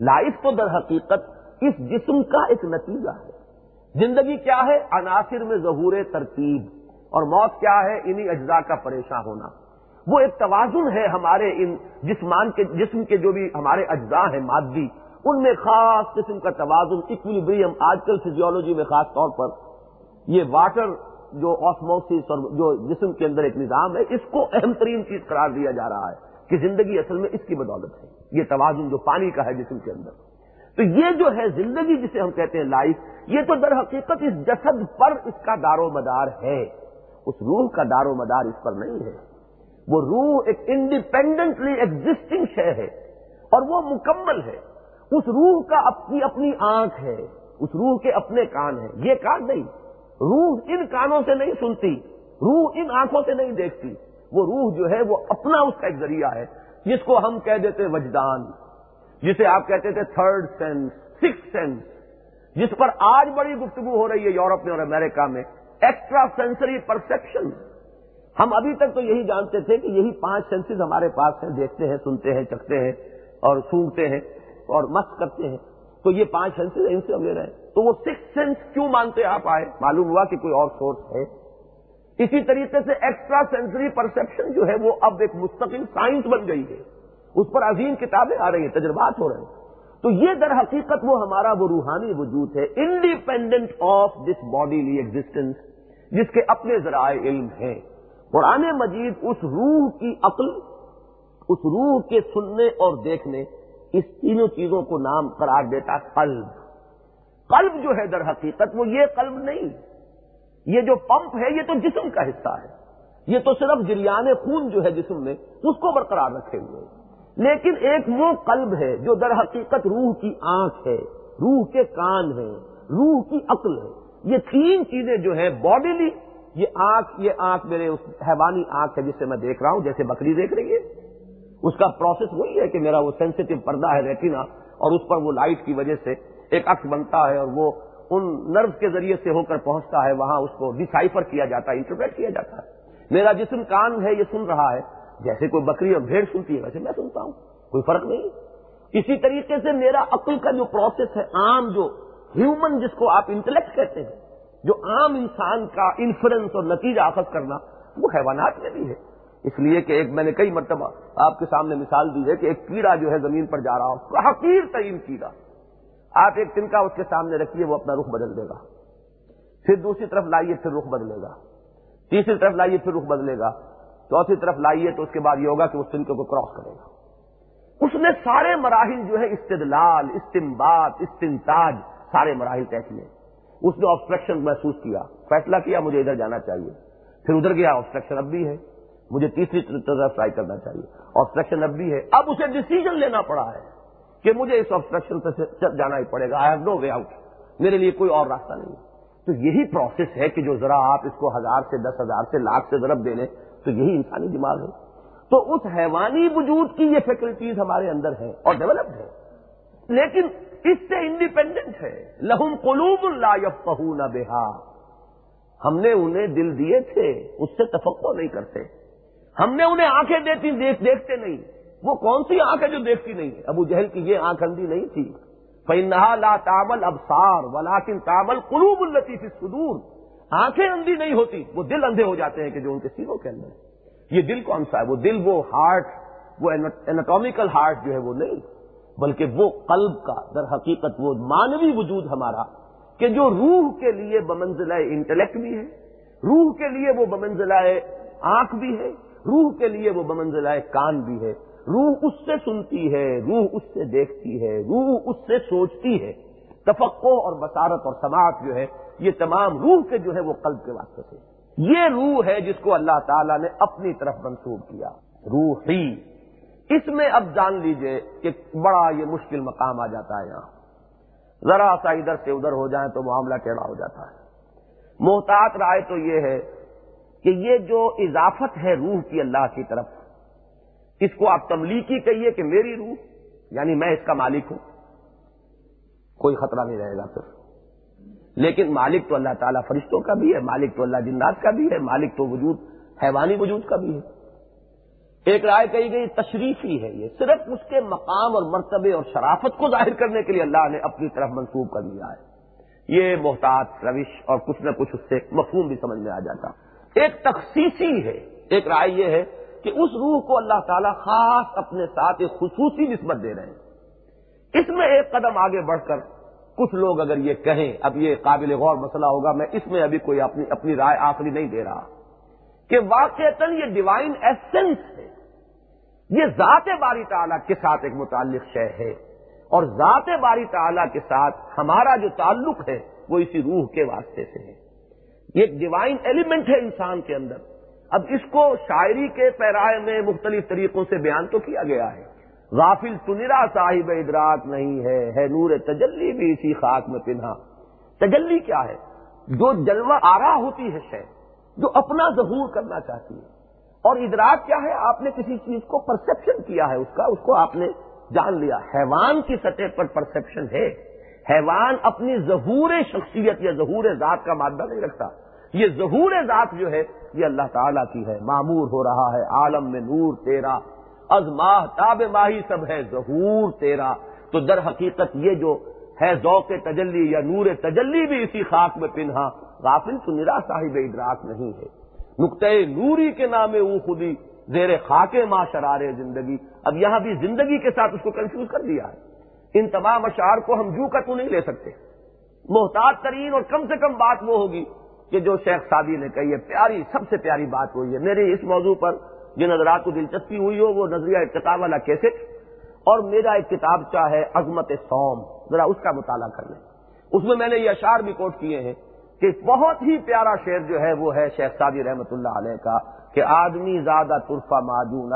لائف تو در حقیقت اس جسم کا ایک نتیجہ ہے۔ زندگی کیا ہے؟ عناصر میں ظہور ترتیب۔ اور موت کیا ہے؟ انہی اجزاء کا پریشان ہونا۔ وہ ایک توازن ہے ہمارے ان جسمان کے جسم کے جو بھی ہمارے اجزاء ہیں، مادی، ان میں خاص قسم کا توازن اکولیبریم آج کل فزیولوجی میں خاص طور پر۔ یہ واٹر جو آسموسس اور جو جسم کے اندر ایک نظام ہے، اس کو اہم ترین چیز قرار دیا جا رہا ہے کہ زندگی اصل میں اس کی بدولت ہے۔ یہ توازن جو پانی کا ہے جسم کے اندر۔ تو یہ جو ہے زندگی جسے ہم کہتے ہیں لائف، یہ تو در حقیقت اس جسد پر اس کا دار و مدار ہے۔ اس روح کا دار و مدار اس پر نہیں ہے۔ وہ روح ایک انڈیپینڈنٹلی ایگزٹنگ شے ہے اور وہ مکمل ہے۔ اس روح کا اپنی اپنی آنکھ ہے، اس روح کے اپنے کان ہیں۔ یہ کان نہیں، روح ان کانوں سے نہیں سنتی، روح ان آنکھوں سے نہیں دیکھتی۔ وہ روح جو ہے وہ اپنا اس کا ایک ذریعہ ہے، جس کو ہم کہہ دیتے وجدان۔ جسے آپ کہتے تھے تھرڈ سینس سکس سینس جس پر آج بڑی گفتگو ہو رہی ہے یورپ میں اور امریکہ میں. ایکسٹرا سینسری پرسپشن ہم ابھی تک تو یہی جانتے تھے کہ یہی پانچ سینسز ہمارے پاس ہیں. دیکھتے ہیں، سنتے ہیں، چکھتے ہیں اور سونگتے ہیں اور مست کرتے ہیں. تو یہ پانچ سینسز ان سے ہم لے رہے ہیں. تو وہ سکس سینس کیوں مانتے آپ آئے؟ معلوم ہوا کہ کوئی اور سورس ہے. اسی طریقے سے ایکسٹرا سینسری پرسپشن جو ہے وہ اب ایک مستقل سائنس بن گئی ہے. اس پر عظیم کتابیں آ رہی ہیں، تجربات ہو رہے ہیں۔ تو یہ در حقیقت وہ ہمارا وہ روحانی وجود ہے independent of this bodily existence جس کے اپنے ذرائع علم ہیں۔ قرآن مجید اس روح کی عقل، اس روح کے سننے اور دیکھنے، اس تینوں چیزوں کو نام قرار دیتا قلب۔ قلب جو ہے در حقیقت وہ یہ قلب نہیں۔ یہ جو پمپ ہے، یہ تو جسم کا حصہ ہے۔ یہ تو صرف جریان خون جو ہے جسم میں، اس کو برقرار رکھے ہوئے لیکن ایک وہ قلب ہے جو در حقیقت روح کی آنکھ ہے، روح کے کان ہے روح کی عقل ہے۔ یہ تین چیزیں جو ہیں باڈیلی یہ آنکھ یہ آنکھ میرے اس حیوانی آنکھ ہے جس سے میں دیکھ رہا ہوں، جیسے بکری دیکھ رہی ہے۔ اس کا پروسیس وہی ہے کہ میرا وہ سینسٹو پردہ ہے ریٹینا اور اس پر وہ لائٹ کی وجہ سے ایک عکس بنتا ہے اور وہ ان نرو کے ذریعے سے ہو کر پہنچتا ہے، وہاں اس کو ڈسائفر کیا جاتا ہے انٹرپریٹ کیا جاتا ہے۔ میرا جسم کان ہے، یہ سن رہا ہے۔ جیسے کوئی بکری اور بھیڑ سنتی ہے، ویسے میں سنتا ہوں، کوئی فرق نہیں۔ اسی طریقے سے میرا عقل کا جو پروسیس ہے، عام جو ہیومن جس کو آپ انٹلیکٹ کہتے ہیں، جو عام انسان کا انفرنس اور نتیجہ آفت کرنا، وہ حیوانات میں بھی ہے۔ اس لیے کہ ایک میں نے کئی مرتبہ آپ کے سامنے مثال دی ہے کہ ایک کیڑا جو ہے زمین پر جا رہا ہو حقیر ترین کیڑا۔ آپ ایک تنکا اس کے سامنے رکھیے، وہ اپنا رخ بدل دے گا۔ پھر دوسری طرف لائیے، پھر رخ بدلے گا۔ تیسری طرف لائیے، پھر رخ بدلے گا۔ چوتھی طرف لائیے تو اس کے بعد یہ ہوگا کہ اس تنکے کو کراس کرے گا۔ اس نے سارے مراحل جو ہے استدلال استمباد استنتاج سارے مراحل طے کیے۔ اس نے آبسٹرکشن محسوس کیا۔ فیصلہ کیا، مجھے ادھر جانا چاہیے۔ پھر ادھر گیا آبسٹرکشن اب بھی ہے۔ مجھے تیسری طرف ٹرائی کرنا چاہیے۔ آبسٹرکشن اب بھی ہے۔ اب اسے ڈسیزن لینا پڑا ہے کہ مجھے اس آبسٹرکشن سے جانا ہی پڑے گا۔ I have no way out میرے لیے کوئی اور راستہ نہیں۔ تو یہی پروسیس ہے کہ جو ذرا آپ اس کو ہزار سے دس ہزار سے لاکھ سے ضرب دے لیں۔ تو یہی انسانی دماغ ہے۔ تو اس حیوانی وجود کی یہ فیکلٹیز ہمارے اندر ہیں اور ڈیولپڈ ہے لیکن اس سے انڈیپینڈنٹ ہے۔ لہم قلوب اللہ یفقہ نہ بےحا ہم نے انہیں دل دیے تھے، اس سے تفقع نہیں کرتے۔ ہم نے انہیں آنکھیں دیتی، دیکھ، دیکھتے نہیں۔ وہ کون سی آنکھ ہے جو دیکھتی نہیں ہے؟ ابو جہل کی یہ آنکھ اندھی نہیں تھی۔ فنحا لا تامل ابسار ولاکن تامل قلوب الطیف سدور آنکھیں اندھی نہیں ہوتی، وہ دل اندھے ہو جاتے ہیں کہ جو ان کے سینوں کے اندر یہ دل کون سا ہے وہ دل، وہ ہارٹ وہ اینٹامیکل ہارٹ جو ہے وہ نہیں، بلکہ وہ قلب کا در حقیقت وہ مانوی وجود ہمارا کہ جو روح کے لیے بمنزلہ انٹلیکٹ بھی ہے، روح کے لیے وہ بمنزلہ آنکھ بھی ہے، روح کے لیے وہ بمنزلہ کان بھی ہے۔ روح اس سے سنتی ہے، روح اس سے دیکھتی ہے، روح اس سے سوچتی ہے۔ تفقو اور بصارت اور سماعت جو ہے، یہ تمام روح کے جو ہے وہ قلب کے واسطے سے یہ روح ہے جس کو اللہ تعالیٰ نے اپنی طرف منسوب کیا۔ روح ہی اس میں اب جان لیجیے کہ بڑا یہ مشکل مقام آ جاتا ہے یہاں۔ ذرا سا ادھر سے ادھر ہو جائیں تو معاملہ ٹیڑھا ہو جاتا ہے۔ محتاط رائے تو یہ ہے کہ یہ جو اضافت ہے روح کی اللہ کی طرف، اس کو آپ تملیکی کہیے کہ میری روح یعنی میں اس کا مالک ہوں۔ کوئی خطرہ نہیں رہے گا پھر۔ لیکن مالک تو اللہ تعالیٰ فرشتوں کا بھی ہے، مالک تو اللہ جنات کا بھی ہے، مالک تو وجود، حیوانی وجود کا بھی ہے۔ ایک رائے کہی گئی تشریفی ہے یہ۔ صرف اس کے مقام اور مرتبے اور شرافت کو ظاہر کرنے کے لیے اللہ نے اپنی طرف منسوخ کر لیا ہے۔ یہ محتاط، روش اور کچھ نہ کچھ اس سے مفہوم بھی سمجھ میں آ جاتا۔ ایک تخصیصی ہے، ایک رائے یہ ہے کہ اس روح کو اللہ تعالیٰ خاص اپنے ساتھ ایک خصوصی نسبت دے رہے ہیں۔ اس میں ایک قدم آگے بڑھ کر کچھ لوگ اگر یہ کہیں، اب یہ قابل غور مسئلہ ہوگا، میں اس میں ابھی کوئی اپنی اپنی رائے آخری نہیں دے رہا کہ واقع یہ ڈیوائن ایسنس ہے۔ یہ ذات باری تعالیٰ کے ساتھ ایک متعلق شے ہے۔ اور ذات باری تعالیٰ کے ساتھ ہمارا جو تعلق ہے، وہ اسی روح کے واسطے سے ہے۔ یہ ایک ڈیوائن ایلیمنٹ ہے انسان کے اندر۔ اب اس کو شاعری کے پیرائے میں مختلف طریقوں سے بیان تو کیا گیا ہے۔ غافل سنرا صاحب ادراک نہیں ہے ہے نور تجلی بھی اسی خاک میں پنہا۔ تجلی کیا ہے؟ جو جلوہ آرا ہوتی ہے شے، جو اپنا ظہور کرنا چاہتی ہے۔ اور ادراک کیا ہے؟ آپ نے کسی چیز کو پرسپشن کیا ہے، اس کا، اس کو آپ نے جان لیا۔ حیوان کی سطح پر پرسپشن ہے۔ حیوان اپنی ظہور شخصیت یا ظہور ذات کا مادہ نہیں رکھتا۔ یہ ظہور ذات جو ہے، یہ اللہ تعالیٰ کی ہے۔ معمور ہو رہا ہے، عالم میں نور تیرا۔ از ماہ تاب ماہی سب ہے ظہور تیرا۔ تو در حقیقت یہ جو ہے ذوق تجلی یا نور تجلی بھی اسی خاک میں پنہا۔ غافل تو نرا صاحب ادراک نہیں ہے۔ نقطۂ نوری کے نام اون خودی زیر خاک ماں شرار زندگی۔ اب یہاں بھی زندگی کے ساتھ اس کو کنفیوز کر دیا ہے۔ ان تمام اشعار کو ہم جو کا تو نہیں لے سکتے۔ محتاط ترین اور کم سے کم بات وہ ہوگی کہ جو شیخ سادی نے کہی ہے، پیاری، سب سے پیاری بات ہوئی ہے۔ میرے اس موضوع پر جن نظرات کو دلچسپی ہوئی ہو، وہ نظریہ ارتقاب والا کیسے اور میرا ایک کتاب چاہ عظمت سوم ذرا اس کا مطالعہ کر لیں۔ اس میں میں نے یہ اشعار بھی کوٹ کیے ہیں کہ بہت ہی پیارا شعر جو ہے، وہ ہے شیخ سادی رحمت اللہ علیہ کا کہ آدمی زیادہ ترفا معجون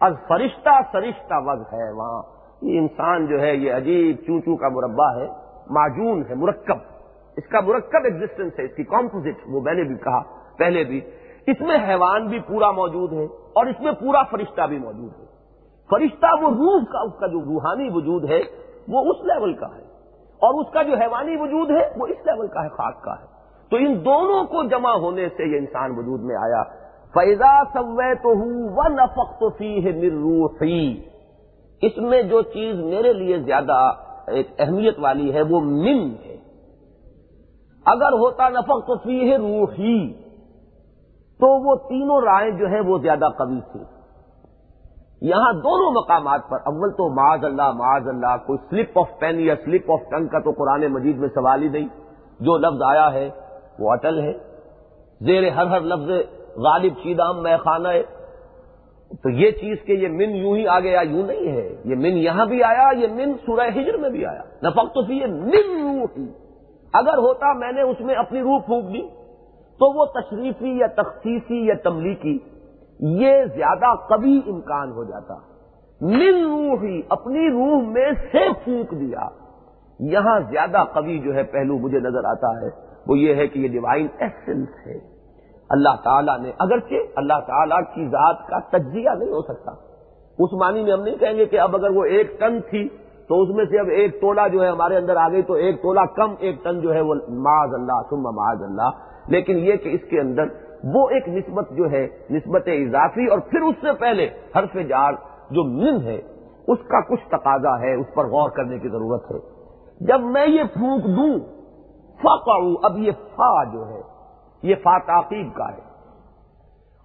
از فرشتہ سرشتہ وز ہے وہاں۔ یہ انسان جو ہے، یہ عجیب چونچو کا مربع ہے، معجون ہے، مرکب۔ اس کا مرکب ایگزٹنس ہے، اس کی کمپوزٹ وہ میں نے بھی کہا پہلے بھی۔ اس میں حیوان بھی پورا موجود ہے اور اس میں پورا فرشتہ بھی موجود ہے۔ فرشتہ وہ روح کا، اس کا جو روحانی وجود ہے، وہ اس لیول کا ہے۔ اور اس کا جو حیوانی وجود ہے، وہ اس لیول کا ہے خاک کا ہے۔ تو ان دونوں کو جمع ہونے سے یہ انسان وجود میں آیا۔ فیضا سوے تو ہوں وہ نفق تو فی ہے روحی اس میں جو چیز میرے لیے زیادہ ایک اہمیت والی ہے، وہ من ہے۔ اگر ہوتا نفق تو فی ہے روحی تو وہ تینوں رائے جو ہیں وہ زیادہ قوی تھی۔ یہاں دونوں مقامات پر اول تو معاذ اللہ معاذ اللہ، کوئی سلپ آف پین یا سلپ آف ٹنگ کا تو قرآن مجید میں سوال ہی نہیں۔ جو لفظ آیا ہے وہ اٹل ہے۔ زیر ہر ہر لفظ غالب چیدام میں خانہ ہے۔ تو یہ چیز کہ یہ من یوں ہی آ گیا یوں نہیں ہے۔ یہ من یہاں بھی آیا، یہ من سورہ ہجر میں بھی آیا۔ نفق تو یہ من یوں ہی۔ اگر ہوتا میں نے اس میں اپنی روح پھونک دی۔ تو وہ تشریفی یا تخصیصی یا تملیکی، یہ زیادہ کبھی امکان ہو جاتا۔ من روحی، اپنی روح میں سے پھونک دیا۔ یہاں زیادہ کبھی جو ہے، پہلو مجھے نظر آتا ہے، وہ یہ ہے کہ یہ ڈیوائن ایسنس ہے۔ اللہ تعالیٰ نے، اگرچہ اللہ تعالیٰ کی ذات کا تجزیہ نہیں ہو سکتا۔ اس معنی میں ہم نہیں کہیں گے کہ اب اگر وہ ایک ٹن تھی، تو اس میں سے اب ایک تولا جو ہے ہمارے اندر آ گئی، تو ایک تولا کم، ایک ٹن جو ہے وہ معاذ اللہ، ثم معاذ اللہ۔ لیکن یہ کہ اس کے اندر وہ ایک نسبت جو ہے، نسبت اضافی اور پھر اس سے پہلے حرف جار جو من ہے، اس کا کچھ تقاضا ہے، اس پر غور کرنے کی ضرورت ہے۔ جب میں یہ پھونک دوں فا اب یہ فا جو ہے، یہ فا تعقیب کا ہے۔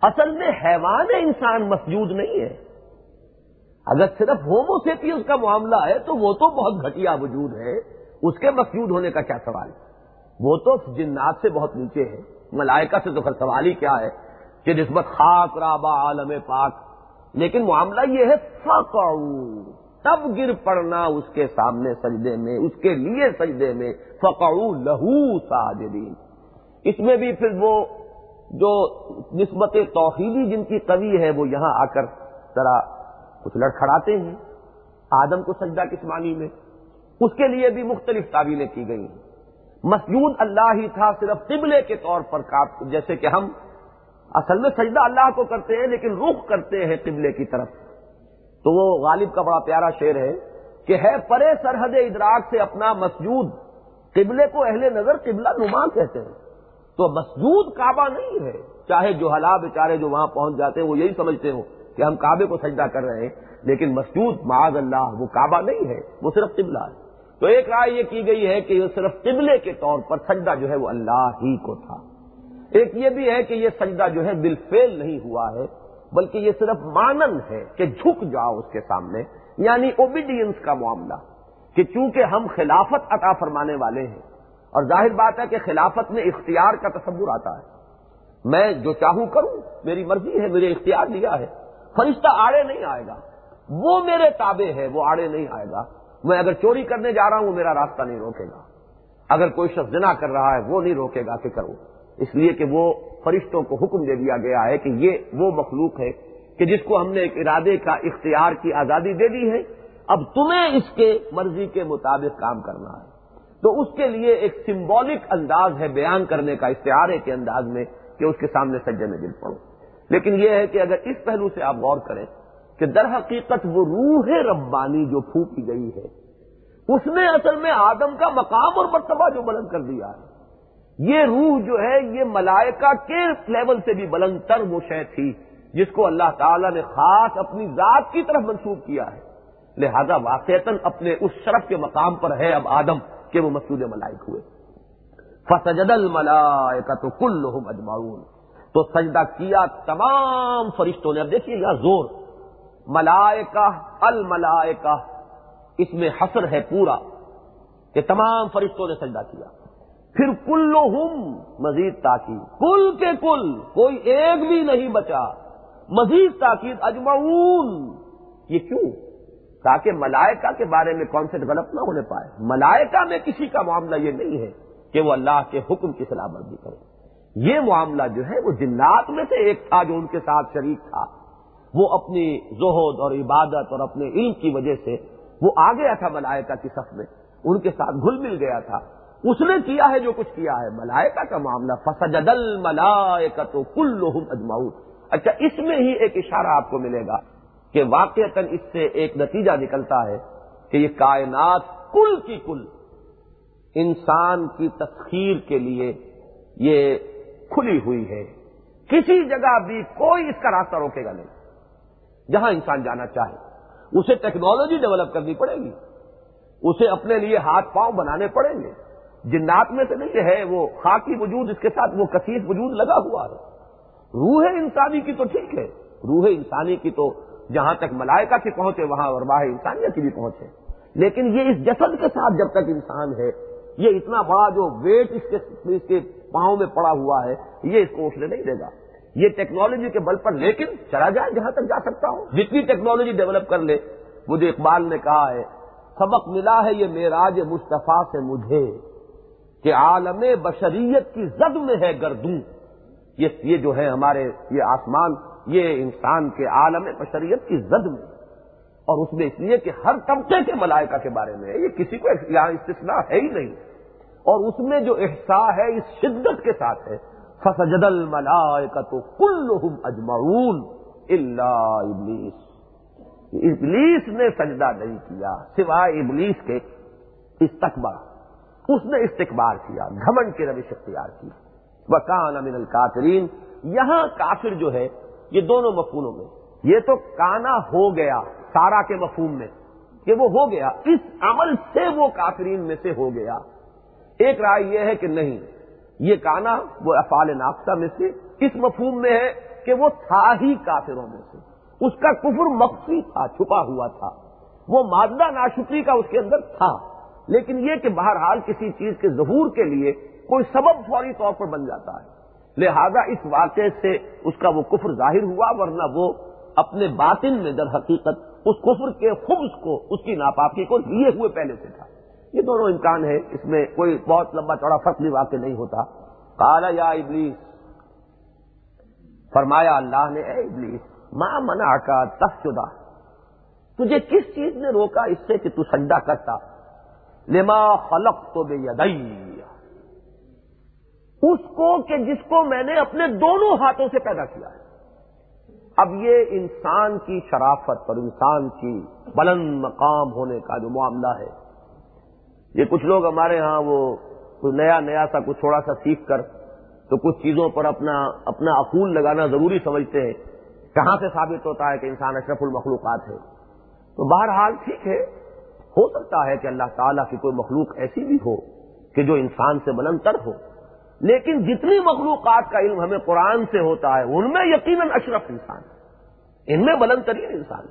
اصل میں حیوان انسان مسجود نہیں ہے۔ اگر صرف ہوموسیپیز کا معاملہ ہے، تو وہ تو بہت گھٹیا وجود ہے۔ اس کے مسجود ہونے کا کیا سوال ہے؟ وہ تو جنات سے بہت نیچے ہے۔ ملائکہ سے تو سوال ہی کیا ہے کہ نسبت خاک رابا عالم پاک۔ لیکن معاملہ یہ ہے، فقعو۔ تب گر پڑنا اس کے سامنے سجدے میں، اس کے لیے سجدے میں۔ فقعو لہو ساجدین۔ اس میں بھی پھر وہ جو نسبت توحیدی جن کی قوی ہے، وہ یہاں آ کر ذرا کچھ لڑکھڑاتے ہیں۔ آدم کو سجدہ کس معنی میں؟ اس کے لیے بھی مختلف تعویلیں کی گئی ہیں۔ مسجود اللہ ہی تھا صرف قبلے کے طور پر جیسے کہ ہم اصل میں سجدہ اللہ کو کرتے ہیں لیکن رخ کرتے ہیں قبلے کی طرف۔ تو وہ غالب کا بڑا پیارا شعر ہے کہ ہے پرے سرحد ادراک سے اپنا مسجود، قبلے کو اہل نظر قبلہ نما کہتے ہیں۔ تو مسجود کعبہ نہیں ہے۔ چاہے جو حلا بیچارے جو وہاں پہنچ جاتے ہیں، وہ یہی سمجھتے ہو کہ ہم کعبے کو سجدہ کر رہے ہیں، لیکن مسجود، معاذ اللہ، وہ کعبہ نہیں ہے، وہ صرف قبلہ ہے۔ تو ایک رائے یہ کی گئی ہے کہ یہ صرف قبلے کے طور پر سجدہ جو ہے وہ اللہ ہی کو تھا۔ ایک یہ بھی ہے کہ یہ سجدہ جو ہے دل فیل نہیں ہوا ہے، بلکہ یہ صرف مانن ہے کہ جھک جاؤ اس کے سامنے یعنی اوبیڈینس کا معاملہ۔ کہ چونکہ ہم خلافت عطا فرمانے والے ہیں، اور ظاہر بات ہے کہ خلافت میں اختیار کا تصور آتا ہے۔ میں جو چاہوں کروں، میری مرضی ہے میرے اختیار لیا ہے۔ فرشتہ آڑے نہیں آئے گا۔ وہ میرے تابع ہے، وہ آڑے نہیں آئے گا۔ میں اگر چوری کرنے جا رہا ہوں وہ میرا راستہ نہیں روکے گا۔ اگر کوئی شخص جنا کر رہا ہے، وہ نہیں روکے گا کہ کرو اس لیے کہ وہ فرشتوں کو حکم دے دیا گیا ہے کہ یہ وہ مخلوق ہے کہ جس کو ہم نے ایک ارادے کا اختیار کی آزادی دے دی ہے۔ اب تمہیں اس کے مرضی کے مطابق کام کرنا ہے۔ تو اس کے لیے ایک سمبولک انداز ہے بیان کرنے کا، استعارے کے انداز میں کہ اس کے سامنے سجے میں دل پڑو۔ لیکن یہ ہے کہ اگر اس پہلو سے آپ غور کریں کہ در حقیقت وہ روح ربانی جو پھونکی گئی ہے، اس نے اصل میں آدم کا مقام اور مرتبہ جو بلند کر دیا ہے۔ یہ روح جو ہے، یہ ملائکہ کے لیول سے بھی بلند تر وہ شے تھی، جس کو اللہ تعالی نے خاص اپنی ذات کی طرف منسوخ کیا ہے۔ لہذا واقعتاً اپنے اس شرف کے مقام پر ہے اب آدم کہ وہ مسود ملائک ہوئے۔ فسجد الملائکہ تو کل اجمعون۔ تو سجدہ کیا تمام فرشتوں نے۔ اب دیکھیے یہاں زور۔ ملائکہ، الملائکہ۔ اس میں حسر ہے پورا کہ تمام فرشتوں نے سجدہ کیا۔ پھر کل مزید تاکید۔ کل کے کل، کوئی ایک بھی نہیں بچا۔ مزید تاکید، اجمعون۔ یہ کیوں؟ تاکہ ملائکہ کے بارے میں کانسیپٹ غلط نہ ہونے پائے۔ ملائکہ میں کسی کا معاملہ یہ نہیں ہے کہ وہ اللہ کے حکم کی سلاح بردی کرے۔ یہ معاملہ جو ہے، وہ جنات میں سے ایک تھا جو ان کے ساتھ شریک تھا۔ وہ اپنی زہد اور عبادت اور اپنے علم کی وجہ سے وہ آ گیا تھا ملائکہ کی صف میں، ان کے ساتھ گھل مل گیا تھا۔ اس نے کیا ہے جو کچھ کیا ہے؟ ملائکہ کا معاملہ۔ فسجدل ملائکہ تو کل اجماؤ اچھا اس میں ہی ایک اشارہ آپ کو ملے گا کہ واقع اس سے ایک نتیجہ نکلتا ہے کہ یہ کائنات کل کی کل، انسان کی تسخیر کے لیے یہ کھلی ہوئی ہے۔ کسی جگہ بھی کوئی اس کا راستہ روکے گا نہیں۔ جہاں انسان جانا چاہے، اسے ٹیکنالوجی ڈیولپ کرنی پڑے گی۔ اسے اپنے لیے ہاتھ پاؤں بنانے پڑیں گے۔ جنات میں سے نہیں ہے، وہ خاکی وجود، اس کے ساتھ وہ کثیر وجود لگا ہوا ہے۔ روح انسانی کی تو ٹھیک ہے۔ روح انسانی کی تو جہاں تک ملائکہ کی پہنچے، وہاں اور واہ انسانیت کی بھی پہنچے۔ لیکن یہ اس جسد کے ساتھ جب تک انسان ہے، یہ اتنا بڑا جو ویٹ اس کے اس کے پاؤں میں پڑا ہوا ہے، یہ اس کو اٹھنے نہیں دے گا۔ یہ ٹیکنالوجی کے بل پر، لیکن چلا جائے، جہاں تک جا سکتا ہوں۔ جتنی ٹیکنالوجی ڈیولپ کر لے، مجھے اقبال نے کہا ہے، سبق ملا ہے یہ میراج مصطفیٰ سے مجھے کہ عالم بشریت کی زد میں ہے گردوں۔ یہ جو ہے ہمارے، یہ آسمان، یہ انسان کے عالم بشریت کی زد میں۔ اور اس میں اس لیے کہ ہر طبقے کے ملائکہ کے بارے میں یہ کسی کو یہاں استثناء ہے ہی نہیں۔ اور اس میں جو احساس ہے، اس شدت کے ساتھ ہے۔ فسجد الملائکہ تو کل اجمعون اللہ ابلیس۔ ابلیس نے سجدہ نہیں کیا، سوائے ابلیس کے استقبال اس نے استقبال کیا گھمنڈ کی روش اختیار کی۔ وہ کان امن القاترین یہاں کافر جو ہے، یہ دونوں مفہوموں میں۔ یہ تو کانا ہو گیا، سارا کے مفہوم میں۔ کہ وہ ہو گیا، اس عمل سے وہ کافرین میں سے ہو گیا۔ ایک رائے یہ ہے کہ نہیں یہ کانا وہ افال ناختہ میں سے اس مفہوم میں ہے کہ وہ تھا ہی کافروں میں سے۔ اس کا کفر مخفی تھا، چھپا ہوا تھا۔ وہ مادہ ناشکری کا اس کے اندر تھا۔ لیکن یہ کہ بہرحال کسی چیز کے ظہور کے لیے کوئی سبب فوری طور پر بن جاتا ہے۔ لہذا اس واقعے سے اس کا وہ کفر ظاہر ہوا، ورنہ وہ اپنے باطن میں در حقیقت اس کفر کے خبز کو، اس کی ناپاکی کو لیے ہوئے پہلے سے تھا۔ یہ دونوں امکان ہے اس میں کوئی بہت لمبا چوڑا فرق بھی واقع نہیں ہوتا۔ کالا یا ابلیس، فرمایا اللہ نے، اے ابلیس ماں منا کا تخ تجھے کس چیز نے روکا اس سے کہ تو سجدہ کرتا؟ لما خلق تو بے اس کو کہ جس کو میں نے اپنے دونوں ہاتھوں سے پیدا کیا۔ ہے اب یہ انسان کی شرافت اور انسان کی بلند مقام ہونے کا جو معاملہ ہے یہ کچھ لوگ ہمارے ہاں وہ کچھ نیا نیا سا کچھ تھوڑا سا سیکھ کر تو کچھ چیزوں پر اپنا اپنا اقول لگانا ضروری سمجھتے ہیں۔ کہاں سے ثابت ہوتا ہے کہ انسان اشرف المخلوقات ہے؟ تو بہرحال ٹھیک ہے، ہو سکتا ہے کہ اللہ تعالیٰ کی کوئی مخلوق ایسی بھی ہو کہ جو انسان سے بلند تر ہو۔ لیکن جتنی مخلوقات کا علم ہمیں قرآن سے ہوتا ہے، ان میں یقیناً اشرف انسان ان میں بلند ترین انسان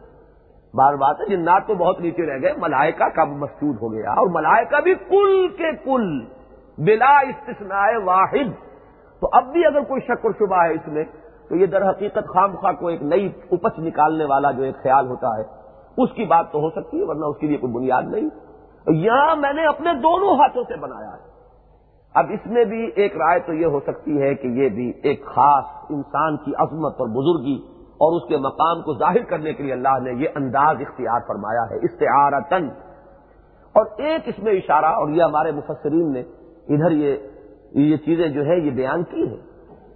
بار بات ہے جنات تو بہت نیچے رہ گئے، ملائکہ کا مسجود ہو گیا اور ملائکہ بھی کل کے کل، بلا استثناء واحد۔ تو اب بھی اگر کوئی شک اور شبہ ہے اس میں، تو یہ در حقیقت خام خواہ کو ایک نئی اپچ نکالنے والا جو ایک خیال ہوتا ہے، اس کی بات تو ہو سکتی ہے، ورنہ اس کے لیے کوئی بنیاد نہیں۔ یہاں میں نے اپنے دونوں ہاتھوں سے بنایا ہے۔ اب اس میں بھی ایک رائے تو یہ ہو سکتی ہے کہ یہ بھی ایک خاص انسان کی عظمت اور بزرگی اور اس کے مقام کو ظاہر کرنے کے لیے اللہ نے یہ انداز اختیار فرمایا ہے استعارتن اور ایک اس میں اشارہ، اور یہ ہمارے مفسرین نے ادھر یہ یہ چیزیں جو ہے، یہ بیان کی ہیں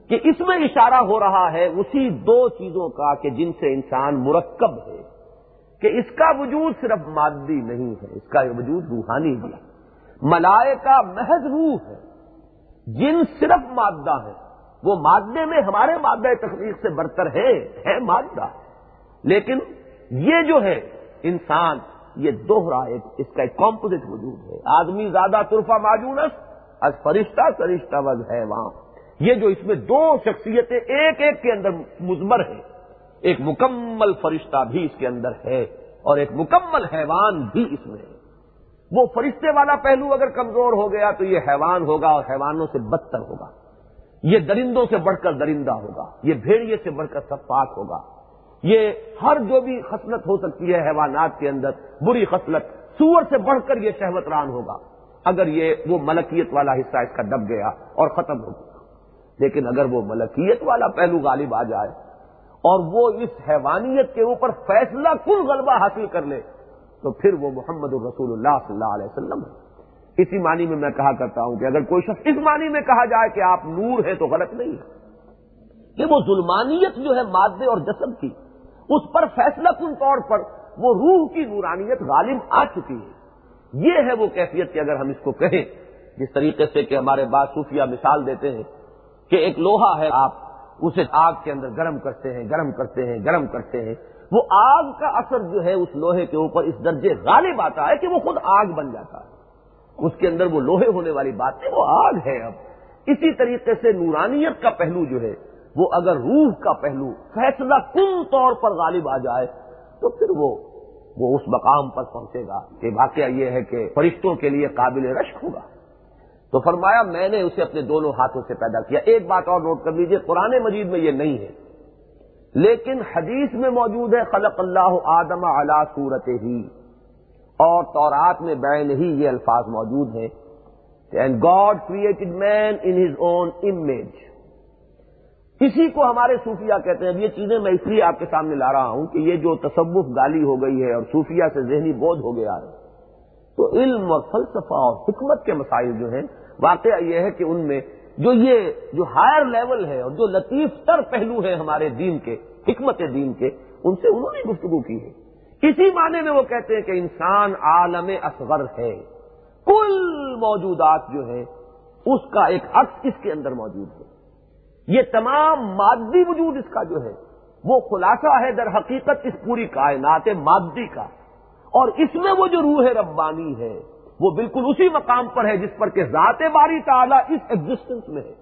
کہ اس میں اشارہ ہو رہا ہے اسی دو چیزوں کا کہ جن سے انسان مرکب ہے، کہ اس کا وجود صرف مادی نہیں ہے، اس کا وجود روحانی بھی ملائے کا محض روح ہے، جن صرف مادہ ہے۔ وہ مادے میں ہمارے مادہ تخلیق سے برتر ہے ہے مادہ۔ لیکن یہ جو ہے، انسان، یہ دوہرا ایک، اس کا ایک کمپوزٹ وجود ہے۔ آدمی زیادہ طرفہ معجونس از فرشتہ، سرشتہ وز ہے وہاں یہ جو اس میں دو شخصیتیں ایک ایک کے اندر مزمر ہے ایک مکمل فرشتہ بھی اس کے اندر ہے اور ایک مکمل حیوان بھی اس میں ہے۔ وہ فرشتے والا پہلو اگر کمزور ہو گیا تو یہ حیوان ہوگا اور حیوانوں سے بدتر ہوگا۔ یہ درندوں سے بڑھ کر درندہ ہوگا، یہ بھیڑیے سے بڑھ کر سفاق ہوگا۔ یہ ہر جو بھی خصلت ہو سکتی ہے حیوانات کے اندر، بری خصلت، سور سے بڑھ کر یہ شہوت ران ہوگا۔ اگر یہ وہ ملکیت والا حصہ اس کا دب گیا اور ختم ہو گیا۔ لیکن اگر وہ ملکیت والا پہلو غالب آ جائے اور وہ اس حیوانیت کے اوپر فیصلہ کل غلبہ حاصل کر لے، تو پھر وہ محمد الرسول اللہ صلی اللہ علیہ وسلم ہے۔ اسی معنی میں میں کہا کرتا ہوں کہ اگر کوئی شخص اس معنی میں کہا جائے کہ آپ نور ہیں تو غلط نہیں ہے۔ کہ وہ ظلمانیت جو ہے مادے اور جسم کی، اس پر فیصلہ کن طور پر وہ روح کی نورانیت غالب آ چکی ہے۔ یہ ہے وہ کیفیت کہ اگر ہم اس کو کہیں، جس طریقے سے کہ ہمارے بعض صوفیہ مثال دیتے ہیں کہ ایک لوہا ہے، آپ اسے آگ کے اندر گرم کرتے ہیں، گرم کرتے ہیں، گرم کرتے ہیں۔ وہ آگ کا اثر جو ہے اس لوہے کے اوپر اس درجے غالب آتا ہے کہ وہ خود آگ بن جاتا ہے۔ اس کے اندر وہ لوہے ہونے والی بات ہے وہ آگ ہے اب۔ اسی طریقے سے نورانیت کا پہلو جو ہے، وہ اگر روح کا پہلو، فیصلہ کن طور پر غالب آ جائے، تو پھر وہ وہ اس مقام پر پہنچے گا کہ واقعہ یہ ہے کہ فرشتوں کے لیے قابل رشک ہوگا۔ تو فرمایا، میں نے اسے اپنے دونوں ہاتھوں سے پیدا کیا۔ ایک بات اور نوٹ کر لیجیے، قرآن مجید میں یہ نہیں ہے، لیکن حدیث میں موجود ہے، خلق اللہ آدم علا صورت ہی اور تورات میں بین ہی یہ الفاظ موجود ہیں and God created man in his own image اسی کو ہمارے صوفیہ کہتے ہیں۔ اب یہ چیزیں میں اس لیے آپ کے سامنے لا رہا ہوں کہ یہ جو تصوف گالی ہو گئی ہے اور صوفیہ سے ذہنی بودھ ہو گیا ہے، تو علم اور فلسفہ اور حکمت کے مسائل جو ہیں، واقعہ یہ ہے کہ ان میں جو یہ جو ہائر لیول ہے اور جو لطیف تر پہلو ہیں ہمارے دین کے، حکمت دین کے، ان سے انہوں نے گفتگو کی ہے۔ اسی معنی میں وہ کہتے ہیں کہ انسان عالم اصغر ہے۔ کل موجودات جو ہے اس کا ایک عکس اس کے اندر موجود ہے۔ یہ تمام مادی وجود اس کا جو ہے، وہ خلاصہ ہے در حقیقت اس پوری کائنات مادی کا۔ اور اس میں وہ جو روح ربانی ہے، وہ بالکل اسی مقام پر ہے جس پر کہ ذات باری تعالیٰ اس ایگزٹنس میں ہے۔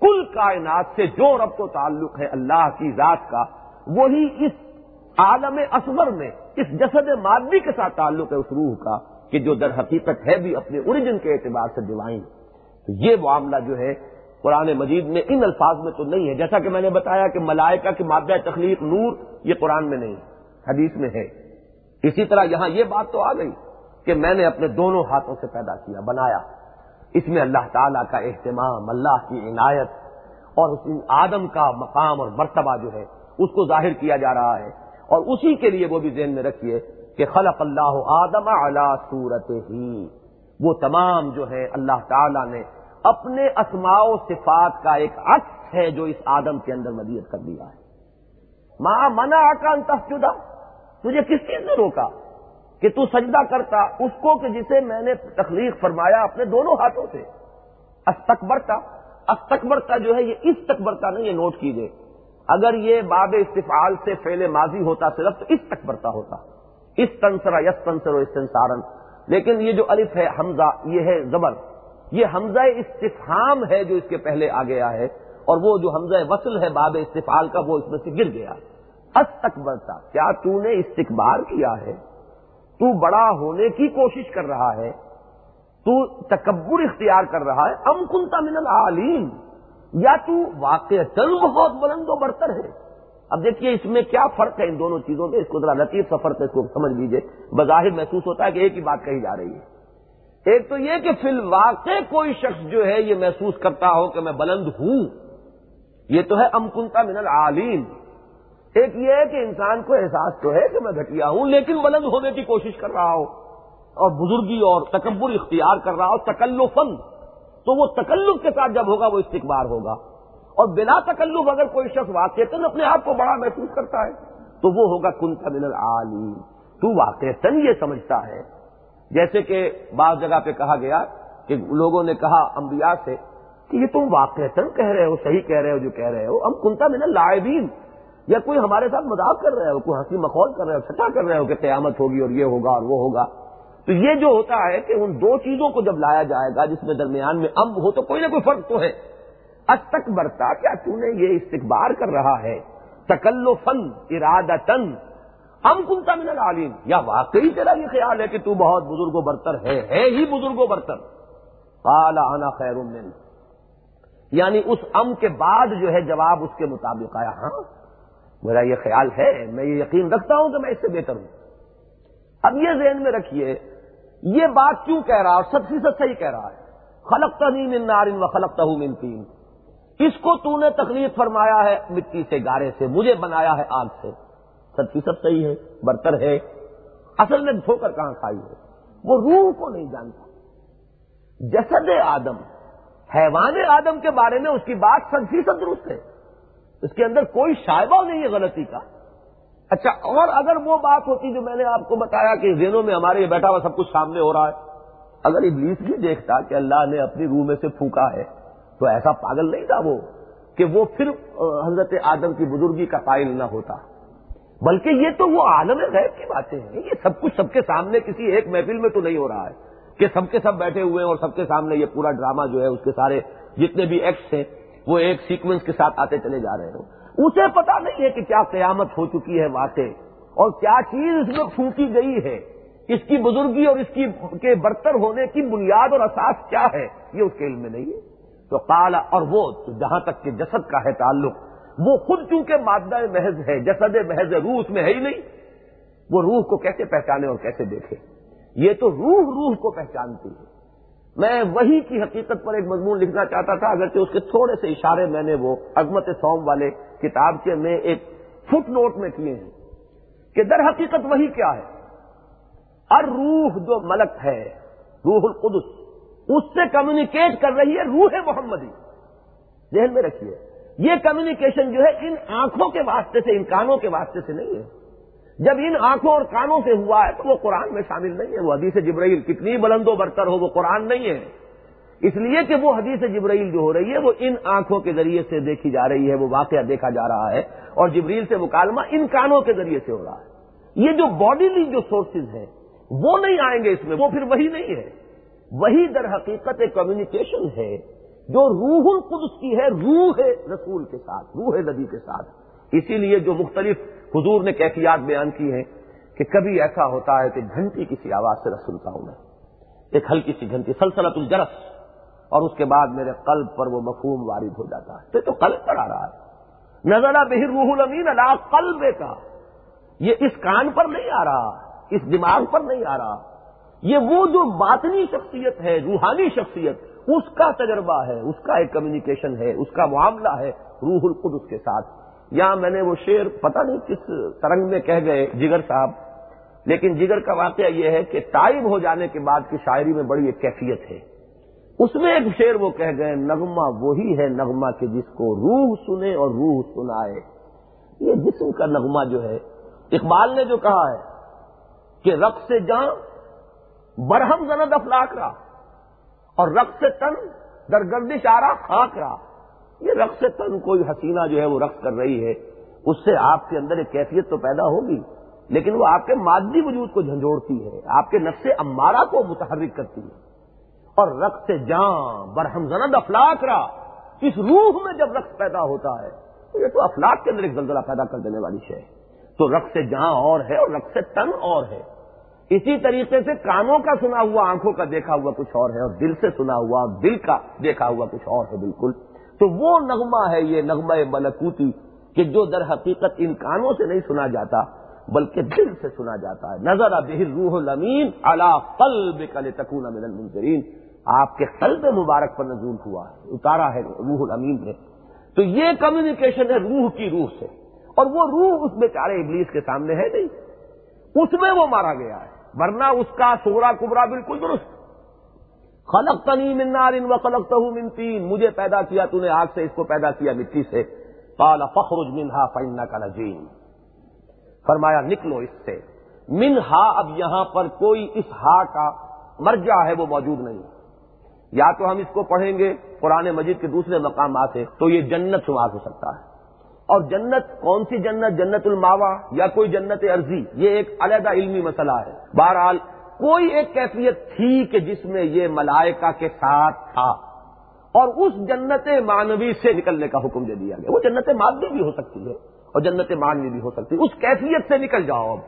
کل کائنات سے جو رب و تعلق ہے اللہ کی ذات کا، وہی اس عالم اصغر میں اس جسد مادی کے ساتھ تعلق ہے اس روح کا، کہ جو در حقیقت ہے بھی اپنے اوریجن کے اعتبار سے ڈیوائن تو یہ معاملہ جو ہے، قرآن مجید میں ان الفاظ میں تو نہیں ہے۔ جیسا کہ میں نے بتایا کہ ملائکہ کی مادہ تخلیق نور یہ قرآن میں نہیں، حدیث میں ہے۔ اسی طرح یہاں یہ بات تو آ گئی کہ میں نے اپنے دونوں ہاتھوں سے پیدا کیا، بنایا۔ اس میں اللہ تعالیٰ کا اہتمام، اللہ کی عنایت اور اس آدم کا مقام اور مرتبہ جو ہے، اس کو ظاہر کیا جا رہا ہے۔ اور اسی کے لیے وہ بھی ذہن میں رکھیے کہ خلق اللہ آدم علی صورت ہی وہ تمام جو ہے اللہ تعالی نے اپنے اسماء و صفات کا ایک عکس ہے جو اس آدم کے اندر مدیت کر دیا ہے۔ ماں منا کا انتفجدہ تجھے کس چیز نے روکا؟ کہ تو سجدہ کرتا، اس کو کہ جسے میں نے تخلیق فرمایا اپنے دونوں ہاتھوں سے۔ استقبرتا استقبرتا جو ہے یہ اس تکبرتا نہیں، یہ نوٹ کیجیے اگر یہ باب استفال سے فیل ماضی ہوتا صرف، تو اس تکبرتا ہوتا۔ اس تنسرا یس تنسر و استنسارن لیکن یہ جو الف ہے، حمزہ، یہ ہے زبر۔ یہ حمزہ استفہام ہے جو اس کے پہلے آ گیا ہے، اور وہ جو حمزہ وصل ہے باب استفال کا، وہ اس میں سے گر گیا۔ استقبرتا کیا تو نے استقبال کیا ہے؟ تو بڑا ہونے کی کوشش کر رہا ہے۔ تو تکبر اختیار کر رہا ہے۔ ام کنتا من العالین۔ یا تو واقع چل بہت بلند و برتر ہے۔ اب دیکھیے اس میں کیا فرق ہے ان دونوں چیزوں میں؟ اس کو ذرا لطیف سا فرق ہے، اس کو سمجھ لیجیے بظاہر محسوس ہوتا ہے کہ ایک ہی بات کہی جا رہی ہے۔ ایک تو یہ کہ فی الواقع کوئی شخص جو ہے یہ محسوس کرتا ہو کہ میں بلند ہوں۔ یہ تو ہے امکنتا من العالین۔ ایک یہ ہے کہ انسان کو احساس تو ہے کہ میں گھٹیا ہوں، لیکن بلند ہونے کی کوشش کر رہا ہوں اور بزرگی اور تکبر اختیار کر رہا ہو تکلفن تو وہ تکلف کے ساتھ جب ہوگا وہ استقبار ہوگا۔ اور بلا تکلف اگر کوئی شخص واقع اپنے آپ کو بڑا محسوس کرتا ہے، تو وہ ہوگا کن من العالم تو واقع تن یہ سمجھتا ہے۔ جیسے کہ بعض جگہ پہ کہا گیا کہ لوگوں نے کہا انبیاء سے کہ یہ تم واقع تن کہہ رہے ہو، صحیح کہہ رہے ہو جو کہہ رہے ہو، ہم کنتا من اللاعبین۔ یا کوئی ہمارے ساتھ مذاق کر رہے ہو کوئی ہنسی مخول کر رہے ہو چھٹا کر رہے ہو کہ قیامت ہوگی اور یہ ہوگا اور وہ ہوگا۔ تو یہ جو ہوتا ہے کہ ان دو چیزوں کو جب لایا جائے گا جس میں درمیان میں ام ہو تو کوئی نہ کوئی فرق تو ہے۔ تک برتا کیا تو نے یہ استقبار کر رہا ہے؟ تکلو فن ارادہ تن ام کنتا من العالم یا واقعی تیرا یہ خیال ہے کہ تو بہت بزرگ و برتر ہے ہے ہی بزرگ و برتر۔ کالا آنا خیر من۔ یعنی اس ام کے بعد جو ہے جواب اس کے مطابق آیا۔ ہاں میرا یہ خیال ہے، میں یہ یقین رکھتا ہوں کہ میں اس سے بہتر ہوں۔ اب یہ ذہن میں رکھیے یہ بات کیوں کہہ رہا ہے؟ سب فیصد صحیح کہہ رہا ہے۔ خلق تنیم ان نارن و خلق تہم تین۔ اس کو تو نے تکلیف فرمایا ہے مٹی سے، گارے سے، مجھے بنایا ہے آگ سے۔ سب فیصد صحیح ہے، برتر ہے۔ اصل میں دھوکر کہاں کھائی ہے؟ وہ روح کو نہیں جانتا۔ جسد آدم، حیوان آدم کے بارے میں اس کی بات سب فیصد درست ہے۔ اس کے اندر کوئی شائبہ نہیں ہے غلطی کا۔ اچھا اور اگر وہ بات ہوتی جو میں نے آپ کو بتایا کہ ذہنوں میں ہمارے یہ بیٹھا ہوا سب کچھ سامنے ہو رہا ہے، اگر ابلیس بھی دیکھتا کہ اللہ نے اپنی روح میں سے پھونکا ہے، تو ایسا پاگل نہیں تھا وہ کہ وہ پھر حضرت آدم کی بزرگی کا قائل نہ ہوتا۔ بلکہ یہ تو وہ عالم غیب کی باتیں ہیں، یہ سب کچھ سب کے سامنے کسی ایک محفل میں تو نہیں ہو رہا ہے کہ سب کے سب بیٹھے ہوئے ہیں اور سب کے سامنے یہ پورا ڈرامہ جو ہے، اس کے سارے جتنے بھی ایکٹس ہیں، وہ ایک سیکوینس کے ساتھ آتے چلے جا رہے ہیں۔ اسے پتا نہیں ہے کہ کیا قیامت ہو چکی ہے واقع، اور کیا چیز اس میں پھونکی گئی ہے۔ اس کی بزرگی اور اس کی کے برتر ہونے کی بنیاد اور اساس کیا ہے؟ یہ اس کے علم میں نہیں ہے۔ تو کالا اور وہ جہاں تک کہ جسد کا ہے تعلق، وہ خود چونکہ مادہ محض ہے، جسد محض روح اس میں ہے ہی نہیں۔ وہ روح کو کیسے پہچانے اور کیسے دیکھے؟ یہ تو روح روح کو پہچانتی ہے۔ میں وہی کی حقیقت پر ایک مضمون لکھنا چاہتا تھا، اگرچہ اس کے تھوڑے سے اشارے میں نے وہ عظمت سوم والے کتاب کے میں ایک فٹ نوٹ میں کیے ہیں کہ در حقیقت وہی کیا ہے۔ ار روح جو ملک ہے، روح القدس، اس سے کمیونیکیٹ کر رہی ہے روح محمدی۔ ذہن میں رکھیے، یہ کمیونیکیشن جو ہے ان آنکھوں کے واسطے سے، ان کانوں کے واسطے سے نہیں ہے۔ جب ان آنکھوں اور کانوں سے ہوا ہے تو وہ قرآن میں شامل نہیں ہے۔ وہ حدیث جبرائیل کتنی بلند و برتر ہو، وہ قرآن نہیں ہے۔ اس لیے کہ وہ حدیث جبرائیل جو ہو رہی ہے وہ ان آنکھوں کے ذریعے سے دیکھی جا رہی ہے، وہ واقعہ دیکھا جا رہا ہے اور جبریل سے مکالمہ ان کانوں کے ذریعے سے ہو رہا ہے۔ یہ جو باڈیلی جو سورسز ہیں، وہ نہیں آئیں گے اس میں، وہ پھر وہی نہیں ہے۔ وہی در حقیقت ایک کمیونیکیشن ہے جو روح القدس کی ہے، روح رسول کے ساتھ، روح نبی کے ساتھ۔ اسی لیے جو مختلف حضور نے کیفیات بیان کی ہیں کہ کبھی ایسا ہوتا ہے کہ گھنٹی کسی آواز سے رہ سنتا ہوں میں۔ ایک ہلکی سی گھنٹی سلسلت الجرس۔ اور اس کے بعد میرے قلب پر وہ مفہوم وارد ہو جاتا ہے۔ تو قلب پر آ رہا ہے۔ نظرہ بہر روح الامین اللہ قلب کا۔ یہ اس کان پر نہیں آ رہا، اس دماغ پر نہیں آ رہا۔ یہ وہ جو باطنی شخصیت ہے، روحانی شخصیت، اس کا تجربہ ہے، اس کا ایک کمیونیکیشن ہے، اس کا معاملہ ہے روح القدس کے ساتھ۔ یا میں نے وہ شعر پتہ نہیں کس ترنگ میں کہہ گئے، جگر صاحب۔ لیکن جگر کا واقعہ یہ ہے کہ تائب ہو جانے کے بعد کی شاعری میں بڑی ایک کیفیت ہے۔ اس میں ایک شعر وہ کہہ گئے، نغمہ وہی ہے، نغمہ کہ جس کو روح سنے اور روح سنائے۔ یہ جسم کا نغمہ جو ہے، اقبال نے جو کہا ہے کہ رقص سے جان، برہم زند افلاق رہا اور رقص سے تن، در گردش آ رہا خاک رہا یہ رقص تن کوئی حسینہ جو ہے وہ رقص کر رہی ہے۔ اس سے آپ کے اندر ایک کیفیت تو پیدا ہوگی، لیکن وہ آپ کے مادی وجود کو جھنجھوڑتی ہے، آپ کے نفس امارہ کو متحرک کرتی ہے۔ اور رقص جان، برہم زند افلاق رہا اس روح میں جب رقص پیدا ہوتا ہے، تو یہ تو افلاق کے اندر ایک زلزلہ پیدا کر دینے والی شے۔ ہے تو رقص جہاں اور ہے اور رقص تن اور ہے۔ اسی طریقے سے کانوں کا سنا ہوا، آنکھوں کا دیکھا ہوا کچھ اور ہے اور دل سے سنا ہوا، دل کا دیکھا ہوا کچھ اور ہے بالکل۔ تو وہ نغمہ ہے یہ نغمہ ملکوتی کہ جو در حقیقت ان کانوں سے نہیں سنا جاتا، بلکہ دل سے سنا جاتا ہے۔ نظر بہر روح المین اللہ قلب کل تکون من المنظرین آپ کے قلب مبارک پر نزول ہوا ہے، اتارا ہے روح الامین نے تو یہ کمیونیکیشن ہے روح کی روح سے۔ اور وہ روح اس بیچارے ابلیس کے سامنے ہے نہیں۔ اس میں وہ مارا گیا ہے۔ ورنہ اس کا سورا کبرا بالکل درست۔ خلق تنی منار ان و خلق تہ تین۔ مجھے پیدا کیا تو نے، آگ سے اس کو پیدا کیا مٹی سے۔ کالا فخرج منہا فائنہ کا نجیم فرمایا، نکلو اس سے۔ منہا اب یہاں پر کوئی اس ہا کا مرجع ہے وہ موجود نہیں۔ یا تو ہم اس کو پڑھیں گے قرآن مجید کے دوسرے مقامات سے، تو یہ جنت شمار ہو سکتا ہے۔ اور جنت، کون سی جنت؟ جنت الماوا یا کوئی جنت عرضی یہ ایک علیحدہ علمی مسئلہ ہے۔ بہرحال، کوئی ایک کیفیت تھی کہ جس میں یہ ملائکہ کے ساتھ تھا۔ اور اس جنت مانوی سے نکلنے کا حکم دے دیا گیا۔ وہ جنت مادی بھی ہو سکتی ہے اور جنت مانوی بھی ہو سکتی ہے۔ اس کیفیت سے نکل جاؤ۔ اب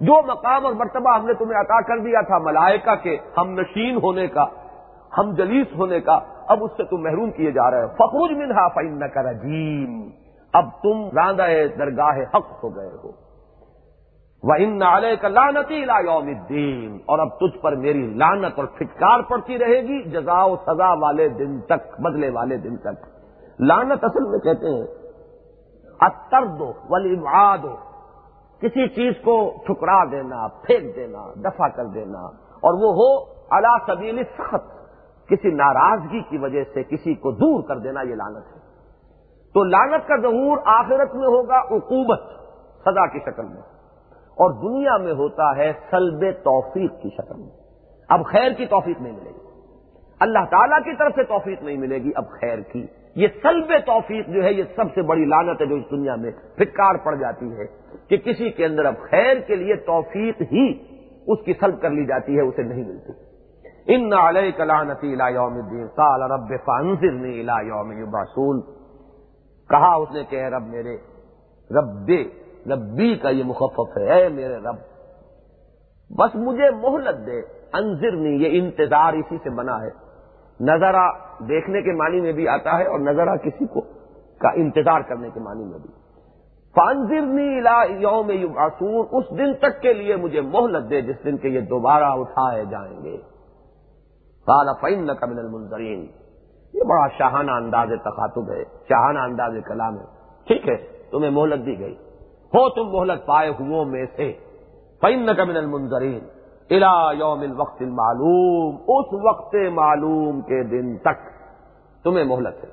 جو مقام اور مرتبہ ہم نے تمہیں عطا کر دیا تھا ملائکہ کے ہم نشین ہونے کا ہم جلیس ہونے کا اب اس سے تم محروم کیے جا رہے ہو۔ فخرج منہا فائن کا رجیم اب تم راندہ درگاہ حق ہو گئے ہو۔ وہ ان نالے کا لانتی لا یوم الدین اور اب تجھ پر میری لانت اور پھٹکار پڑتی رہے گی جزا و سزا والے دن تک، بدلے والے دن تک۔ لانت اصل میں کہتے ہیں اتر دو ولی دو کسی چیز کو ٹھکرا دینا، پھینک دینا، دفع کر دینا۔ اور وہ ہو اللہ سبیل سخت کسی ناراضگی کی وجہ سے کسی کو دور کر دینا یہ لانت ہے۔ تو لانت کا ظہور آخرت میں ہوگا، عقوبت، سزا کی شکل میں۔ اور دنیا میں ہوتا ہے سلب توفیق کی شکل میں۔ اب خیر کی توفیق نہیں ملے گی۔ اللہ تعالیٰ کی طرف سے توفیق نہیں ملے گی، اب خیر کی۔ یہ سلب توفیق جو ہے، یہ سب سے بڑی لانت ہے جو اس دنیا میں فکار پڑ جاتی ہے کہ کسی کے اندر اب خیر کے لیے توفیق ہی اس کی سلب کر لی جاتی ہے، اسے نہیں ملتی۔ ان علیہ کلانتی لا یوم الدین۔ قال رب فانزرنی الى یوم یبعثون۔ کہا اس نے کہ رب میرے رب دے، ربی کا یہ مخفف ہے، اے میرے رب۔ بس مجھے مہلت دے انضر یہ انتظار اسی سے بنا ہے۔ نظرہ دیکھنے کے معنی میں بھی آتا ہے اور نظرہ کسی کو کا انتظار کرنے کے معنی میں بھی۔ فانزرنی الا یوم یبعثون، اس دن تک کے لیے مجھے مہلت دے جس دن کے یہ دوبارہ اٹھائے جائیں گے۔ قال، فإنك من المنظرین یہ بڑا شاہانہ انداز تخاتب ہے، شاہانہ انداز کلام ہے۔ ٹھیک ہے، تمہیں مہلت دی گئی۔ ہو تم مہلت پائے ہو میں سے۔ فن من المنظرین الا یوم الوقت المعلوم۔ اس وقت معلوم کے دن تک تمہیں مہلت ہے۔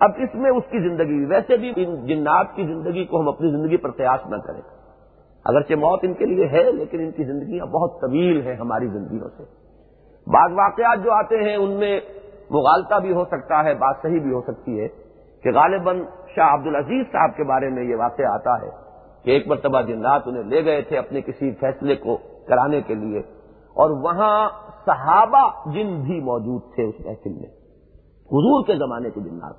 اب اس میں اس کی زندگی، ویسے بھی ان جنات کی زندگی کو ہم اپنی زندگی پر قیاس نہ کریں۔ اگرچہ موت ان کے لیے ہے، لیکن ان کی زندگیاں بہت طویل ہیں ہماری زندگیوں سے۔ بعض واقعات جو آتے ہیں ان میں مغالطہ بھی ہو سکتا ہے، بات صحیح بھی ہو سکتی ہے کہ غالباً شاہ عبد العزیز صاحب کے بارے میں یہ واقعہ آتا ہے کہ ایک مرتبہ جنات انہیں لے گئے تھے اپنے کسی فیصلے کو کرانے کے لیے اور وہاں صحابہ جن بھی موجود تھے اس محفل میں، حضور کے زمانے کے جنات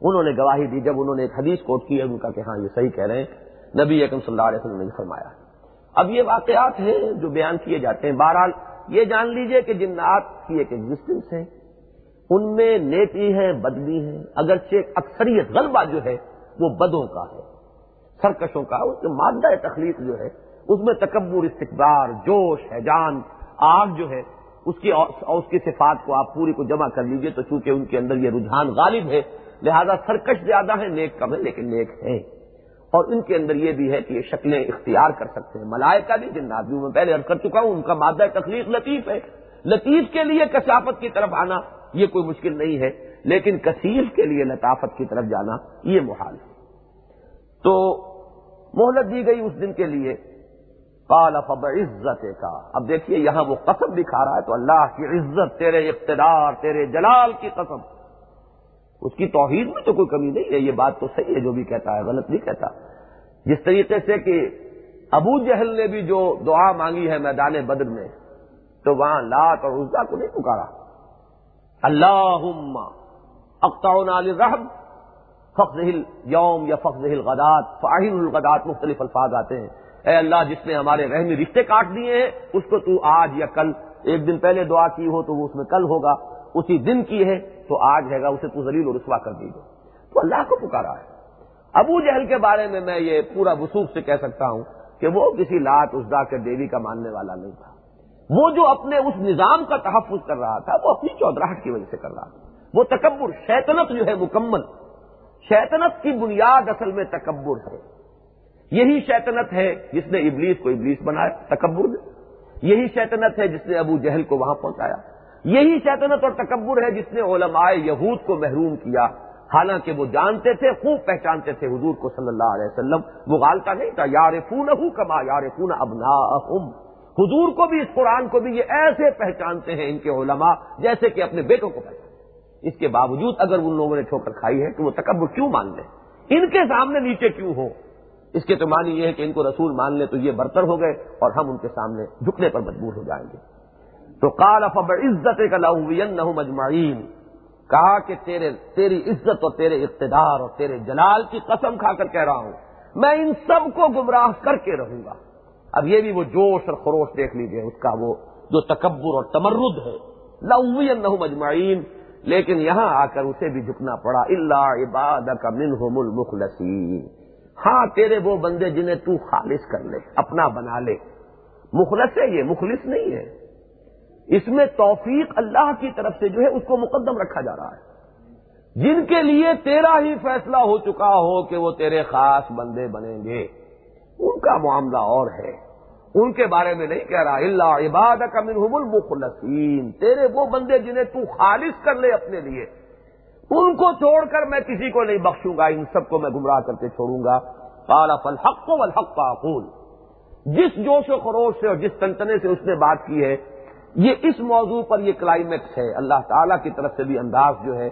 انہوں نے گواہی دی، جب انہوں نے ایک حدیث کوٹ کی ہے ان کا کہ ہاں یہ صحیح کہہ رہے ہیں۔ نبی یکم صلی اللہ علیہ وسلم نے فرمایا۔ اب یہ واقعات ہیں جو بیان کیے جاتے ہیں۔ بہرحال یہ جان لیجیے کہ جنات کی ایک ایگزٹنس ہے، ان میں نیکی ہے بدلی ہے، اگرچہ اکثریت غلبہ جو ہے وہ بدوں کا ہے، سرکشوں کا، اس میں مادہ تخلیق جو ہے، اس میں تکبر استقبار جوش ہے، جان، آگ جو ہے، اس کی اس کی صفات کو آپ پوری کو جمع کر لیجیے تو چونکہ ان کے اندر یہ رجحان غالب ہے، لہذا سرکش زیادہ ہے، نیک کم ہے، لیکن نیک ہے۔ اور ان کے اندر یہ بھی ہے کہ یہ شکلیں اختیار کر سکتے ہیں۔ ملائکہ بھی جنات بھی میں پہلے عرض کر چکا ہوں، ان کا مادہ تخلیق لطیف ہے۔ لطیف کے لیے کثافت کی طرف آنا یہ کوئی مشکل نہیں ہے، لیکن کثیف کے لیے لطافت کی طرف جانا یہ محال ہے۔ تو مہلت دی گئی اس دن کے لیے۔ فب عزت کا اب دیکھیے یہاں وہ قسم دکھا رہا ہے تو اللہ کی عزت، تیرے اقتدار، تیرے جلال کی قسم۔ اس کی توحید میں تو کوئی کمی نہیں ہے، یہ بات تو صحیح ہے، جو بھی کہتا ہے، غلط نہیں کہتا۔ جس طریقے سے کہ ابو جہل نے بھی جو دعا مانگی ہے میدان بدر میں، تو وہاں لات اور عزا کو نہیں پکارا۔ اللہ اختاؤ رحم فخر یوم یا فخر غدات فاہل الغدات، مختلف الفاظ آتے ہیں۔ اے اللہ، جس نے ہمارے رحمی رشتے کاٹ دیے ہیں، اس کو تو آج یا کل، ایک دن پہلے دعا کی ہو تو وہ اس میں کل ہوگا۔ اسی دن کی ہے، تو آج ہے گا، اسے تو ذلیل و رسوا کر دی تو اللہ کو پکارا ہے۔ ابو جہل کے بارے میں میں یہ پورا وسوخ سے کہہ سکتا ہوں کہ وہ کسی لات اسدا کے دیوی کا ماننے والا نہیں تھا۔ وہ جو اپنے اس نظام کا تحفظ کر رہا تھا، وہ اپنی چودراہٹ کی وجہ سے کر رہا تھا۔ وہ تکبر، شیطنت جو ہے، مکمل۔ شیطنت کی بنیاد اصل میں تکبر ہے۔ یہی شیطنت ہے جس نے ابلیس کو ابلیس بنایا، تکبر۔ نے یہی شیطنت ہے جس نے ابو جہل کو وہاں پہنچایا۔ یہی شیطنت اور تکبر ہے جس نے علماء یہود کو محروم کیا۔ حالانکہ وہ جانتے تھے، خوب پہچانتے تھے حضور کو صلی اللہ علیہ وسلم۔ وہ غالتا نہیں تھا یار فون کما یار فون ابنا حضور کو بھی، اس قرآن کو بھی یہ ایسے پہچانتے ہیں ان کے علماء جیسے کہ اپنے بیٹوں کو پہچانتے اس کے باوجود اگر ان لوگوں نے ٹھوکر کھائی ہے تو وہ تکبر کیوں مان لیں؟ ان کے سامنے نیچے کیوں ہو اس کے تو معنی یہ ہے کہ ان کو رسول مان لے تو یہ برتر ہو گئے اور ہم ان کے سامنے جھکنے پر مجبور ہو جائیں گے۔ تو کال افب عزت کا لاؤ مجمعین کہا کہ تیرے، تیری عزت اور تیرے اقتدار اور تیرے جلال کی قسم کھا کر کہہ رہا ہوں۔ میں ان سب کو گمراہ کر کے رہوں گا۔ اب یہ بھی وہ جوش اور خروش دیکھ لیجیے اس کا وہ جو تکبر اور تمرد ہے۔ لہو مجمعین لیکن یہاں آ کر اسے بھی جھکنا پڑا۔ اللہ عباد کا منہ المخلصین۔ ہاں تیرے وہ بندے جنہیں تو خالص کر لے، اپنا بنا لے۔ مخلص ہے یہ، مخلص نہیں ہے۔ اس میں توفیق اللہ کی طرف سے جو ہے اس کو مقدم رکھا جا رہا ہے۔ جن کے لیے تیرا ہی فیصلہ ہو چکا ہو کہ وہ تیرے خاص بندے بنیں گے، ان کا معاملہ اور ہے۔ ان کے بارے میں نہیں کہہ رہا اللہ عباد کا منہم المخلصین تیرے وہ بندے جنہیں تو خالص کر لے اپنے لیے۔ ان کو چھوڑ کر میں کسی کو نہیں بخشوں گا، ان سب کو میں گمراہ کر کے چھوڑوں گا۔ پالا فل حق کو الحق کا جس جوش و خروش سے اور جس تنتنے سے اس نے بات کی ہے یہ اس موضوع پر یہ کلائمیکس ہے۔ اللہ تعالی کی طرف سے بھی انداز جو ہے،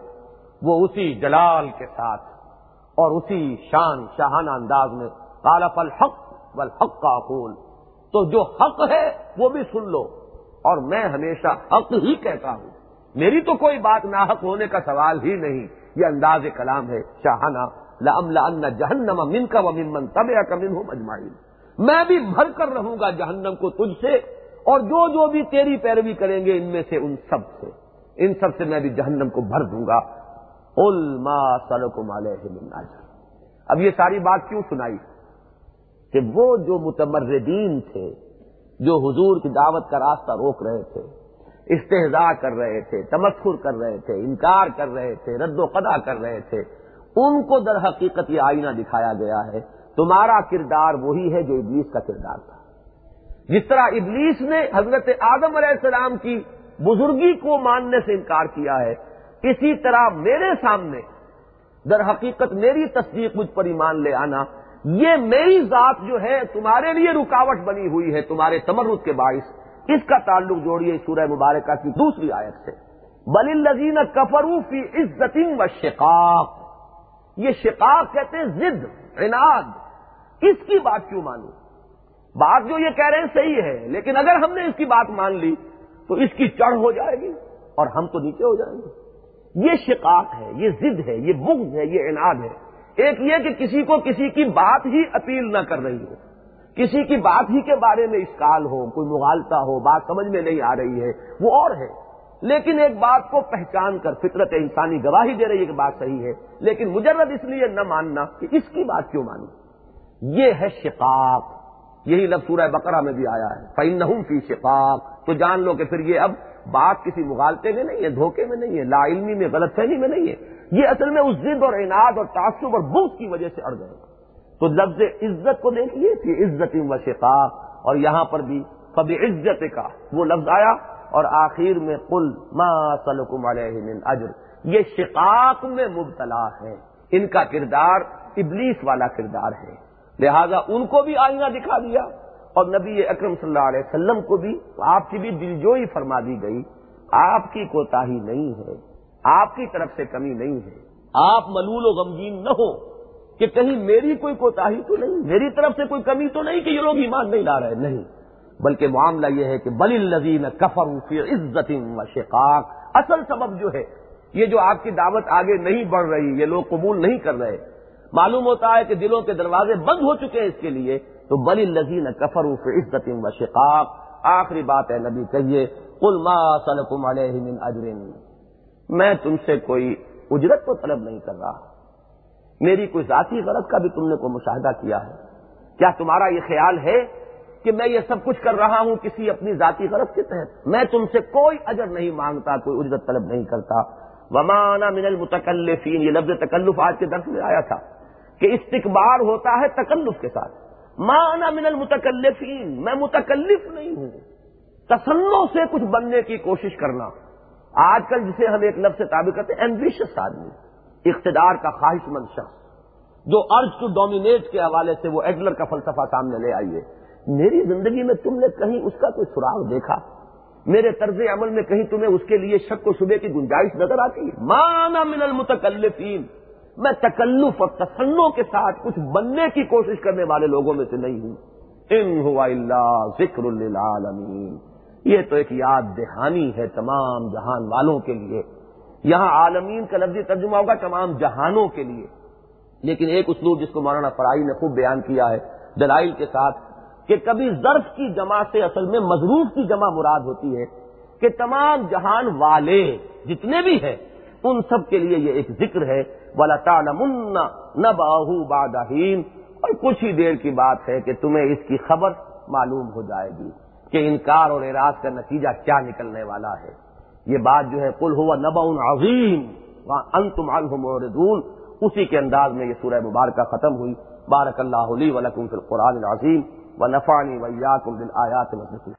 وہ اسی جلال کے ساتھ اور اسی شان، شاہانہ انداز میں کالا فل حق والحق کا تو جو حق ہے، وہ بھی سن لو۔ اور میں ہمیشہ حق ہی کہتا ہوں۔ میری تو کوئی بات ناحق ہونے کا سوال ہی نہیں۔ یہ انداز کلام ہے شاہانہ۔ لم جہنم من کا و من تب یا کمن ہوں مجمعین میں بھی بھر کر رہوں گا جہنم کو تجھ سے۔ اور جو جو بھی تیری پیروی کریں گے ان میں سے ان سب سے۔ ان سب سے میں بھی جہنم کو بھر دوں گا۔ ما سلو مالے اب یہ ساری بات کیوں سنائی؟ کہ وہ جو متمردین تھے، جو حضور کی دعوت کا راستہ روک رہے تھے استحضاء کر رہے تھے، تمسخر کر رہے تھے، انکار کر رہے تھے، رد و قدا کر رہے تھے، ان کو در حقیقت یہ آئینہ دکھایا گیا ہے۔ تمہارا کردار وہی ہے جو ابلیس کا کردار تھا۔ جس طرح ابلیس نے حضرت آدم علیہ السلام کی بزرگی کو ماننے سے انکار کیا ہے، اسی طرح میرے سامنے در حقیقت میری تصدیق مجھ پر ایمان لے آنا، یہ میری ذات جو ہے تمہارے لیے رکاوٹ بنی ہوئی ہے تمہارے تمرد کے باعث۔ اس کا تعلق جوڑیے سورہ مبارکہ کی دوسری آیت سے۔ بل الزین کفرو فی عزت و شقاق۔ یہ شقاق کہتے ہیں زد عناد۔ اس کی بات کیوں مانو بات جو یہ کہہ رہے ہیں صحیح ہے، لیکن اگر ہم نے اس کی بات مان لی تو اس کی چڑھ ہو جائے گی اور ہم تو نیچے ہو جائیں گے۔ یہ شقاق ہے، یہ زد ہے، یہ بغض ہے، یہ عناد ہے۔ ایک یہ کہ کسی کو کسی کی بات ہی اپیل نہ کر رہی ہو۔ کسی کی بات ہی کے بارے میں اسکال ہو، کوئی مغالتا ہو، بات سمجھ میں نہیں آ رہی ہے، وہ اور ہے۔ لیکن ایک بات کو پہچان کر فطرت انسانی گواہی دے رہی ہے کہ بات صحیح ہے، لیکن مجرد اس لیے نہ ماننا کہ اس کی بات کیوں مانو۔ یہ ہے شقاق۔ یہی لفظ سورہ بقرہ میں بھی آیا ہے۔ فین نہ فی شقاق۔ تو جان لو کہ پھر یہ اب بات کسی مغالطے میں نہیں ہے، دھوکے میں نہیں ہے، لا علمی میں، غلط فہمی میں نہیں ہے۔ یہ اصل میں اس ضد اور انعد اور تعصب اور بوس کی وجہ سے اڑ گئے۔ تو لفظ عزت کو دیکھیے کہ عزت و شقاق۔ اور یہاں پر بھی کبھی عزت کا وہ لفظ آیا۔ اور آخر میں کل ما سلکم علیہ من اجر یہ شقاق میں مبتلا ہے۔ ان کا کردار ابلیس والا کردار ہے۔ لہذا ان کو بھی آئینہ دکھا دیا اور نبی اکرم صلی اللہ علیہ وسلم کو بھی آپ کی بھی دلجوئی فرما دی گئی، آپ کی کوتا نہیں ہے، آپ کی طرف سے کمی نہیں ہے۔ آپ ملول و غمگین نہ ہو کہ کہیں میری کوئی کوتا تو نہیں، میری طرف سے کوئی کمی تو نہیں کہ یہ لوگ ایمان نہیں لا رہے، نہیں۔ بلکہ معاملہ یہ ہے کہ بل الزین کفر فی عزت و شقاق، اصل سبب جو ہے، یہ جو آپ کی دعوت آگے نہیں بڑھ رہی، یہ لوگ قبول نہیں کر رہے معلوم ہوتا ہے کہ دلوں کے دروازے بند ہو چکے ہیں اس کے لیے، تو بل الزین کفر عزت و شقاق، آخری بات ہے نبی کہیے کل ما سلکم علیہ من اجرن میں تم سے کوئی اجرت کو طلب نہیں کر رہا۔ میری کوئی ذاتی غرض کا بھی تم نے کوئی مشاہدہ کیا ہے۔ کیا تمہارا یہ خیال ہے کہ میں یہ سب کچھ کر رہا ہوں کسی اپنی ذاتی غرض کے تحت؟ میں تم سے کوئی اجر نہیں مانگتا، کوئی اجرت طلب نہیں کرتا۔ ومانا من المتکلفین یہ لفظ تکلف آج کے درس میں آیا تھا۔ کہ استقبار ہوتا ہے تکلف کے ساتھ۔ مانا من المتکلفین، میں متکلف نہیں ہوں۔ تسنوں سے کچھ بننے کی کوشش کرنا۔ آج کل جسے ہم ایک لفظ سے تعبیر کرتے ہیں ایمبیشس آدمی۔ اقتدار کا خواہش مند شخص۔ جو ارج ٹو ڈومینیٹ کے حوالے سے وہ ایڈلر کا فلسفہ سامنے لے آئیے میری زندگی میں تم نے کہیں اس کا کوئی سراغ دیکھا؟ میرے طرز عمل میں کہیں تمہیں اس کے لیے شک و شبے کی گنجائش نظر آتی؟ ہے مانا من المتکلفین۔ میں تکلف اور تسنوں کے ساتھ کچھ بننے کی کوشش کرنے والے لوگوں میں سے نہیں ہوں۔ ان ہوا اللہ ذکر للعالمین۔ یہ تو ایک یاد دہانی ہے تمام جہان والوں کے لیے۔ یہاں عالمین کا لفظی ترجمہ ہوگا تمام جہانوں کے لیے۔ لیکن ایک اسلوب جس کو مولانا فرائی نے خوب بیان کیا ہے، دلائل کے ساتھ کہ کبھی ظرف کی جمع سے اصل میں مضروف کی جمع مراد ہوتی ہے کہ تمام جہان والے جتنے بھی ہیں، ان سب کے لیے یہ ایک ذکر ہے۔ والا تعلمن نہ باہو بادہین اور کچھ ہی دیر کی بات ہے کہ تمہیں اس کی خبر معلوم ہو جائے گی کہ انکار اور اعراض کا نتیجہ کیا نکلنے والا ہے۔ یہ بات جو ہے کل ہوا نبا عظیم وہاں انتم الحمدون اسی کے انداز میں یہ سورہ مبارکہ ختم ہوئی۔ بارک اللہ علی ولکم فی القرآن العظیم۔ و نفانی ویا کم آیات